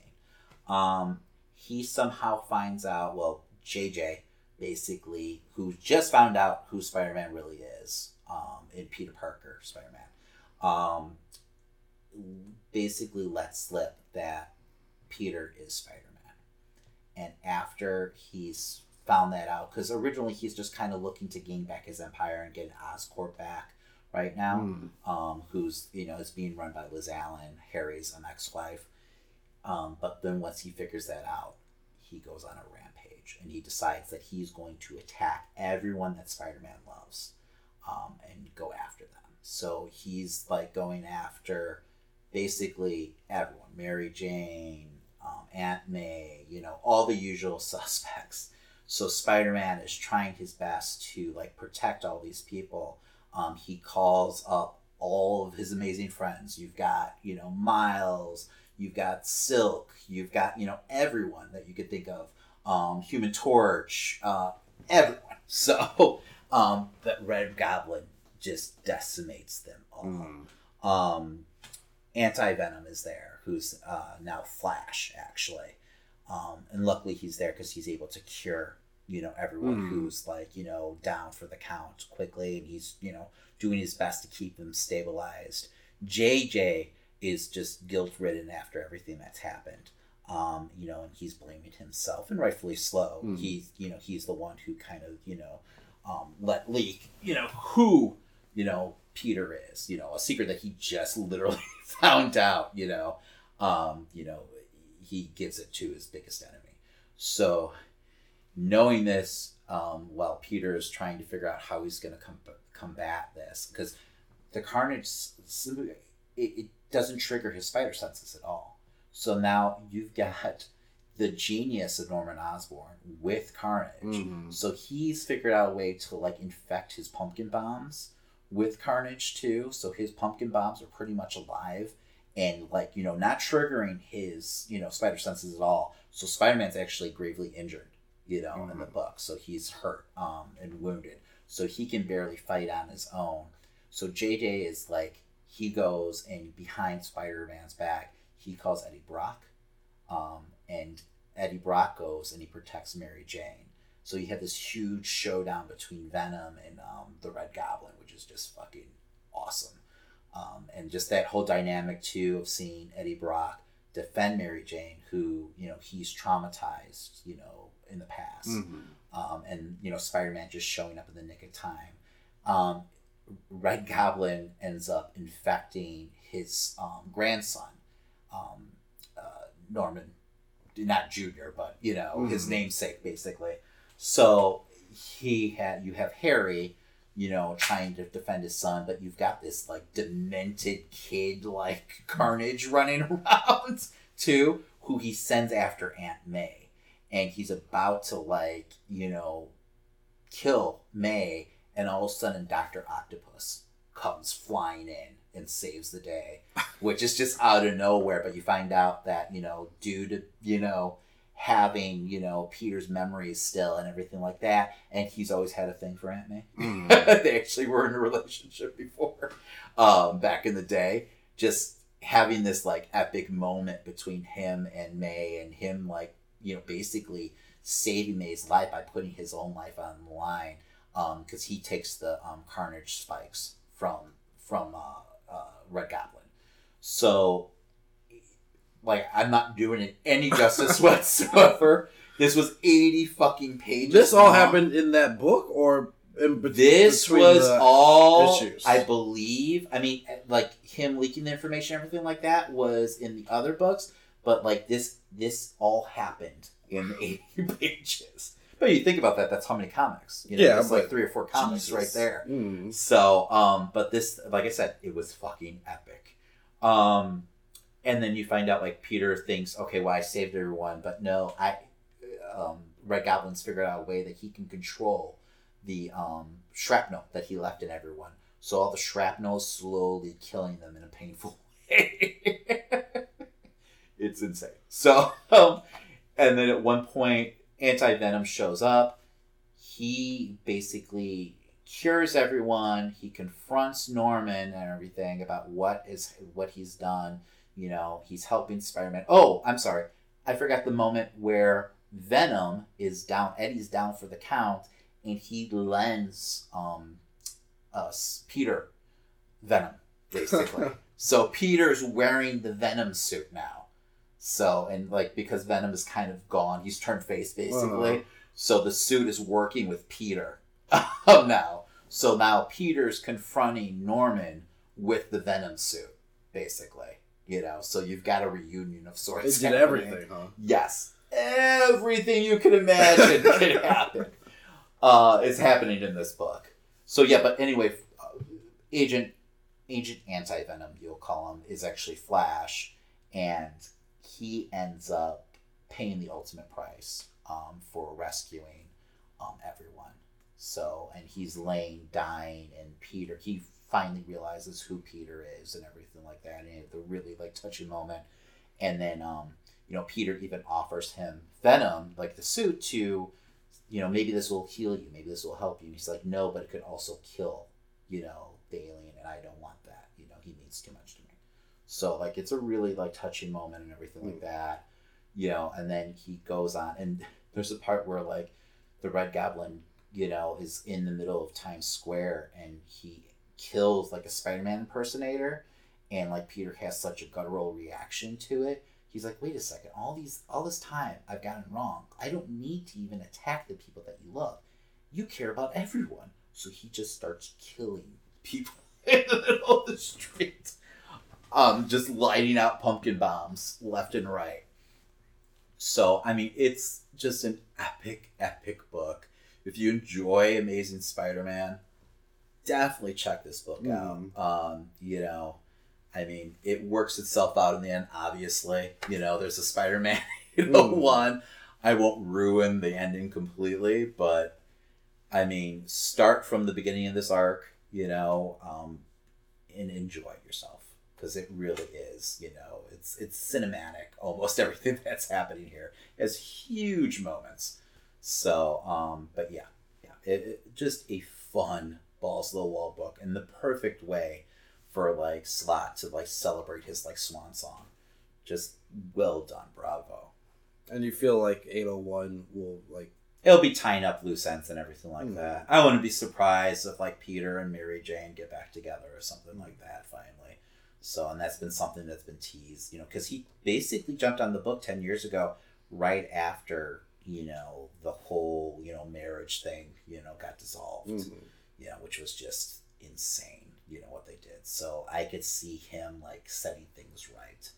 Um, he somehow finds out. Well, JJ basically, who just found out who Spider Man really is, um, in Peter Parker Spider Man, um, basically let slip that Peter is Spider Man. And after he's found that out, because originally he's just kind of looking to gain back his empire and get Oscorp back right now, Hmm. um, who's, you know, is being run by Liz Allan, Harry's um, ex wife. Um, but then once he figures that out, he goes on a and he decides that he's going to attack everyone that Spider Man loves um, and go after them. So he's like going after basically everyone Mary Jane, um, Aunt May, you know, all the usual suspects. So Spider Man is trying his best to like protect all these people. Um, he calls up all of his amazing friends. You've got, you know, Miles, you've got Silk, you've got, you know, everyone that you could think of. Um, Human Torch, uh, everyone. So um, that Red Goblin just decimates them all. Hmm. Um, Anti Venom is there, who's uh, now Flash, actually. Um, and luckily he's there because he's able to cure, you know, everyone Hmm. who's like, you know, down for the count quickly. And he's, you know, doing his best to keep them stabilized. JJ is just guilt ridden after everything that's happened. Um, you know, and he's blaming himself, and rightfully so. Hmm. He's, you know, he's the one who kind of, you know, um, let leak, you know, who, you know, Peter is, you know, a secret that he just literally found out, you know, um, you know, he gives it to his biggest enemy. So, knowing this, um, while Peter is trying to figure out how he's going to com- combat this, because the Carnage, it, it doesn't trigger his spider senses at all. So now you've got the genius of Norman Osborn with Carnage. Mhm. So he's figured out a way to like infect his pumpkin bombs with Carnage too. So his pumpkin bombs are pretty much alive and like, you know, not triggering his, you know, spider senses at all. So Spider-Man's actually gravely injured, you know, in the book. So he's hurt um and wounded. So he can barely fight on his own. So JJ is like he goes and behind Spider-Man's back, he calls Eddie Brock. Um, and Eddie Brock goes and he protects Mary Jane. So you have this huge showdown between Venom and um, the Red Goblin, which is just fucking awesome. Um, and just that whole dynamic too of seeing Eddie Brock defend Mary Jane, who you know he's traumatized, you know, in the past, Mhm. um, and you know Spider Man just showing up in the nick of time. Um, Red Goblin ends up infecting his um, grandson, um, uh, Norman, not Junior, but you know his Mhm. namesake basically. So he had you have Harry, you know, trying to defend his son, but you've got this like demented kid like Carnage running around too, who he sends after Aunt May, and he's about to like you know kill May, and all of a sudden Doctor Octopus comes flying in and saves the day, which is just out of nowhere. But you find out that you know due to you know having you know Peter's memories still and everything like that, and he's always had a thing for Aunt May. Mhm. they actually were in a relationship before, um, back in the day. Just having this like epic moment between him and May, and him like you know basically saving May's life by putting his own life on the line, because he takes the um, Carnage spikes from from uh, uh, Red Goblin. So, like, I'm not doing it any justice whatsoever. This was 80 fucking pages. This all long. happened in that book, or This was all, issues? I believe. I mean, like him leaking the information, everything like that was in the other books, but like this, this all happened in 80 pages. But you think about that, that's how many comics. You know, Yeah, that's like three or four comics Jesus. right there. Mm. So, um, but this, like I said, it was fucking epic. Um, and then you find out like Peter thinks, okay, well, I saved everyone, but no, I, um, Red Goblin's figured out a way that he can control the um, shrapnel that he left in everyone. So all the shrapnel is slowly killing them in a painful way. it's insane. So, um, and then at one point, Anti Venom shows up. He basically cures everyone. He confronts Norman and everything about what is what he's done. You know, he's helping Spider-Man. Oh, I'm sorry. I forgot the moment where Venom is down. Eddie's down for the count, and he lends um, us Peter Venom basically. so Peter's wearing the Venom suit now. So and like because Venom is kind of gone, he's turned face basically. Uh-huh. So the suit is working with Peter now. So now Peter's confronting Norman with the Venom suit, basically. You know, so you've got a reunion of It sorts. did happening. everything, huh? Yes, everything you could imagine could happen. Uh, is happening in this book. So yeah, but anyway, uh, Agent Agent Anti Venom, you'll call him, is actually Flash, and he ends up paying the ultimate price um, for rescuing um, everyone. So, and he's laying, dying, and Peter, he finally realizes who Peter is and everything like that, and it's a really like touching moment. And then, um, you know, Peter even offers him Venom, like the suit, to, you know, maybe this will heal you, maybe this will help you. And he's like, no, but it could also kill, you know, the alien, and I don't want that. You know, he means too much. So, like, it's a really like touching moment and everything like mm. that, you know. And then he goes on, and there's a part where like the Red Goblin, you know, is in the middle of Times Square, and he kills like a Spider-Man impersonator, and like Peter has such a guttural reaction to it. He's like, wait a second, all these all this time I've gotten wrong. I don't need to even attack the people that you love. You care about everyone. So he just starts killing people in the middle of the street. Um, just lighting out pumpkin bombs left and right. So I mean it's just an epic, epic book. If you enjoy Amazing Spider-Man, definitely check this book Mhm. out. Um, you know, I mean, it works itself out in the end. Obviously, you know, there's a Spider-Man, you know, Mm. one. I won't ruin the ending completely, but I mean, start from the beginning of this arc, you know, um, and enjoy yourself because it really is. You know, it's it's cinematic. Almost everything that's happening here has huge moments. So, um, but yeah, yeah, it, it just a fun balls to the wall book and the perfect way for like Slott to like celebrate his like swan song. Just well done, bravo. And you feel like 801 will like It'll be tying up loose ends and everything like Hmm. that. I wouldn't be surprised if like Peter and Mary Jane get back together or something like that finally. So, and that's been something that's been teased, you know, because he basically jumped on the book 10 years ago, right after, you know, the whole, you know, marriage thing, you know, got dissolved. mhm. you know, which was just insane, you know, what they did. So I could see him like setting things right,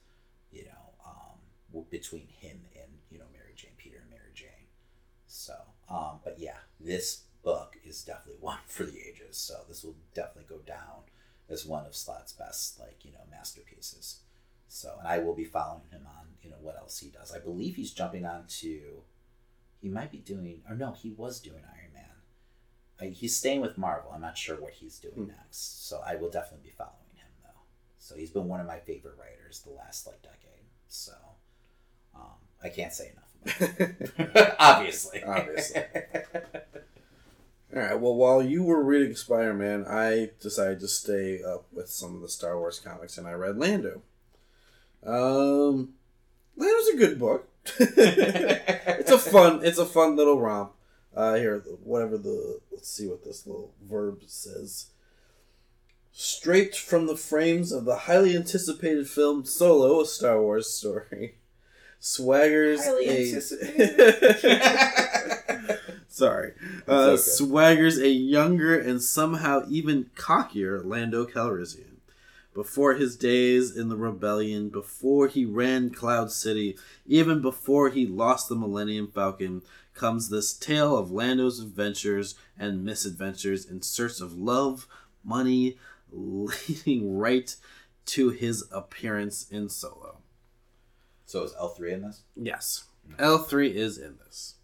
you know, um, w- between him and, you know, Mary Jane, Peter and Mary Jane. So, um, but yeah, this book is definitely one for the ages. So this will definitely go down as one of Slott's best, like, you know, masterpieces. So, and I will be following him on, you know, what else he does. I believe he's jumping on to, he might be doing, or no, he was doing Iron Man. Uh, he's staying with Marvel. I'm not sure what he's doing Hmm. next. So I will definitely be following him though. So he's been one of my favorite writers the last like decade. So um, I can't say enough. About him. Obviously. Obviously. Right. Well, while you were reading Spider Man, I decided to stay up with some of the Star Wars comics, and I read Lando. Um, Lando's a good book. it's a fun. It's a fun little romp. Uh, here, whatever the let's see what this little verb says. Straight from the frames of the highly anticipated film Solo, a Star Wars story, swaggers Highly a. Sorry, uh, okay. swaggers a younger and somehow even cockier Lando Calrissian. Before his days in the rebellion, before he ran Cloud City, even before he lost the Millennium Falcon, comes this tale of Lando's adventures and misadventures in search of love, money, leading right to his appearance in Solo. So is L three in this? Yes, L3 is in this.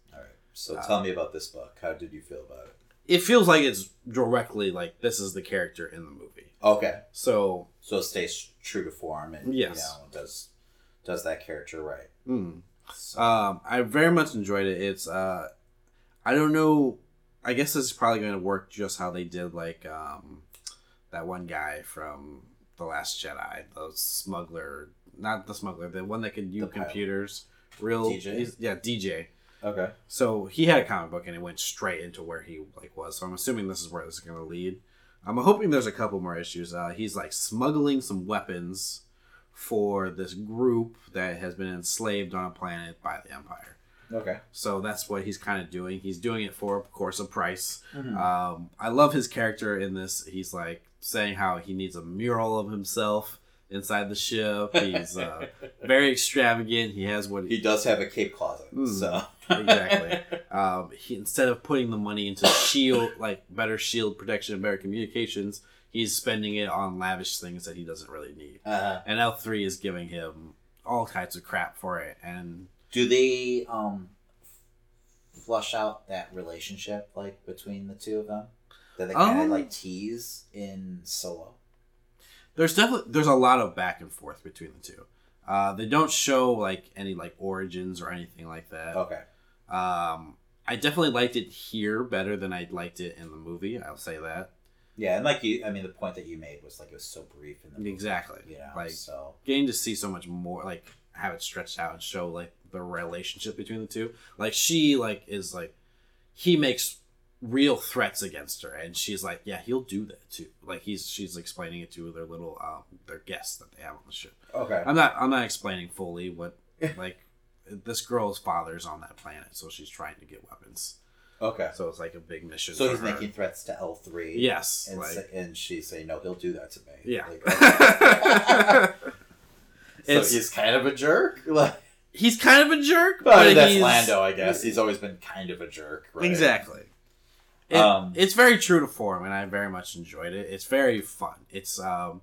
So tell me about this book. How did you feel about it? It feels like it's directly like this is the character in the movie. Okay. So, So it stays true to form and Yes. you know does does that character right. mm. um, I very much enjoyed it. It's, uh, I don't know. I guess this is probably going to work just how they did, like, um, that one guy from The Last Jedi, the smuggler, not the smuggler, the one that can use computers. Real, DJ? yeah, DJ. Okay. So he had a comic book and it went straight into where he like was. So I'm assuming this is where this is going to lead. I'm hoping there's a couple more issues. Uh, he's like smuggling some weapons for this group that has been enslaved on a planet by the Empire. Okay. So that's what he's kind of doing. He's doing it for, of course, a price. Mm-hmm. Um, I love his character in this. He's like saying how he needs a mural of himself inside the ship. He's uh, very extravagant. He has what He does have a cape closet. Mm. So exactly. Um, he instead of putting the money into shield, like better shield protection and better communications, he's spending it on lavish things that he doesn't really need. uh, And L three is giving him all kinds of crap for it. And do they um flush out that relationship like between the two of them? That they kind of Um, like tease in Solo. there's definitely there's a lot of back and forth between the two. Uh, they don't show like any like origins or anything like that. Okay. Um, I definitely liked it here better than I liked it in the movie. I'll say that. Yeah, and like you, I mean, the point that you made was like it was so brief in the movie, Exactly. You know, Like so getting to see so much more like have it stretched out and show like the relationship between the two like she like is like he makes real threats against her and she's like yeah he'll do that too like he's she's explaining it to their little um their guests that they have on the ship okay. i'm not i'm not explaining fully what like this girl's father's on that planet so she's trying to get weapons Okay. so it's like a big mission So he's her. making threats to L three. yes And, like, and she's saying, "No, he'll do that to me." yeah Like, okay. so he's kind of a jerk. Like, he's kind of a jerk but but that's Lando, I guess. He's always been kind of a jerk. Right? Exactly. It, Um, it's very true to form, and I very much enjoyed it. It's very fun. It's um,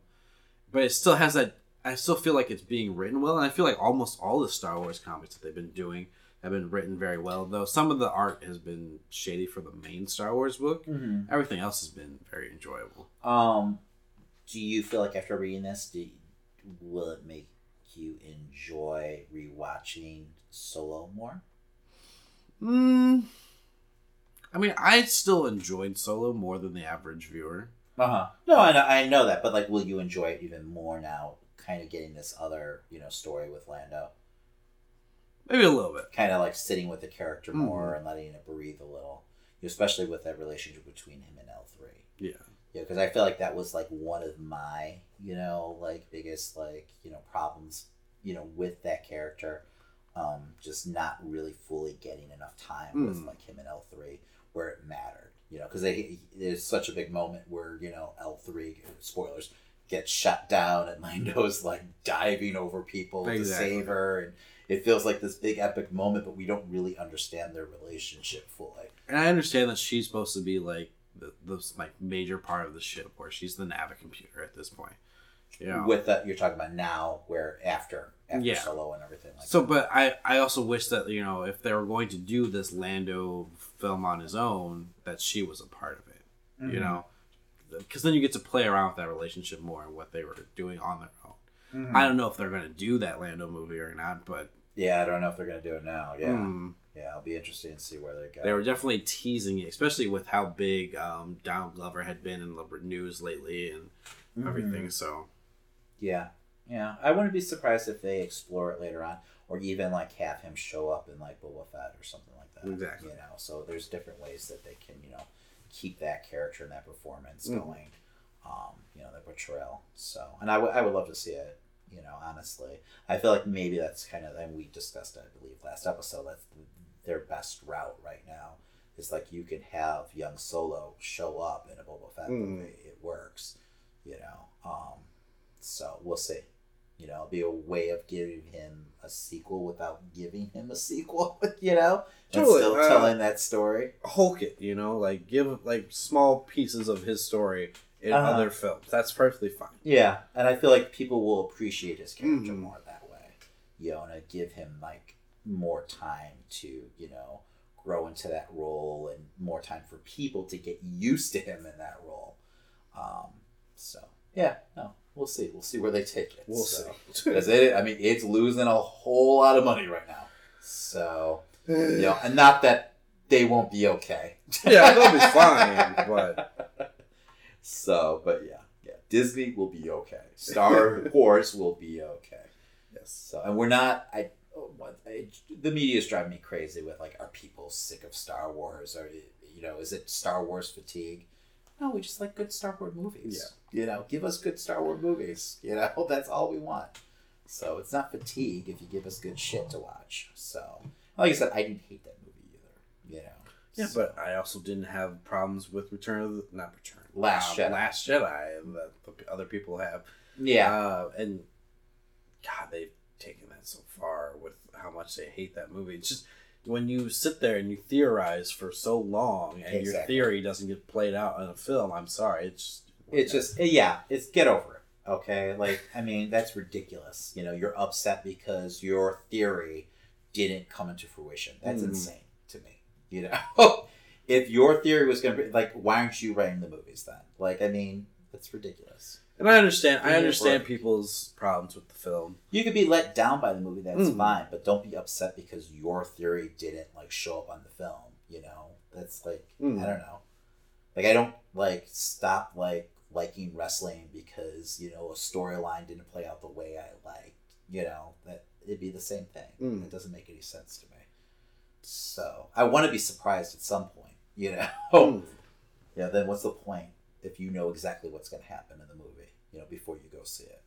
but it still has that. I still feel like it's being written well, and I feel like almost all the Star Wars comics that they've been doing have been written very well. Though some of the art has been shady for the main Star Wars book. Mhm. Everything else has been very enjoyable. Um, do you feel like after reading this, do will it make you enjoy rewatching Solo more? Hmm. I mean, I still enjoyed Solo more than the average viewer. Uh huh. No, I know, I know that, but like, will you enjoy it even more now? Kind of getting this other, you know, story with Lando, Maybe a little bit. kind of like sitting with the character Mhm. more and letting it breathe a little, especially with that relationship between him and L three. Yeah. Yeah, because I feel like that was like one of my, you know, like biggest like you know problems, you know, with that character, um, just not really fully getting enough time with Mm. like him and L three where it mattered, you know, because there's such a big moment where you know L three spoilers gets shut down and Lando's like diving over people to save her, and it feels like this big epic moment, but we don't really understand their relationship fully. And I understand that she's supposed to be like the, the like major part of the ship, where she's the navicomputer at this point. You know? with that you're talking about now where after after Yeah. solo and everything like so, but I I also wish that you know if they were going to do this Lando film on his own, that she was a part of it. that. You mm-hmm. know, because then you get to play around with that relationship more and what they were doing on their own. Mhm. I don't know if they're going to do that Lando movie or not, but yeah i don't know if they're gonna do it now yeah hmm, yeah i'll be interested to see where they go they were definitely teasing it, especially with how big um, Donald Glover had been in the news lately and Mhm. everything. So yeah Yeah, I wouldn't be surprised if they explore it later on, or even like have him show up in like Boba Fett or something like that. Exactly. You know, so there's different ways that they can you know keep that character and that performance Mhm. going. Um, you know, the portrayal. So, and I would I would love to see it. You know, honestly, I feel like maybe that's kind of and we discussed I believe, last episode. That's their best route right now. Is like you can have young Solo show up in a Boba Fett Mm. movie. It works. You know. Um, so we'll see. You know, it'll be a way of giving him a sequel without giving him a sequel. You know, and Totally, still uh, telling that story. Hulk it, you know, like give like small pieces of his story in Uh-huh. other films. That's perfectly fine. Yeah, and I feel like people will appreciate his character Mhm. more that way. You know, and give him like more time to you know grow into that role and more time for people to get used to him in that role. Um, so yeah, no, we'll see. We'll see where they take it. We'll so. see. because it, I mean, it's losing a whole lot of money right now. So, you know, and not that they won't be okay. yeah, they'll be fine, but So, but yeah, yeah, Disney will be okay. Star Wars will be okay. yes. So, and we're not. I, oh, what, I the media is driving me crazy with like, are people sick of Star Wars? Or you know, is it Star Wars fatigue? No, we just like good Star Wars movies. Yeah, you know, give us good Star Wars movies. You know, that's all we want. So it's not fatigue if you give us good shit to watch. So, like I said, I didn't hate that movie either. You know. Yeah, So- but I also didn't have problems with Return of the not Return Last uh, Jedi. Last Jedi that the other people have. yeah, Uh, and God, they've taken that so far with how much they hate that movie. It's just when you sit there and you theorize for so long and your theory doesn't get played out in a film, I'm sorry. It's just, it's just yeah it's get over it okay? Like i mean that's ridiculous you know you're upset because your theory didn't come into fruition. That's Mhm. insane to me you know? If your theory was gonna be like why aren't you writing the movies then? Like i mean that's ridiculous And I understand. I Give me a understand people's problems with the film. you could be let down by the movie that's Mhm. fine but don't be upset because your theory didn't like show up on the film you know that's like Mm. i don't know like i don't like stop like liking wrestling because you know a storyline didn't play out the way i liked you know that it'd be the same thing Mm. it doesn't make any sense to me so i want to be surprised at some point you know Mm. yeah then what's the point if you know exactly what's going to happen in the movie you know before you go see it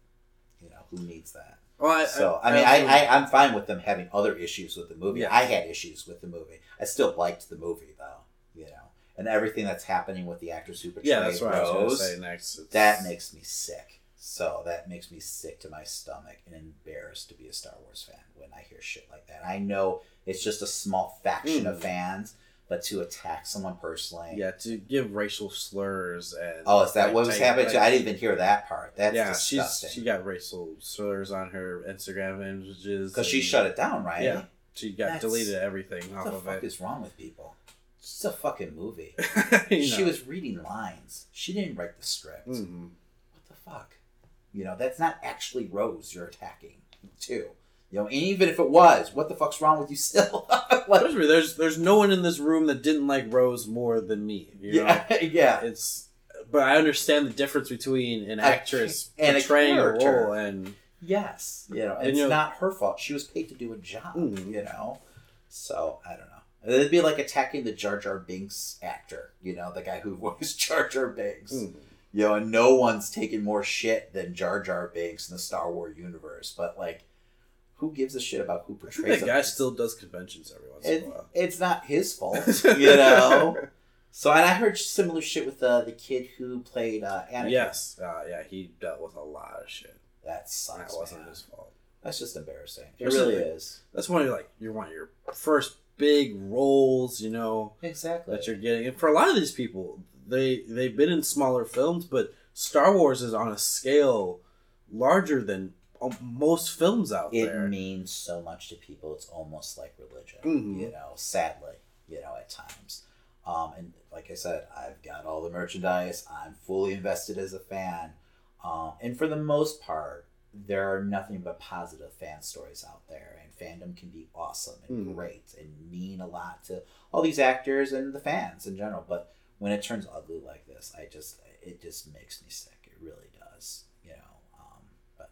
you know who needs that Well, I, so I, mean, I, I I'm fine with them having other issues with the movie. Yeah. I had issues with the movie. I still liked the movie though, you know, and everything that's happening with the actors who portray yeah, that's what I was Rose, say next. It's- that makes me sick. So that makes me sick to my stomach and embarrassed to be a Star Wars fan when I hear shit like that. I know it's just a small faction of Mm. fans, but to attack someone personally. yeah to give racial slurs and Oh, is that like, what was happening? like- I didn't even hear that part. That's yeah, disgusting. she's she got racial slurs on her Instagram images Because she shut it down, right? Yeah, she got That's- deleted everything What off the of fuck it. is wrong with people? It's a fucking movie. She know. was reading lines. She didn't write the script. Mhm. What the fuck? You know, that's not actually Rose you're attacking, too. You know, and even if it was, what the fuck's wrong with you still? like, There's, there's there's no one in this room that didn't like Rose more than me. You know? yeah, yeah. it's but I understand the difference between an A- actress and a portraying a, character. role and Yes. You know, And, it's you know- not her fault. She was paid to do a job, Mhm. you know? So, I don't know. It'd be like attacking the Jar Jar Binks actor, you know, the guy who voiced Jar Jar Binks. Mm. You know, and no one's taken more shit than Jar Jar Binks in the Star Wars universe. But like, who gives a shit about who portrays that guy still does conventions every once It, in a while. it's not his fault, you know. So, and I heard similar shit with uh, the kid who played uh, Anakin. Yes, uh, yeah, he dealt with a lot of shit. that sucks. That wasn't man. his fault. That's just embarrassing. It really is. That's one of your, like you're one of your first big roles, you know, Exactly. that you're getting. And for a lot of these people, they they've been in smaller films, but Star Wars is on a scale larger than most films out it there. It means so much to people. It's almost like religion, Mhm. you know. Sadly, you know, at times. Um, and like I said, I've got all the merchandise. I'm fully invested as a fan, um, and for the most part, there are nothing but positive fan stories out there. And fandom can be awesome and Mhm. great and mean a lot to all these actors and the fans in general. But when it turns ugly like this, I just it just makes me sick. It really does, you know. Um, but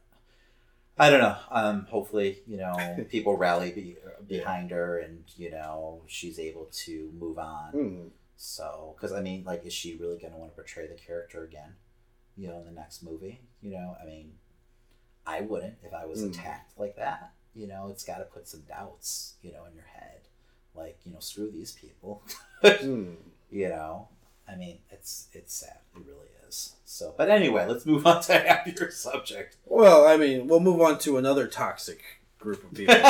I don't know. Um, hopefully, you know, people rally be, behind her, and you know, she's able to move on. Hmm. So, because I mean, like, is she really going to want to portray the character again? You know, in the next movie. You know, I mean, I wouldn't if I was Mm. attacked like that. You know, it's got to put some doubts, you know, in your head. Like, you know, screw these people. Hmm. you know, I mean, it's it's sad. It really is. So, but anyway, let's move on to a happier subject. Well, I mean, we'll move on to another toxic group of people.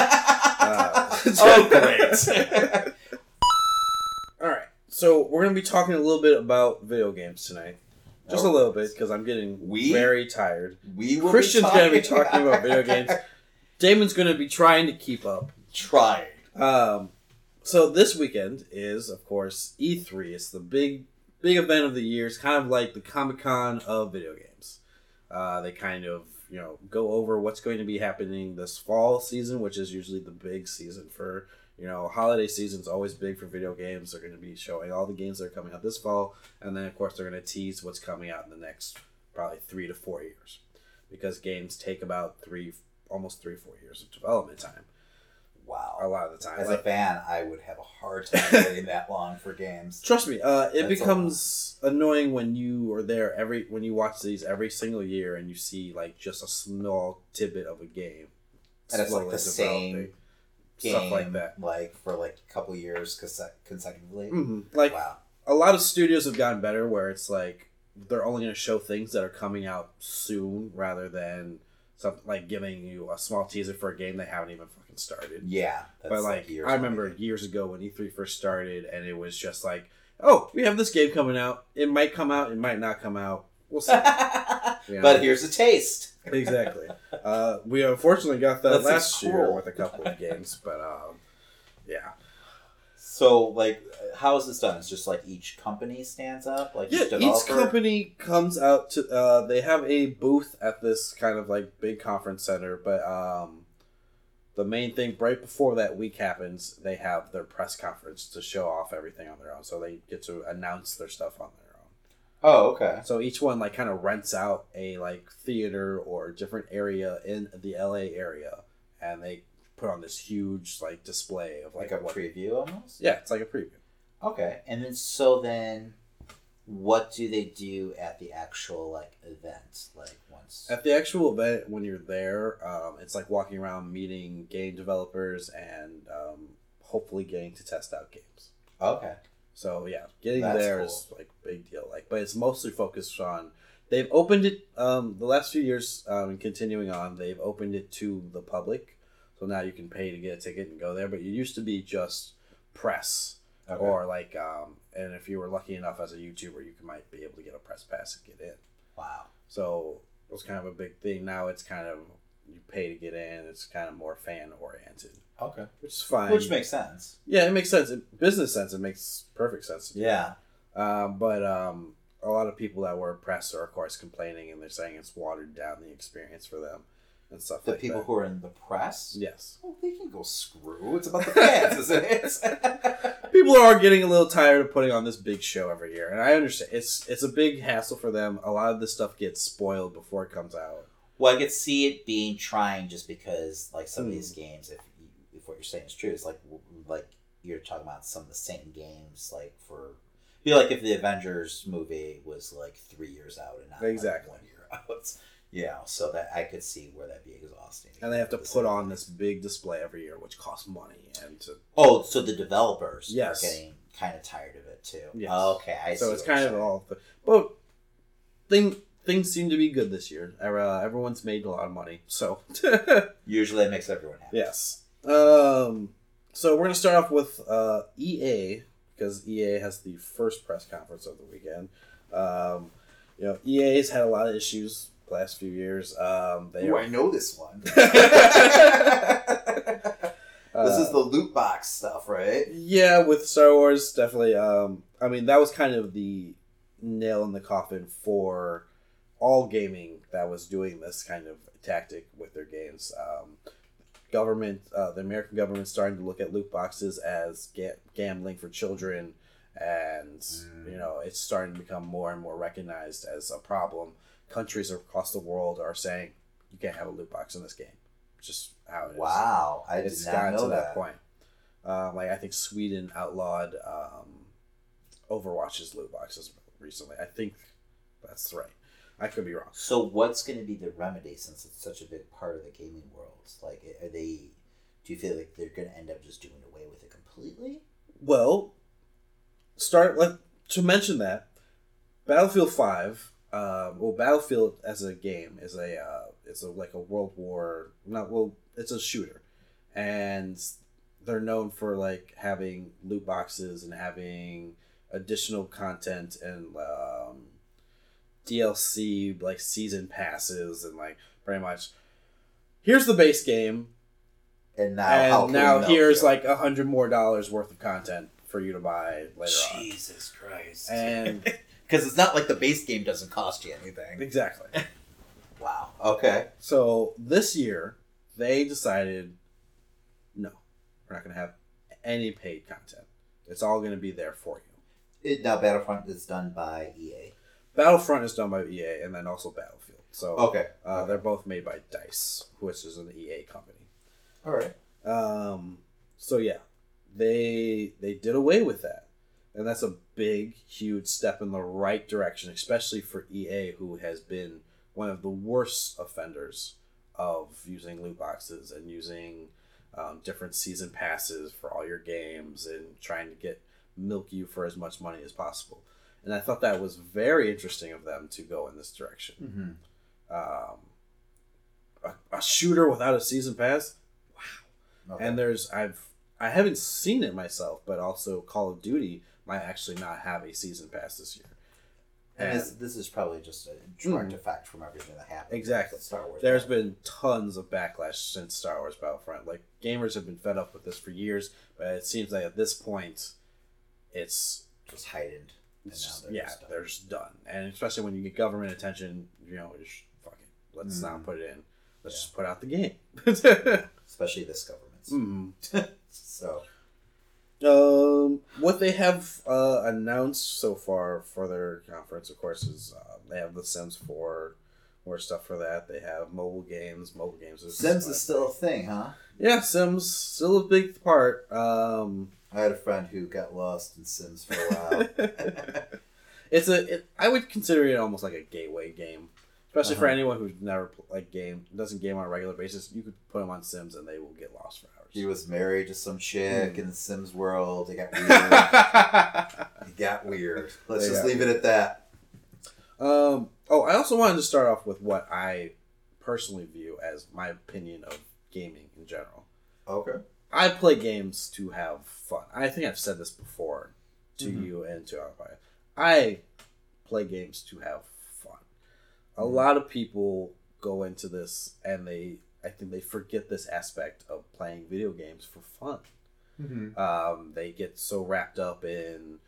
Uh, oh, great. All right, so we're gonna be talking a little bit about video games tonight, just a Oh. little bit because I'm getting We? very tired. we will Christian's be gonna be talking about video games. Damon's gonna be trying to keep up. Trying. Um, so this weekend is, of course, E3. It's the big, big event of the year. It's kind of like the Comic Con of video games. Uh, they kind of, you know, go over what's going to be happening this fall season, which is usually the big season for, you know, holiday season's always big for video games. They're going to be showing all the games that are coming out this fall, and then of course they're going to tease what's coming out in the next probably three to four years, because games take about three, almost three, four years of development time. A lot of the time, As Like- a fan, I would have a hard time waiting that long for games. Trust me, uh, it That's becomes annoying when you are there every when you watch these every single year and you see like just a small tidbit of a game. And it's like the same. Game, Stuff like that. like for like a couple years conse- consecutively. Mhm. Like wow. a lot of studios have gotten better where it's like they're only going to show things that are coming out soon rather than something like giving you a small teaser for a game they haven't even started. Yeah. That's but like, years I remember away. years ago when E3 first started, and it was just like, "Oh, we have this game coming out. It might come out. It might not come out. We'll see." You know? but here's a taste. exactly. Uh, we unfortunately got that That's last year with a couple of games, but um, yeah, So, like, how is this done? It's just like each company stands up, like yeah. each Each company comes out to. Uh, they have a booth at this kind of like big conference center, but um, the main thing right before that week happens, they have their press conference to show off everything on their own. So they get to announce their stuff on their own. Oh, okay. So each one like kind of rents out a like theater or different area in the LA area, and they put on this huge like display of like, Like a what, preview almost. Yeah, it's like a preview. Okay, and then so then, what do they do at the actual like event? Like once. At the actual event, when you're there, um, it's like walking around meeting game developers and um, hopefully getting to test out games. Okay. So yeah, getting That's there cool. is like big deal. Like, but it's mostly focused on. They've opened it um, the last few years um, and continuing on. They've opened it to the public, so now you can pay to get a ticket and go there. But it used to be just press Okay. or like, um, and if you were lucky enough as a YouTuber, you might be able to get a press pass and get in. Wow. So it was kind of a big thing. Now it's kind of you pay to get in. It's kind of more fan oriented, Okay. which is fine. Which makes sense. yeah, it makes sense. In business sense, it makes perfect sense. Yeah. Um, but um, a lot of people that were press are of course complaining, and they're saying it's watered down the experience for them and stuff The like people that. who are in the press. yes, Well, they can go screw. It's about the fans, isn't it? people are getting a little tired of putting on this big show every year, and I understand. It's it's a big hassle for them. A lot of this stuff gets spoiled before it comes out. well, I could see it being trying just because, like, some of Hmm. these games, if if what you're saying is true, it's like like you're talking about some of the same games, like for. Feel like if the Avengers movie was like three years out and not like, Exactly. one year out, yeah. So that I could see where that'd be exhausting. And they have to put on this big display every year, which costs money, and to, Oh, so the developers Yes. are getting kind of tired of it too. Yes. okay, I see. so it's kind of saying. all. But thing things seem to be good this year. Uh, everyone's made a lot of money, so Usually, it makes everyone happy. yes. Um, so we're gonna start off with uh, EA because EA has the first press conference of the weekend. Um, you know, EA's had a lot of issues the last few years. Um, they Ooh, are, I know this one. uh, this is the loot box stuff, right? Yeah, with Star Wars, definitely. Um, I mean, that was kind of the nail in the coffin for all gaming that was doing this kind of tactic with their games. Um, government, uh, the American government, starting to look at loot boxes as ga- gambling for children, and Mm. you know, it's starting to become more and more recognized as a problem. Countries across the world are saying, you can't have a loot box in this game. Just how it is. Wow, I did it's not gotten know to that. that point. Um, like I think Sweden outlawed um, Overwatch's loot boxes recently. I think that's right. I could be wrong. So what's going to be the remedy since it's such a big part of the gaming world? Like, are they? Do you feel like they're going to end up just doing away with it completely? Well, start like to mention that Battlefield Five. Um, well, Battlefield as a game is a uh, it's a like a World War not well it's a shooter, and they're known for like having loot boxes and having additional content and um, DLC like season passes and like pretty much here's the base game And now, and now here's like a hundred more dollars worth of content for you to buy later Jesus Christ! And because it's not like the base game doesn't cost you anything. exactly. Wow. Okay. So this year they decided, no, we're not going to have any paid content. It's all going to be there for you. It, now Battlefront is done by EA. Battlefront is done by EA, and then also Battlefield. So Okay. uh, they're both made by Dice, which is an EA company. All right. Um, so yeah, they they did away with that, and that's a big, huge step in the right direction, especially for EA, who has been one of the worst offenders of using loot boxes and using um, different season passes for all your games and trying to get milk you for as much money as possible. And I thought that was very interesting of them to go in this direction. Mm-hmm. Um, a, a shooter without a season pass, Okay. and there's I've I haven't seen it myself, but also Call of Duty might actually not have a season pass this year. And And this, this is probably just a direct effect from everything that happened. Exactly. Star Wars. there's been tons of backlash since Star Wars Battlefront. Like gamers have been fed up with this for years, but it seems like at this point, it's just heightened. And it's now just, they're yeah, just done. they're just done. And especially when you get government attention, you know, just fuck it. Let's not put it in. Let's Yeah. just put out the game. especially this government's. Mhm. So Um, what they have uh, announced so far for their conference, of course, is uh, they have The Sims 4, more stuff for that. They have mobile games. Mobile games is Sims is still a thing, huh? yeah, Sims still a big part. Um, I had a friend who got lost in Sims for a while. it's a it, I would consider it almost like a gateway game, especially for Uh-huh. anyone who's never pl- like game doesn't game on a regular basis. You could put them on Sims and they will get lost for hours. he was married to some chick Hmm. in the Sims world. It got weird. it got weird. Let's They just got leave it at that. Um, oh, I also wanted to start off with what I personally view as my opinion of gaming in general. Okay. I play games to have fun. I think I've said this before to Mhm. you and to everybody. I play games to have fun. A lot of people go into this and they, I think they forget this aspect of playing video games for fun Mm-hmm. um, they get so wrapped up in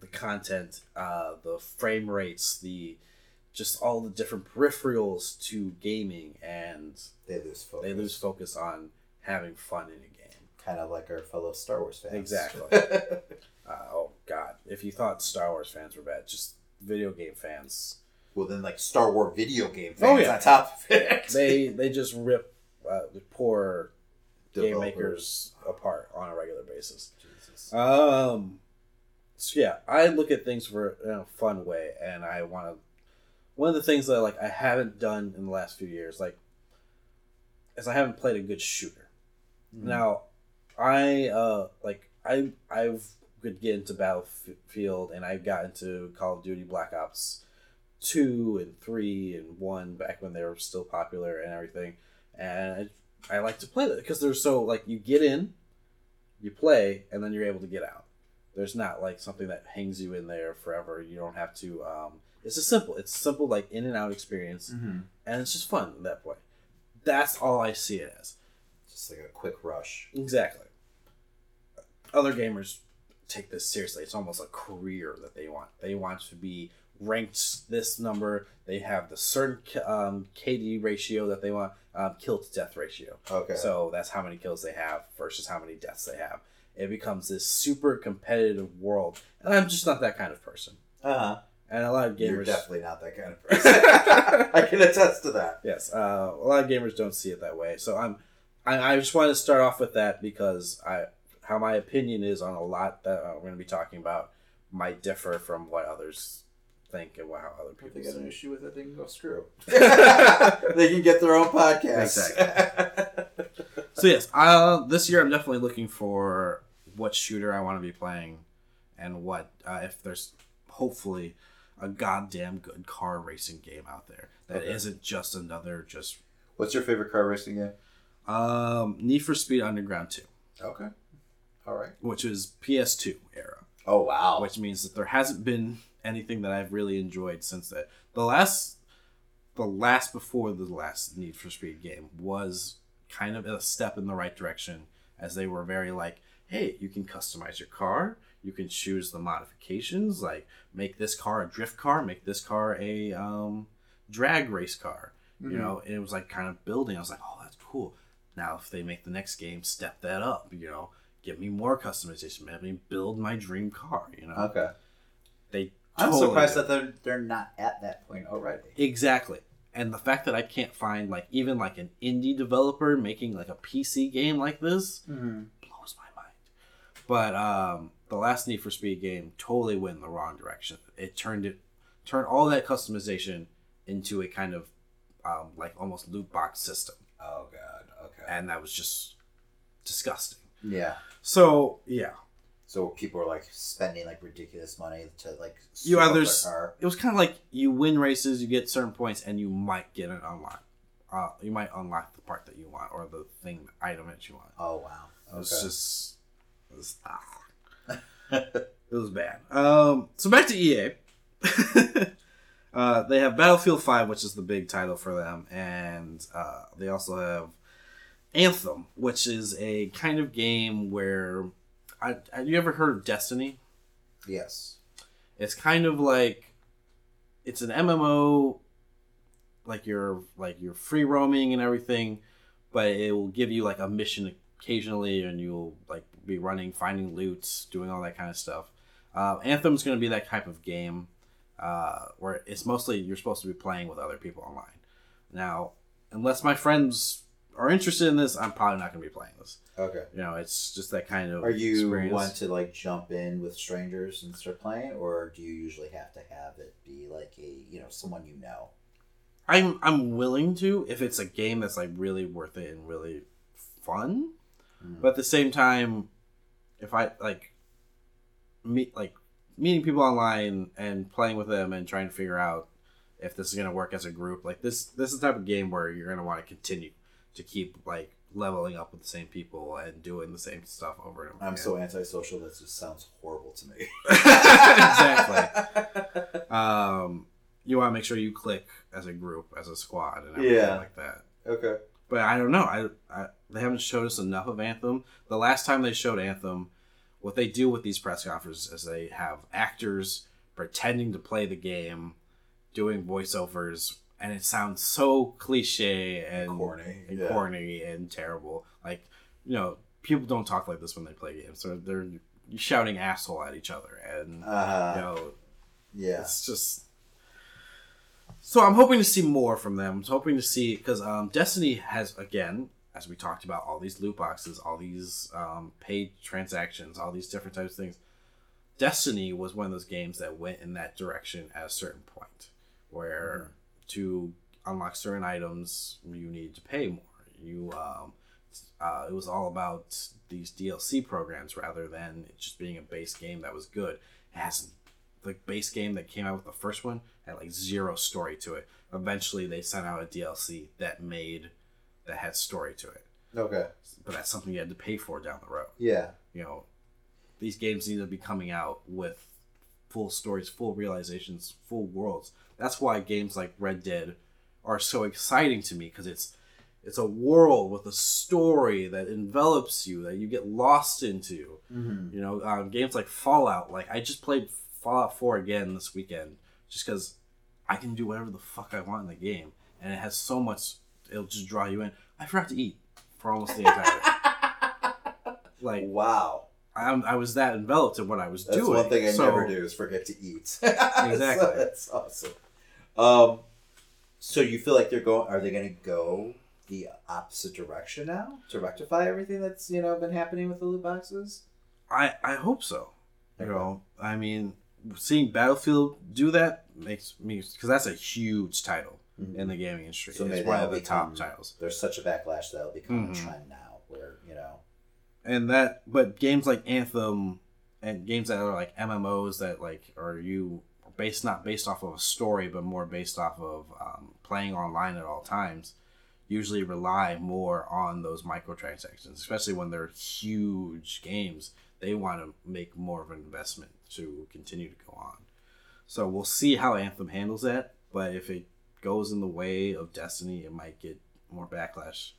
the content, uh, the frame rates, the just all the different peripherals to gaming, and They lose focus. they lose focus on having fun in a game. Kind of like our fellow Star Wars fans. Exactly. Uh, oh God! If you thought Star Wars fans were bad, just video game fans, well, then like Star Wars video game fans Oh, yeah. on top of it. they they just rip uh, the poor game makers apart on a regular basis. Jesus. Um. So yeah, I look at things for in a fun way, and I want to. One of the things that like I haven't done in the last few years, like, is I haven't played a good shooter. Mhm. Now, I uh like I I've could get into Battlefield, and I got into Call of Duty Black Ops two and three and one back when they were still popular and everything, and I, I like to play that because they're so like you get in, you play, and then you're able to get out. There's not like something that hangs you in there forever. You don't have to. Um, it's just simple. It's simple like in and out experience, Mhm. and it's just fun that way. That's all I see it as. Just like a quick rush. Exactly. Other gamers take this seriously. It's almost a career that they want. They want to be ranked this number. They have the certain um, KD ratio that they want, um, kill to death ratio. Okay. So that's how many kills they have versus how many deaths they have. It becomes this super competitive world, and I'm just not that kind of person. uh huh. and a lot of gamers You're definitely not that kind of person. I can attest to that. Yes, uh, a lot of gamers don't see it that way. So I'm, I, I just wanted to start off with that because I, how my opinion is on a lot that we're going to be talking about might differ from what others think what how other If people they got an issue with it, they can go screw. they can get their own podcast. Exactly. So yes, uh, this year I'm definitely looking for what shooter I want to be playing, and what uh, if there's hopefully a goddamn good car racing game out there that Okay. not just another just What's your favorite car racing game? um, Need for Speed Underground 2, Okay. All right. which is PS2 era. Oh wow. which means that there hasn't been anything that I've really enjoyed since that. The last, the last before the last Need for Speed game was kind of a step in the right direction, as they were very like, hey, you can customize your car, you can choose the modifications, like make this car a drift car, make this car a um, drag race car, you know, and it was like kind of building. I was like, oh, that's cool. Now, if they make the next game, step that up, you know, give me more customization, let me build my dream car, you know. Okay. I'm totally surprised that they're they're not at that point already. exactly. And the fact that I can't find like even like an indie developer making like a PC game like this Mm-hmm. blows my mind. But um, the last Need for Speed game totally went in the wrong direction. It turned it turned all that customization into a kind of um, like almost loot box system, Oh god. Okay. and that was just disgusting. yeah. So yeah, So people are like spending like ridiculous money to like You either it was kind of like you win races, you get certain points, and you might get an unlock. Uh, you might unlock the part that you want or the thing item that you want. Oh wow. Okay. It's just it was, ah. it was bad. Um, so back to EA. uh, they have Battlefield Five, which is the big title for them, and uh, they also have Anthem, which is a kind of game where I, have you ever heard of Destiny? yes. It's kind of like it's an MMO like you're like you're free roaming and everything, but it will give you like a mission occasionally and you'll like be running, finding loot, doing all that kind of stuff. Uh, Anthem's going to be that type of game uh, where it's mostly you're supposed to be playing with other people online. Now, unless my friends are interested in this, I'm probably not going to be playing this. Okay. You know, it's just that kind of Are you experience. want to like jump in with strangers and start playing, or do you usually have to have it be like a you know someone you know? I'm I'm willing to if it's a game that's like really worth it and really fun. Mm. But at the same time, if I like meet like meeting people online and playing with them and trying to figure out if this is gonna work as a group, like this this is the type of game where you're gonna want to continue to keep like leveling up with the same people and doing the same stuff over and over. I'm again. so antisocial that just sounds horrible to me. exactly. Um, you want to make sure you click as a group, as a squad, and everything Yeah. like that. Okay. But I don't know. I, I they haven't showed us enough of Anthem. The last time they showed Anthem, what they do with these press conferences is they have actors pretending to play the game, doing voiceovers, and it sounds so cliche and Corny, and yeah. corny and terrible. Like you know, people don't talk like this when they play games. So they're shouting asshole at each other, and Uh, you know, yeah. it's just. So I'm hoping to see more from them. I'm hoping to see because um, Destiny has again, as we talked about, all these loot boxes, all these um, paid transactions, all these different types of things. Destiny was one of those games that went in that direction at a certain point, where to unlock certain items you need to pay more. You, um, uh, it was all about these DLC programs rather than it just being a base game that was good. It has the base game that came out with the first one had like zero story to it. Eventually, they sent out a DLC that made that had story to it, Okay. but that's something you had to pay for down the road. Yeah. You know, these games need to be coming out with full stories, full realizations, full worlds. That's why games like Red Dead are so exciting to me because it's it's a world with a story that envelops you that you get lost into. Mm-hmm. You know, um, games like Fallout. Like I just played Fallout Four again this weekend, just because I can do whatever the fuck I want in the game, and it has so much. It'll just draw you in. I forgot to eat for almost the entire. like Wow. I'm, I was that enveloped in what I was doing. That's doing. one thing I so- never do is forget to eat. Exactly. That's awesome. Um, so you feel like they're going? Are they going to go the opposite direction now to rectify everything that's you know been happening with the loot boxes? I I hope so. You Okay. know, I mean, seeing Battlefield do that makes me because that's a huge title in the gaming industry. So it's one of the top titles, There's such a backlash that'll become Mhm. a trend now, where you know. and that. But games like Anthem and games that are like MMOs that like are you based not based off of a story, but more based off of um, playing online at all times. Usually rely more on those microtransactions, especially when they're huge games. They want to make more of an investment to continue to go on. So we'll see how Anthem handles that. But if it goes in the way of Destiny, it might get more backlash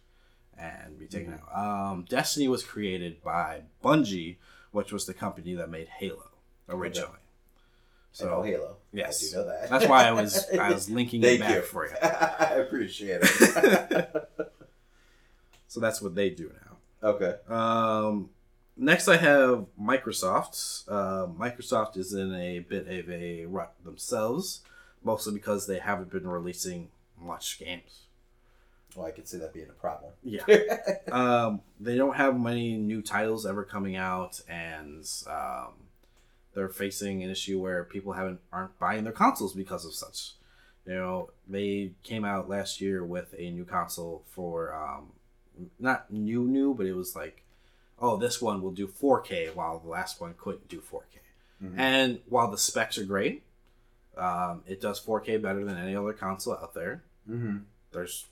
and be taken out. Um, Destiny was created by Bungie, which was the company that made Halo originally. So I Halo. yes. I do know that. That's why I was I was linking it back you for you. I appreciate it. So that's what they do now. okay. Um, next, I have Microsoft. Uh, Microsoft is in a bit of a rut themselves, mostly because they haven't been releasing much games. Well, I could see that being a problem. Yeah. um, they don't have many new titles ever coming out, and um, they're facing an issue where people haven't aren't buying their consoles because of such. You know, they came out last year with a new console for um, not new new, but it was like, oh, this one will do 4K while the last one couldn't do 4K. Mhm. And while the specs are great, um, it does 4K better than any other console out there Mm-hmm. there's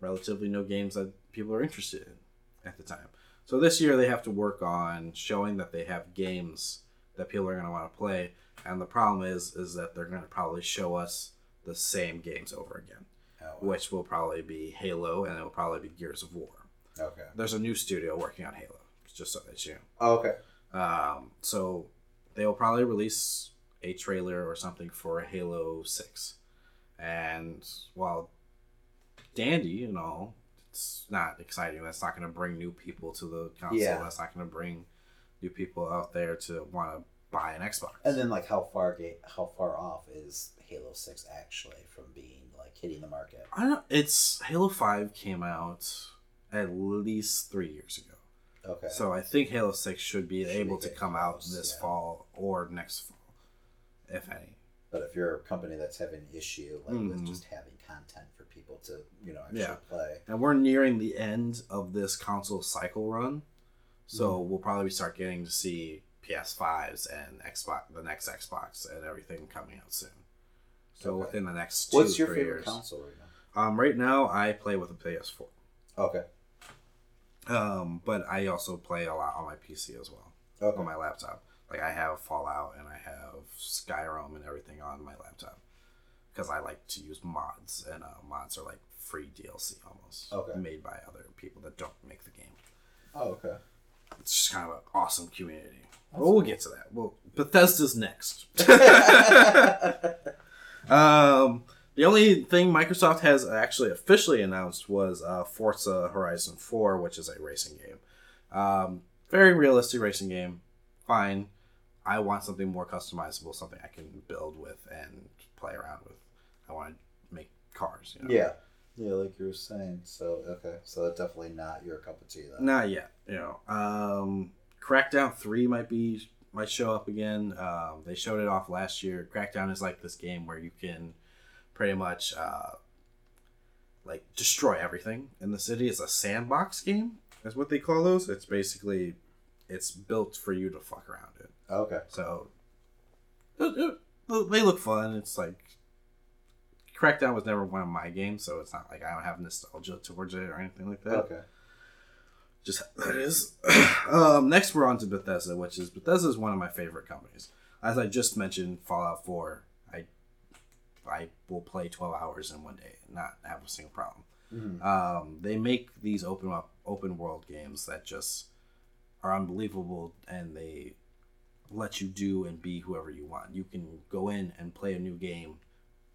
relatively no games that people are interested in at the time. So this year they have to work on showing that they have games that people are going to want to play. And the problem is, is that they're going to probably show us the same games over again, Oh, wow. which will probably be Halo and it will probably be Gears of War. Okay. There's a new studio working on Halo, It's just so that you know. Oh, okay. Um, so they will probably release a trailer or something for Halo Six, and while dandy and all, it's not exciting. That's not going to bring new people to the console. Yeah. That's not going to bring new people out there to want to buy an Xbox. And then, like, how far ga- how far off is Halo Six actually from being like hitting the market? I don't. It's Halo Five came out at least three years ago. Okay. So I think Halo Six should be Should able to come out close, this yeah. fall or next fall, if any. but if you're a company that's having an issue like with Mhm. just having content for people to you know actually Yeah. play, and we're nearing the end of this console cycle run so Mm-hmm. we'll probably start getting to see ps5s and xbox the next xbox and everything coming out soon so Okay. within the next two what's your favorite years. console right now? um right now i play with a ps4 Okay. um but i also play a lot on my pc as well Okay. on my laptop like i have fallout and i have skyrim and everything on my laptop because i like to use mods and uh, mods are like free dlc almost Okay. made by other people that don't make the game Oh, okay. It's just kind of an awesome community. well, we'll get to that. Well, Bethesda's next. um, the only thing Microsoft has actually officially announced was uh, Forza Horizon 4, which is a racing game. Um, very realistic racing game. Fine. I want something more customizable, something I can build with and play around with. I want to make cars. You know? Yeah. Yeah, like you were saying. So okay, so that's definitely not your cup of tea then. Not yet. You know, um, Crackdown Three might be might show up again. Um, they showed it off last year. Crackdown is like this game where you can pretty much uh, like destroy everything in the city. It's a sandbox game. That's what they call those. It's basically it's built for you to fuck around in. Okay. So they look fun. It's like Crackdown was never one of my games, so it's not like I don't have nostalgia towards it or anything like that Okay. just that is. um, next, we're on to Bethesda, which is Bethesda is one of my favorite companies. As I just mentioned, Fallout Four, I I will play twelve hours in one day, and not have a single problem. Mhm. Um, they make these open up open world games that just are unbelievable, and they let you do and be whoever you want. You can go in and play a new game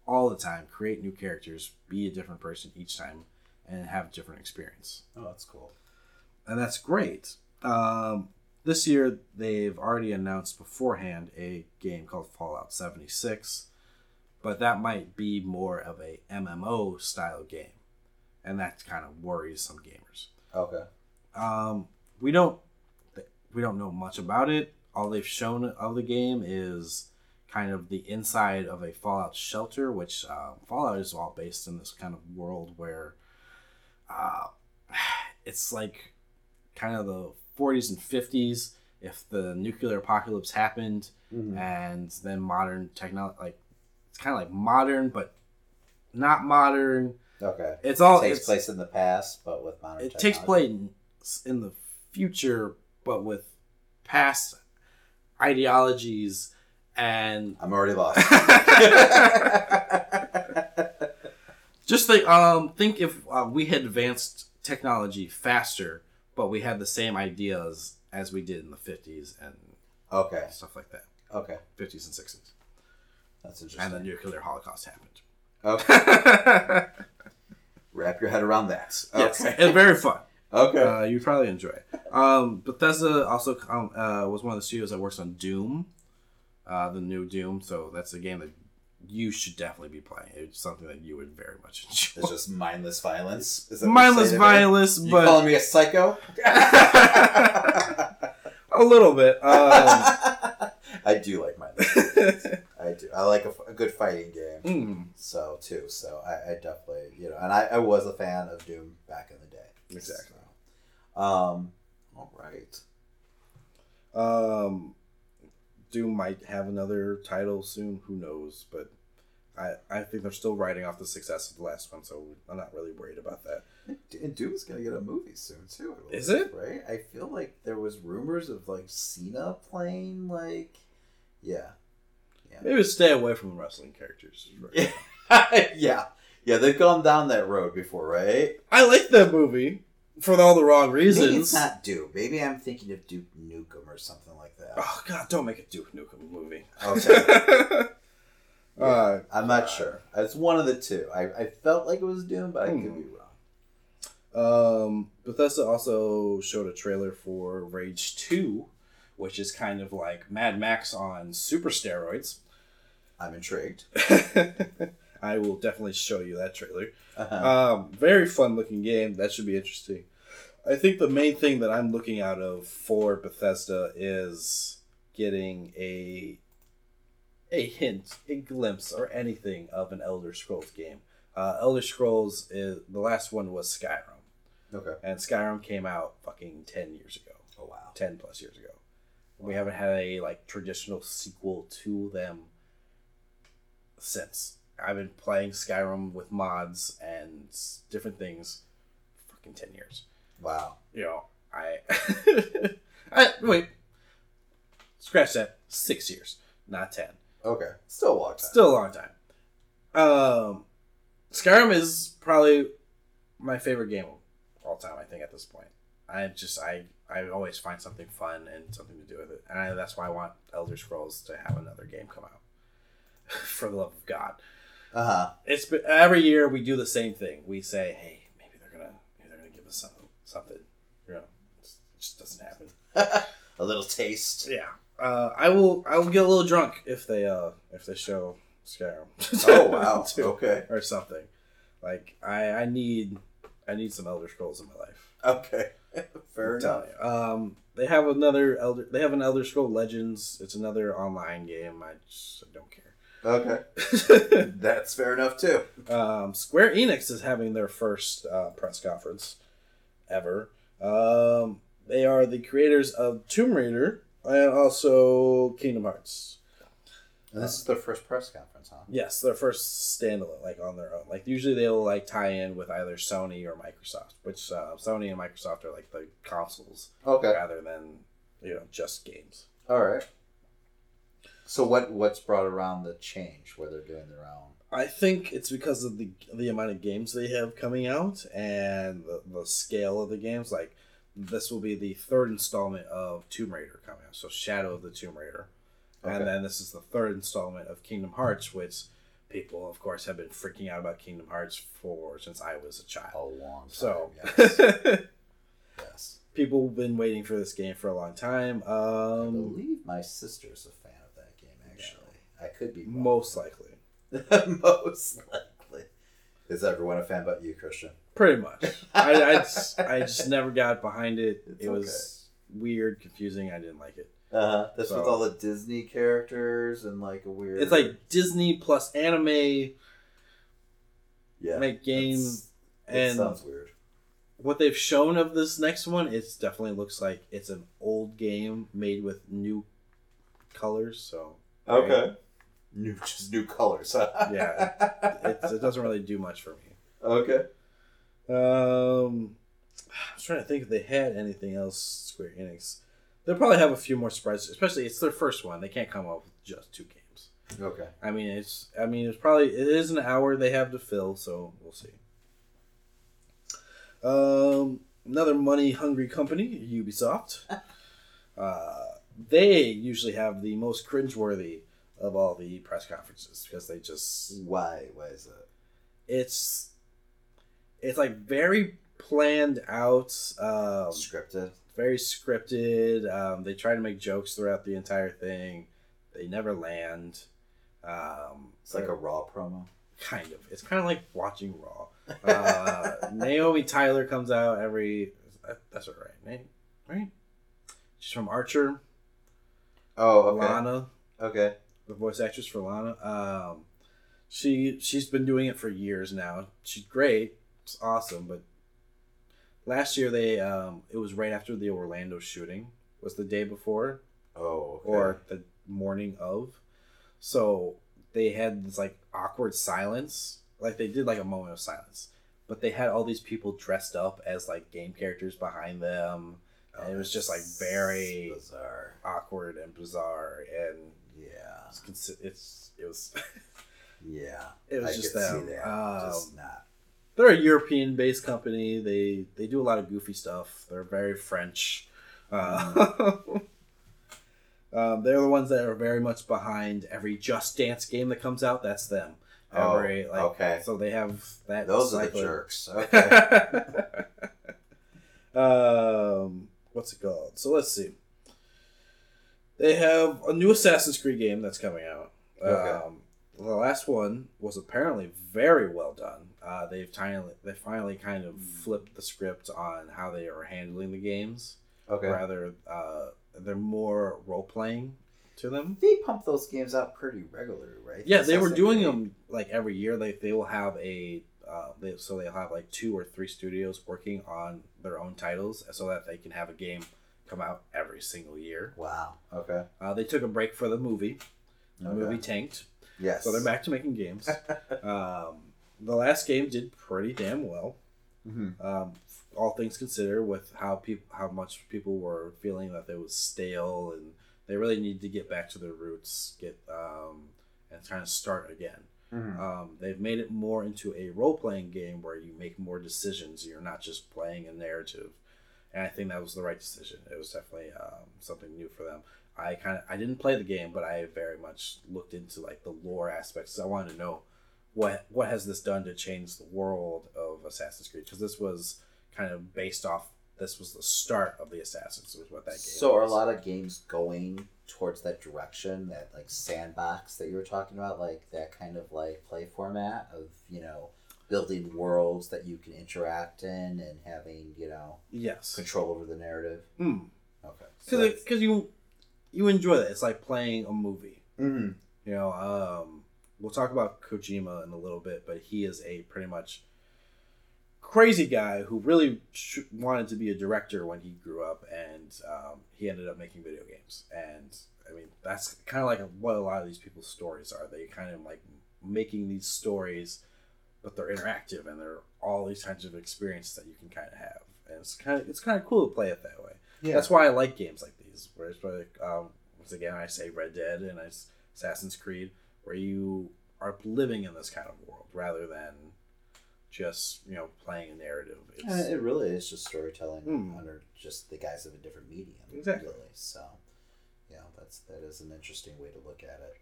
all the time, create new characters, be a different person each time, and have a different experience Oh, that's cool. and that's great. Um, this year they've already announced beforehand a game called Fallout 76, but that might be more of a MMO style game, and that kind of worries some gamers. Okay. Um, we don't we don't know much about it. All they've shown of the game is kind of the inside of a Fallout shelter, which uh, Fallout is all based in this kind of world where uh, it's like kind of the 40s and 50s. If the nuclear apocalypse happened, and then modern technology, like it's kind of like modern, but not modern. Okay. It's all takes it's, place in the past, but with modern. it takes place in, in the future, but with past ideologies and I'm already lost. just think um think if uh, we had advanced technology faster, but we had the same ideas as we did in the 50s and okay. stuff like that, Okay. 50s and 60s, That's interesting. and interesting. the nuclear holocaust happened. okay. Wrap your head around that. Yes, it's very fun. Okay. Uh, you'd probably enjoy it. Um, Bethesda also um, uh, was one of the studios that works on Doom, uh, the new Doom. So that's a game that you should definitely be playing. It's something that you would very much enjoy. it's just mindless violence. Is that mindless violence, You but calling me a psycho? a little bit. Um, I do like mindless. I do. I like a good fighting game. mm, So too. So I, I definitely you know, and I, I was a fan of Doom back in the day. Exactly. So, um. All right. um, Doom might have another title soon. Who knows? But I I think they're still riding off the success of the last one, so I'm not really worried about that. And Doom is gonna get a movie soon too. Is it? right? I feel like there was rumors of like Cena playing like, yeah, Maybe stay away from wrestling characters. yeah, yeah, yeah. They've gone down that road before, right? I like that movie for all the wrong reasons. Maybe it's not Duke. Maybe I'm thinking of Duke Nukem or something like that. Oh God, don't make a Duke Nukem movie. Okay. uh, I'm not sure. It's one of the two. I, I felt like it was Doom, but I could Hmm. be wrong. um, Bethesda also showed a trailer for Rage Two, which is kind of like Mad Max on super steroids. I'm intrigued. I will definitely show you that trailer. Uh-huh. Um, very fun looking game. That should be interesting. I think the main thing that I'm looking out of for Bethesda is getting a a hint, a glimpse, or anything of an Elder Scrolls game. Uh, Elder Scrolls is the last one was Skyrim, okay. and Skyrim came out fucking ten years ago, Oh wow. ten plus years ago. We haven't had a like traditional sequel to them since. I've been playing Skyrim with mods and different things, for fucking ten years. Wow. You know, I, I wait, scratch that. Six years, not ten. Okay. Still a long time. Still a long time. Um, Skyrim is probably my favorite game of all time. I think at this point, I just I I always find something fun and something to do with it, and I, that's why I want Elder Scrolls to have another game come out. For the love of God, Uh huh. it's been, every year we do the same thing. We say, hey, maybe they're gonna maybe they're gonna give us something something. You know, it just doesn't happen. a little taste. Yeah. Uh, I will. I will get a little drunk if they uh if they show Skyrim. Oh wow. too, okay. Or something. Like I I need I need some Elder Scrolls in my life. Okay. Fair enough. Um, they have another Elder. They have an Elder Scroll Legends. It's another online game. I just I don't Okay. That's fair enough too. um, Square Enix is having their first uh, press conference ever. Um, they are the creators of Tomb Raider and also Kingdom Hearts. And this is their first press conference, huh? Yes, their first standalone, like on their own. Like usually they'll like tie in with either Sony or Microsoft, which uh, Sony and Microsoft are like the consoles Okay. rather than you know just games. All right. So what what's brought around the change where they're doing their own? I think it's because of the the amount of games they have coming out and the, the scale of the games. Like this will be the third installment of Tomb Raider coming out, so Shadow of the Tomb Raider, Okay. and then this is the third installment of Kingdom Hearts, which people, of course, have been freaking out about Kingdom Hearts for since I was a child. A long time. So, yes. yes. people have been waiting for this game for a long time. I Um, believe my sister's a fan of that game. Actually, I could be wrong. most likely, most likely. Is everyone a fan but you, Christian? pretty much. I, I, just, I just never got behind it. It's it was weird, confusing. I didn't like it. Uh huh. That's So- with all the Disney characters and like a weird. It's like Disney plus anime yeah, make game, that's- It and sounds weird. what they've shown of this next one, it definitely looks like it's an old game made with new colors. So Okay. New, just new colors. Yeah. it, it doesn't really do much for me. Okay. Um, I was trying to think if they had anything else. Square Enix, they'll probably have a few more surprises, Especially it's their first one. They can't come up with just two games. Okay. I mean, it's. I mean, it's probably it is an hour they have to fill, so we'll see. Um, another money hungry company, Ubisoft. uh, they usually have the most cringeworthy of all the press conferences because they just Why? Why is that? it's it's like very planned out um, Scripted. very scripted um, they try to make jokes throughout the entire thing they never land um, It's like a raw promo. kind of it's kind of like watching raw uh, naomi tyler comes out every that's what right Na- right she's from archer Oh, okay. lana Okay. The voice actress for Lana. Um, she she's been doing it for years now. She's great. It's awesome. But last year they um, it was right after the Orlando shooting. Was the day before Oh. Okay. or the morning of. So they had this like awkward silence. Like they did like a moment of silence. But they had all these people dressed up as like game characters behind them. And it was just like very Oh, bizarre. awkward and bizarre and Yeah. it's consi- it's it was Yeah. It was I just see that. Um, just not. they're a European based company. They they do a lot of goofy stuff. They're very French. Uh, um, they're the ones that are very much behind every Just Dance game that comes out. That's them. Oh, like, okay. So they have that. Those are the jerks. Okay. um, what's it called? So let's see. They have a new Assassin's Creed game that's coming out. Okay. Um, the last one was apparently very well done. Uh, they've finally they finally kind of flipped the script on how they are handling the games. okay. Rather, uh, they're more role playing to them. They pump those games out pretty regularly, right? Yeah, they were doing Creed. them like every year. Like they will have a, uh, they, so they'll have like two or three studios working on their own titles, so that they can have a game come out every single year. Wow. Okay. Uh, they took a break for the movie. The Okay. movie tanked, Yes. so they're back to making games. um, the last game did pretty damn well. Mhm. Um, all things considered, with how people, how much people were feeling that it was stale, and they really need to get back to their roots, get um, and kind of start again. Mhm. Um, they've made it more into a role playing game where you make more decisions. You're not just playing a narrative, and I think that was the right decision. It was definitely um, something new for them. I kind of I didn't play the game, but I very much looked into like the lore aspects. I wanted to know what what has this done to change the world of Assassin's Creed because this was kind of based off. This was the start of the Assassins. Was what that game. So are a lot of games going towards that direction, that like sandbox that you were talking about, like that kind of like play format of you know building worlds that you can interact in and having you know yes. control over the narrative. Mm. Okay. Because because you you enjoy that. It's like playing a movie. mm-hmm. You know, um, we'll talk about Kojima in a little bit, but he is a pretty much crazy guy who really sh- wanted to be a director when he grew up, and um, he ended up making video games. And I mean, that's kind of like what a lot of these people's stories are. They kind of like making these stories, but they're interactive and they're all these kinds of experiences that you can kind of have. And it's kind of it's kind of cool to play it that way. yeah. That's why I like games like these. Where it's like, um, once again, I say Red Dead and I, Assassin's Creed, where you are living in this kind of world rather than just you know playing a narrative. It's, Uh, it really is just storytelling Hmm. under just the guise of a different medium. Exactly. Really. So, yeah, that's that is an interesting way to look at it.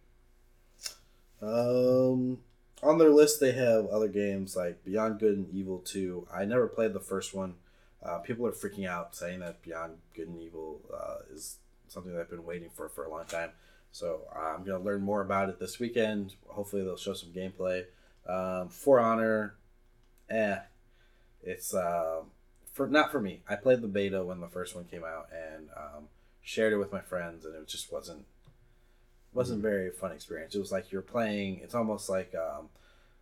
Um, on their list, they have other games like Beyond Good and Evil Two. I never played the first one. Uh, people are freaking out, saying that Beyond Good and Evil uh, is something that I've been waiting for for a long time. So I'm gonna learn more about it this weekend. Hopefully, they'll show some gameplay. Um, for Honor, eh, it's uh, for not for me. I played the beta when the first one came out and um, shared it with my friends, and it just wasn't wasn't Mm-hmm. very fun experience. It was like you're playing. It's almost like um,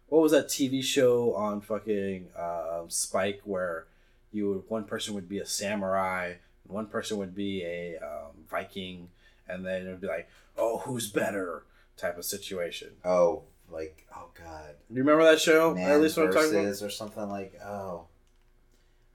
what was that TV show on fucking um, Spike where you would, one person would be a samurai, and one person would be a um, Viking, and then it would be like, oh, who's better type of situation. Oh, like oh god, Do you remember that show? man At least what I'm talking about. or something like oh.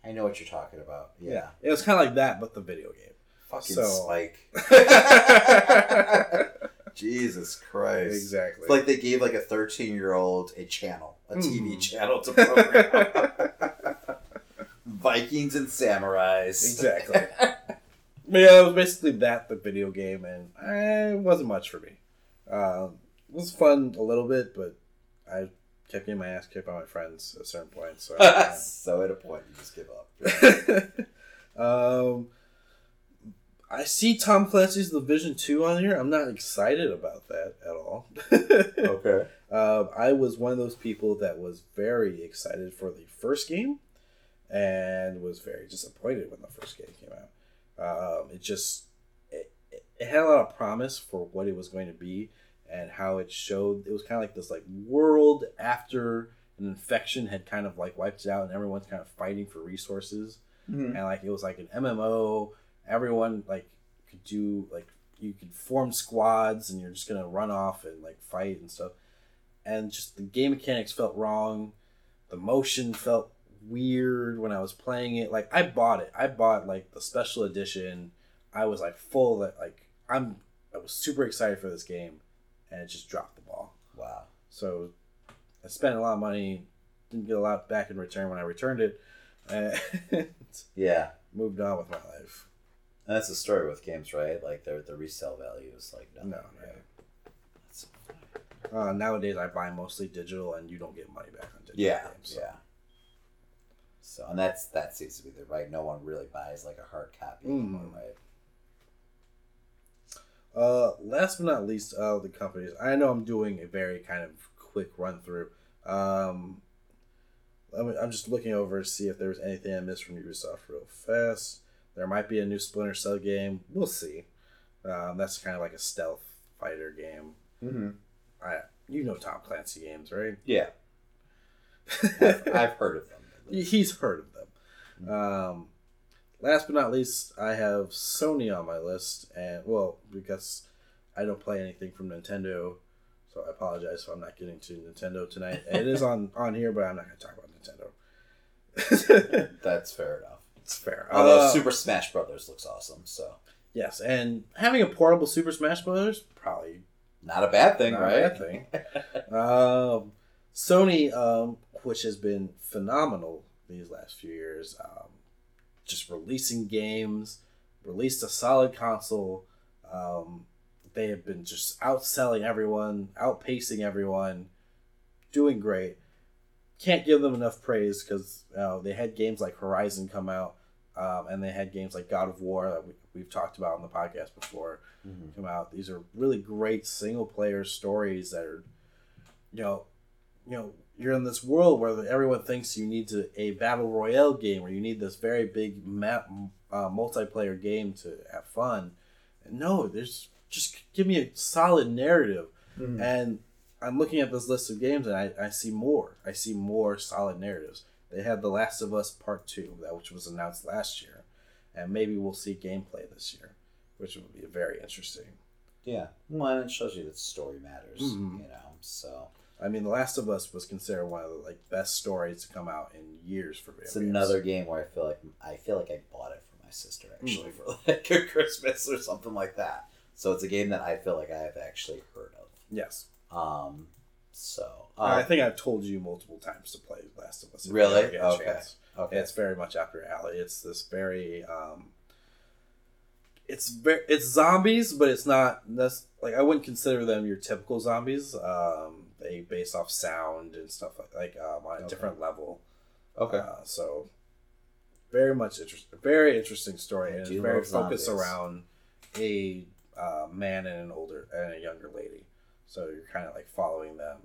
I know what you're talking about. Yeah, It was kind of like that, but the video game. fucking So- Spike. Jesus Christ. Exactly. It's like they gave like a 13 year old a channel, a TV Mhm. channel to program. Vikings and samurais. Exactly. But yeah, it was basically that, the video game, and eh, it wasn't much for me. Um, it was fun a little bit, but I kept getting my ass kicked by my friends at a certain point. So, so at a point you just give up. um, I see Tom Clancy's The Division Two on here. I'm not excited about that at all. Okay. Um, I was one of those people that was very excited for the first game, and was very disappointed when the first game came out. Um, it just it, it had a lot of promise for what it was going to be, and how it showed. It was kind of like this like world after an infection had kind of like wiped it out, and everyone's kind of fighting for resources Mhm. and like it was like an MMO. Everyone like could do like you could form squads, and you're just gonna run off and like fight and stuff. And just the game mechanics felt wrong. The motion felt weird when I was playing it. Like I bought it. I bought like the special edition. I was like full that like I'm. I was super excited for this game, and it just dropped the ball. Wow. So I spent a lot of money, didn't get a lot back in return when I returned it, and Yeah. moved on with my life. And that's the story with games, right? Like their the resale value is like nothing, No, right? That's- Uh, nowadays, I buy mostly digital, and you don't get money back on digital Yeah, games. so- yeah. So and that's that seems to be the right. No one really buys like a hard copy anymore, Mhm. right? Uh, last but not least, uh, the companies. I know I'm doing a very kind of quick run through. Um, me, I'm just looking over to see if there was anything I missed from Ubisoft real fast. There might be a new Splinter Cell game. We'll see. Um, that's kind of like a stealth fighter game. Mm-hmm. I, you know Tom Clancy games, right? Yeah, I've, I've heard of them. He's heard of them. Um, last but not least, I have Sony on my list, and well, because I don't play anything from Nintendo, so I apologize if I'm not getting to Nintendo tonight. it is on on here, but I'm not going to talk about Nintendo. That's fair enough. It's fair. Although Uh, Super Smash Brothers looks awesome, so yes, and having a portable Super Smash Brothers probably not a bad thing, Not a right? bad thing. um, Sony, um, which has been phenomenal these last few years, um, just releasing games, released a solid console. Um, they have been just outselling everyone, outpacing everyone, doing great. Can't give them enough praise because uh, they had games like Horizon come out, um, and they had games like God of War that we, we've talked about on the podcast before Mhm. come out. These are really great single player stories that are, you know, you know, you're in this world where everyone thinks you need to a battle royale game or you need this very big map uh, multiplayer game to have fun. And no, there's just give me a solid narrative. Mhm. And I'm looking at this list of games and I, I see more. I see more solid narratives. They had The Last of Us Part Two, that which was announced last year, and maybe we'll see gameplay this year, which would be very interesting. Yeah, well, and it shows you that story matters, Mhm. you know. So I mean, The Last of Us was considered one of the like best stories to come out in years for video it's games. another game where I feel like I feel like I bought it for my sister actually Mm. for like a Christmas or something like that. So it's a game that I feel like I have actually heard of. Yes, Um, so I um, think I've told you multiple times to play Last of Us. Really? ever get a Okay. chance. okay, It's very much up your alley. It's this very um, it's very it's zombies, but it's not that's like I wouldn't consider them your typical zombies. Um, they base off sound and stuff like like um, on a Okay. different level. okay. Uh, so very much interesting, very interesting story, I and it's very focused zombies. around a uh, man and an older and a younger lady. So you're kind of like following them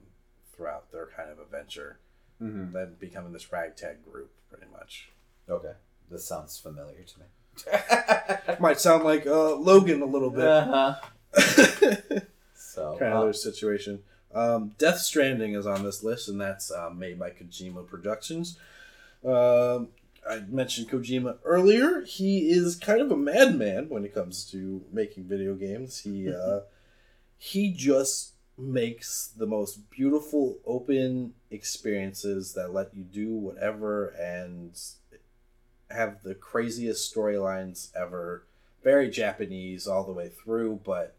throughout their kind of adventure, Mm-hmm. then becoming this ragtag group, pretty much. Okay, this sounds familiar to me. Might sound like uh, Logan a little bit. Uh-huh. So kind of uh, their situation. Um, Death Stranding is on this list, and that's um, made by Kojima Productions. Um, I mentioned Kojima earlier. He is kind of a madman when it comes to making video games. He uh, he just makes the most beautiful open experiences that let you do whatever and have the craziest storylines ever. Very Japanese all the way through, but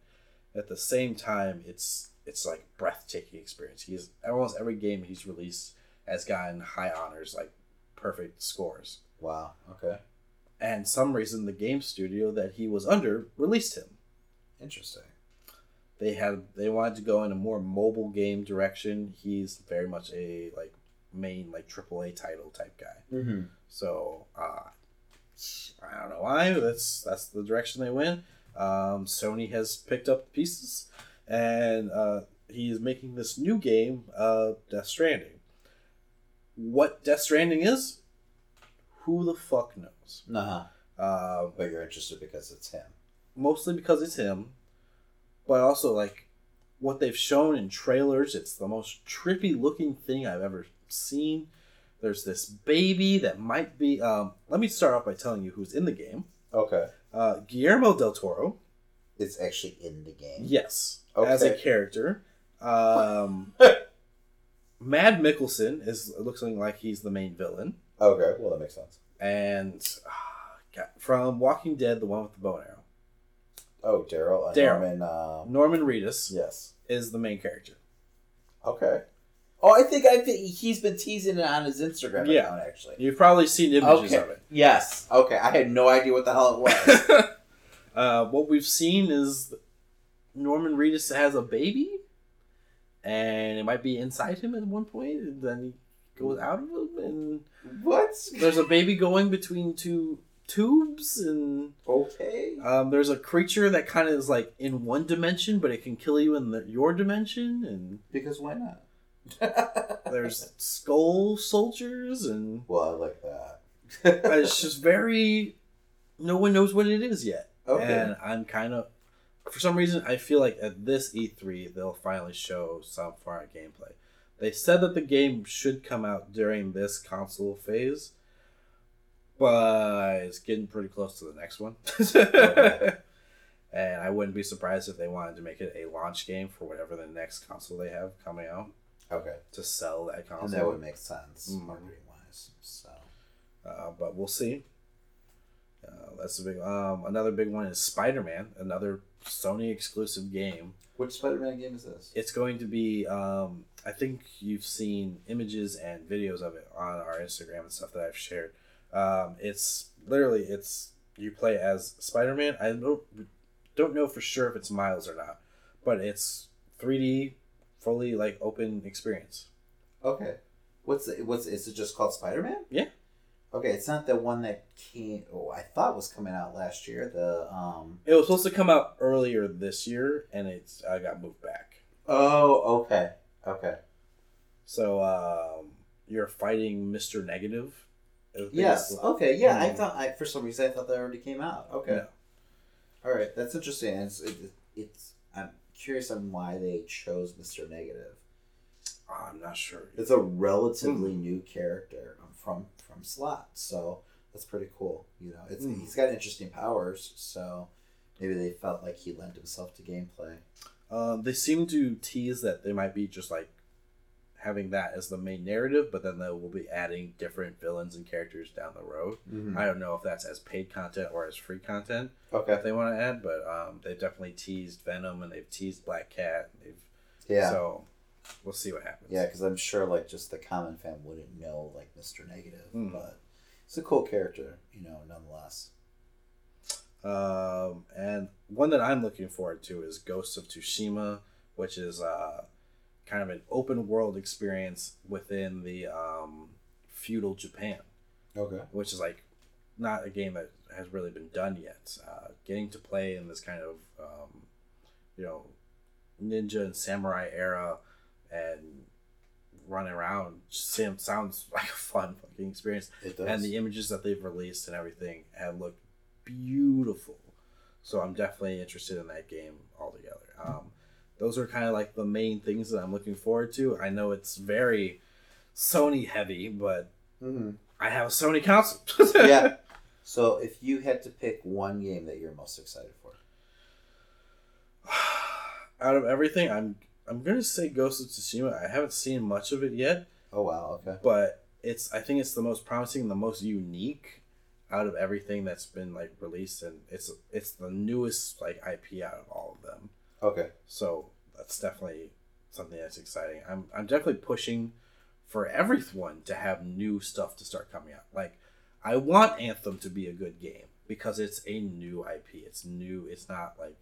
at the same time, it's it's like breathtaking experience. He's almost every game he's released has gotten high honors, like perfect scores. wow. Okay, And some reason the game studio that he was under released him. interesting. They had they wanted to go in a more mobile game direction. He's very much a like main like AAA title type guy. Mm-hmm. So uh, I don't know why. That's that's the direction they went. Um, Sony has picked up the pieces, and uh, he is making this new game, uh, Death Stranding. What Death Stranding is, who the fuck knows? Uh-huh. Uh, But you're interested because it's him. mostly because it's him, but also like what they've shown in trailers. It's the most trippy looking thing I've ever seen. There's this baby that might be. Um, let me start off by telling you who's in the game. Okay. Uh, Guillermo del Toro, is actually in the game. yes, as a character. Um, Mads Mikkelsen is looking like he's the main villain, Okay. Well, that makes sense. and uh, from Walking Dead, the one with the bow and arrow, Oh, Daryl. Uh, Daryl. Norman. Um, Norman Reedus yes. is the main character. Okay. Oh, I think I think he's been teasing it on his Instagram Yeah. account. Actually. You've probably seen images Okay. of it. Yes. Okay. I had no idea what the hell it was. uh, what we've seen is Norman Reedus has a baby, and it might be inside him at one point, and then he goes out of him, and what? there's a baby going between two tubes, and Okay. um, there's a creature that kind of is like in one dimension, but it can kill you in the, your dimension, and Because why not? there's skull soldiers, and Well, I like that. it's just very. No one knows what it is yet. Okay. And I'm kind of, for some reason, I feel like at this E3 they'll finally show some of gameplay. They said that the game should come out during this console phase, but it's getting pretty close to the next one. Okay. and I wouldn't be surprised if they wanted to make it a launch game for whatever the next console they have coming out okay. to sell that console. And that would make sense Mhm. marketing wise. So. uh, but we'll see. Uh, that's a big. Um, another big one is Spider Man, another Sony exclusive game. Which Spider-Man game is this? It's going to be. Um, I think you've seen images and videos of it on our Instagram and stuff that I've shared. Um, it's literally it's you play as Spider Man. I don't don't know for sure if it's Miles or not, but it's 3D, fully like open experience. Okay. What's the, what's is it just called Spider-Man? Yeah. Okay, it's not the one that came. Oh, I thought was coming out last year. The um. It was supposed to come out earlier this year, and it's I got moved back. Oh, okay, okay. So um, you're fighting Mister Negative. Yes. Okay. Yeah. I Mhm. thought. I for some reason I thought that already came out. Okay. No. All right. That's interesting. It's it, it's. I'm curious on why they chose Mister Negative. I'm not sure. It's a relatively new character from from Slott, so that's pretty cool. You know, it's Mm. he's got interesting powers, so maybe they felt like he lent himself to gameplay. Um, they seem to tease that they might be just like having that as the main narrative, but then they will be adding different villains and characters down the road. I don't know if that's as paid content or as free content Okay. if they want to add, but um, they've definitely teased Venom and they've teased Black Cat. They've Yeah. so we'll see what happens. Yeah, because I'm sure like just the common fan wouldn't know like Mister Negative, Mm. but it's a cool character, you know, nonetheless. Um, and one that I'm looking forward to is Ghosts of Tsushima, which is uh, kind of an open world experience within the um, feudal Japan, Okay. which is like not a game that has really been done yet. Uh, getting to play in this kind of um, you know ninja and samurai era and running around just sounds like a fun fucking experience. It does. And the images that they've released and everything have looked beautiful. So I'm definitely interested in that game altogether. Um, those are kind of like the main things that I'm looking forward to. I know it's very Sony heavy, but Mhm. I have a Sony console. yeah. So if you had to pick one game that you're most excited for, Out of everything, I'm I'm gonna say Ghost of Tsushima. I haven't seen much of it yet, oh wow, okay, but it's I think it's the most promising, the most unique out of everything that's been like released, and it's it's the newest like IP out of all of them. Okay, So that's definitely something that's exciting. I'm I'm definitely pushing for everyone to have new stuff to start coming out. Like I want Anthem to be a good game because it's a new IP. It's new. It's not like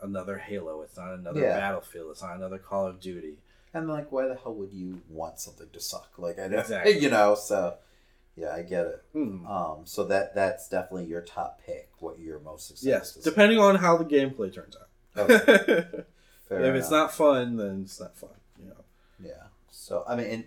another Halo. It's not another Yeah. Battlefield. It's not another Call of Duty. and like, why the hell would you want something to suck? Like, I know, Exactly. you know, so yeah, I get it. Hmm. Um, so that that's definitely your top pick. What you're most excited Yes, depending on how the gameplay turns out. Okay. Fair if it's not fun, then it's not fun. You know. yeah. So I mean, and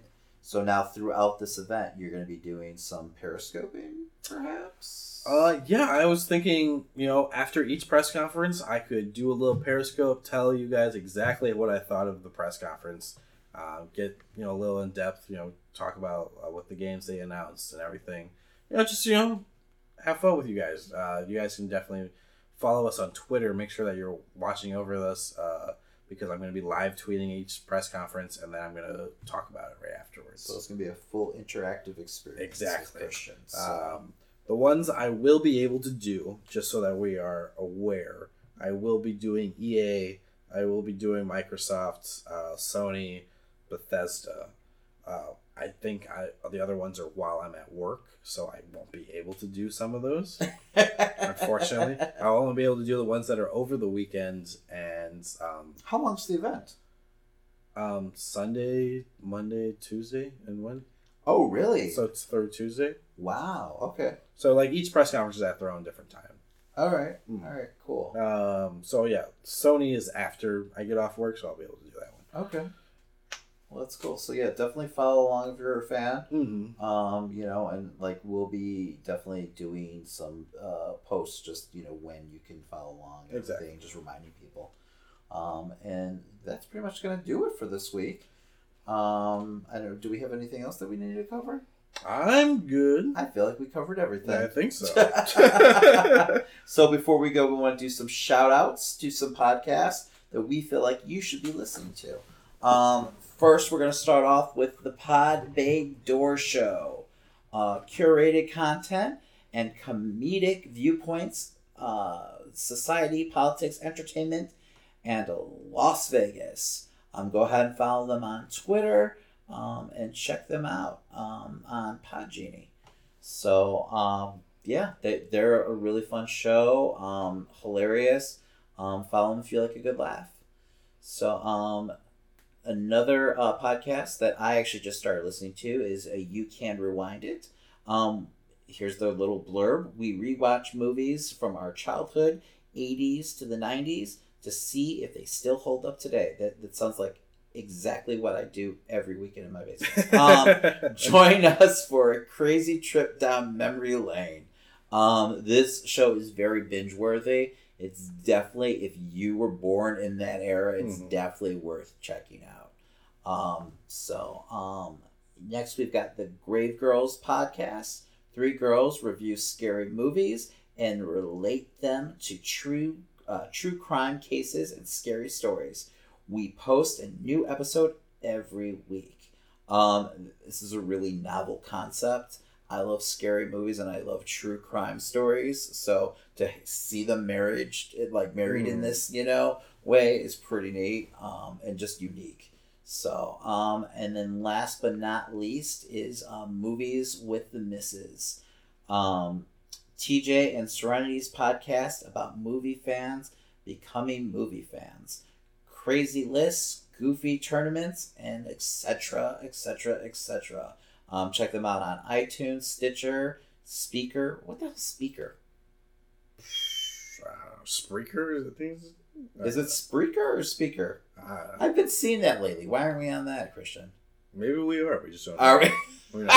so now throughout this event, you're going to be doing some periscoping, perhaps. Uh, yeah, I was thinking, you know, after each press conference, I could do a little Periscope, tell you guys exactly what I thought of the press conference, uh, get you know a little in depth, you know, talk about uh, what the games they announced and everything. You know, just you know, have fun with you guys. Uh, you guys can definitely follow us on Twitter. Make sure that you're watching over this uh, because I'm going to be live tweeting each press conference, and then I'm going to talk about it right afterwards. so it's going to be a full interactive experience. Exactly. Christians. So- Um, the ones I will be able to do, just so that we are aware, I will be doing EA, I will be doing Microsoft, uh, Sony, Bethesda. Uh, I think I, the other ones are while I'm at work, so I won't be able to do some of those. Unfortunately, I'll only be able to do the ones that are over the weekend and um, How long's the event? um, Sunday, Monday, Tuesday, and when. Oh, really? So it's third Tuesday. wow. Okay. So like each press conference is at their own different time. All right. Mm. All right. Cool. Um, so yeah, Sony is after I get off work, so I'll be able to do that one. Okay. Well, that's cool. So yeah, definitely follow along if you're a fan. Mm-hmm. Um, you know, and like we'll be definitely doing some uh, posts, just you know when you can follow along, and Exactly. everything, just reminding people. Um, and that's pretty much gonna do it for this week. Um, I don't. Know, do we have anything else that we need to cover? I'm good. I feel like we covered everything. I think so. so before we go, we want to do some shout outs to some podcasts that we feel like you should be listening to. Um, first, we're going to start off with the Pod Bay Door Show. Uh, curated content and comedic viewpoints, uh, society, politics, entertainment, and Las Vegas. Um, go ahead and follow them on Twitter um, and check them out um, on Podgenie. So, um, yeah, they, they're a really fun show, um, hilarious. Um, follow them if you like a good laugh. So, um, another uh, podcast that I actually just started listening to is a You Can Rewind It. Um, here's the little blurb. We rewatch movies from our childhood, 80s to the 90s, to see if they still hold up today. That, that sounds like exactly what I do every weekend in my basement. Um, join us for a crazy trip down memory lane. Um, this show is very binge worthy. It's definitely, if you were born in that era, it's Mhm. definitely worth checking out. Um, so, um, next we've got the Grave Girls podcast. Three girls review scary movies and relate them to true, uh, true crime cases and scary stories. We post a new episode every week. Um, this is a really novel concept. I love scary movies and I love true crime stories. So to see them marriage like married in Mm. this, you know, way is pretty neat um, and just unique. So, um, and then last but not least is um, movies with the misses. Um, TJ and Serenity's podcast about movie fans becoming movie fans crazy lists, goofy tournaments, and etc., etc., etc. Um, check them out on iTunes, Stitcher, Speaker. What the hell is speaker? Uh, Spreaker, I think. Is it Spreaker or speaker? Uh, I've been seeing that lately. Why aren't we on that, Christian? maybe we are. We just don't. Are we?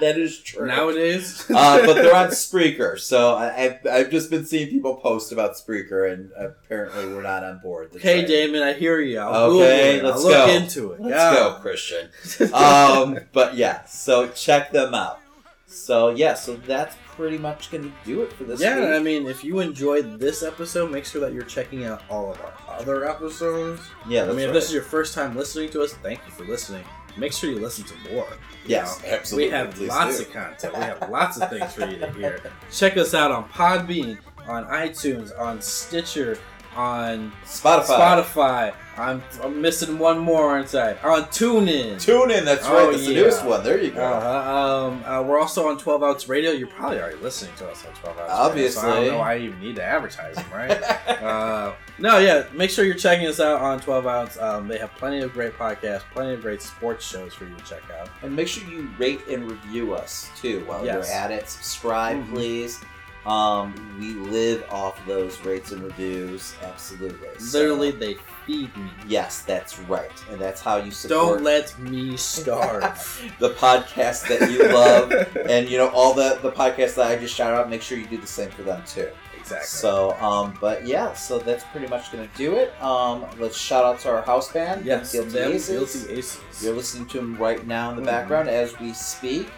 That is true. Nowadays, uh, but they're on Spreaker, so I, I've, I've just been seeing people post about Spreaker, and apparently we're not on board. That's Okay, right. Damon, I hear you. I'll Okay, it. let's I'll look go. into it. Let's yeah. go, Christian. um, but yeah, so check them out. So yeah, so that's pretty much gonna do it for this yeah, week. I mean, if you enjoyed this episode, make sure that you're checking out all of our other episodes. yeah, I mean, if this is your first time listening to us, thank you for listening. Make sure you listen to more. you know? absolutely. We have please lots do. of content. We have lots of things for you to hear. Check us out on Podbean, on iTunes, on Stitcher, on Spotify. Spotify. I'm, I'm missing one more, aren't I? On TuneIn. Tune in. That's Oh, right. That's the yeah. newest one. There you go. Uh-huh. Um, uh, we're also on 12 Ounce Radio. You're probably already listening to us on 12 Ounce Obviously. Radio, so I don't know why you even need to advertise them, right? uh, no, yeah. Make sure you're checking us out on 12 Ounce. Um, they have plenty of great podcasts, plenty of great sports shows for you to check out. And make sure you rate and review us too while Yes. you're at it. Subscribe, Mhm. please. Um, we live off those rates and reviews. Absolutely. So- Literally, they feed me. yes, that's right, and that's how you support Don't let me starve. the podcast that you love, and you know all the the podcasts that I just shout out. Make sure you do the same for them too. exactly. So, um, but yeah, so that's pretty much gonna do it. Um, let's shout out to our house band, yes, Guilty them Aces. guilty aces. You're listening to them right now in the Mhm. background as we speak.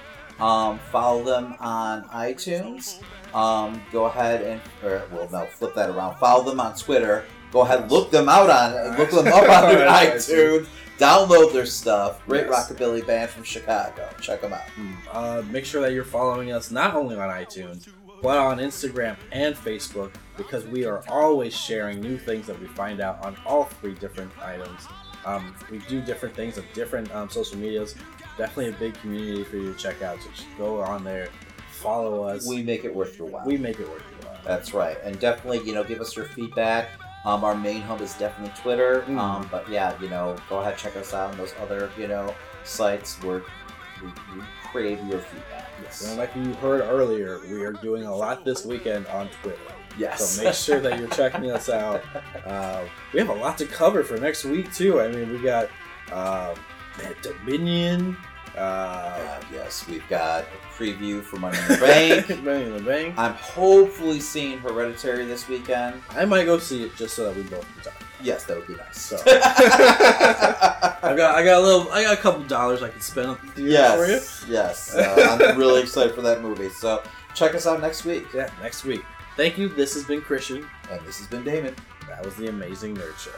Um, follow them on iTunes. Um, go ahead and, or, well, no, flip that around. Follow them on Twitter. Go ahead, look them out on, look them up on That's right, iTunes. Download their stuff. Great Yes. rockabilly band from Chicago. Check them out. Uh, make sure that you're following us not only on iTunes, but on Instagram and Facebook because we are always sharing new things that we find out on all three different items. Um, we do different things on different um, social medias. Definitely a big community for you to check out. So just go on there, follow us. We make it worth your while. we make it worth your while. That's right, and definitely, you know, give us your feedback. Um, our main hub is definitely Twitter. Mhm. Um, but yeah, you know, go ahead check us out on those other, you know, sites where we, we crave your feedback. And like you heard earlier, we are doing a lot this weekend on Twitter. Yes. So make sure that you're checking us out. Uh, we have a lot to cover for next week too. I mean, we got uh, Dominion, uh, yes, we've got preview for Money in the Bank. Money in the Bank. I'm hopefully seeing Hereditary this weekend. I might go see it just so that we both can talk. Yes, that would be nice. So I got, I got a little, I got a couple dollars I can spend on the theater for you. yes, yes. Uh, I'm really excited for that movie. So check us out next week. Yeah, next week. Thank you. This has been Christian. And this has been Damon. That was the Amazing Nerd Show.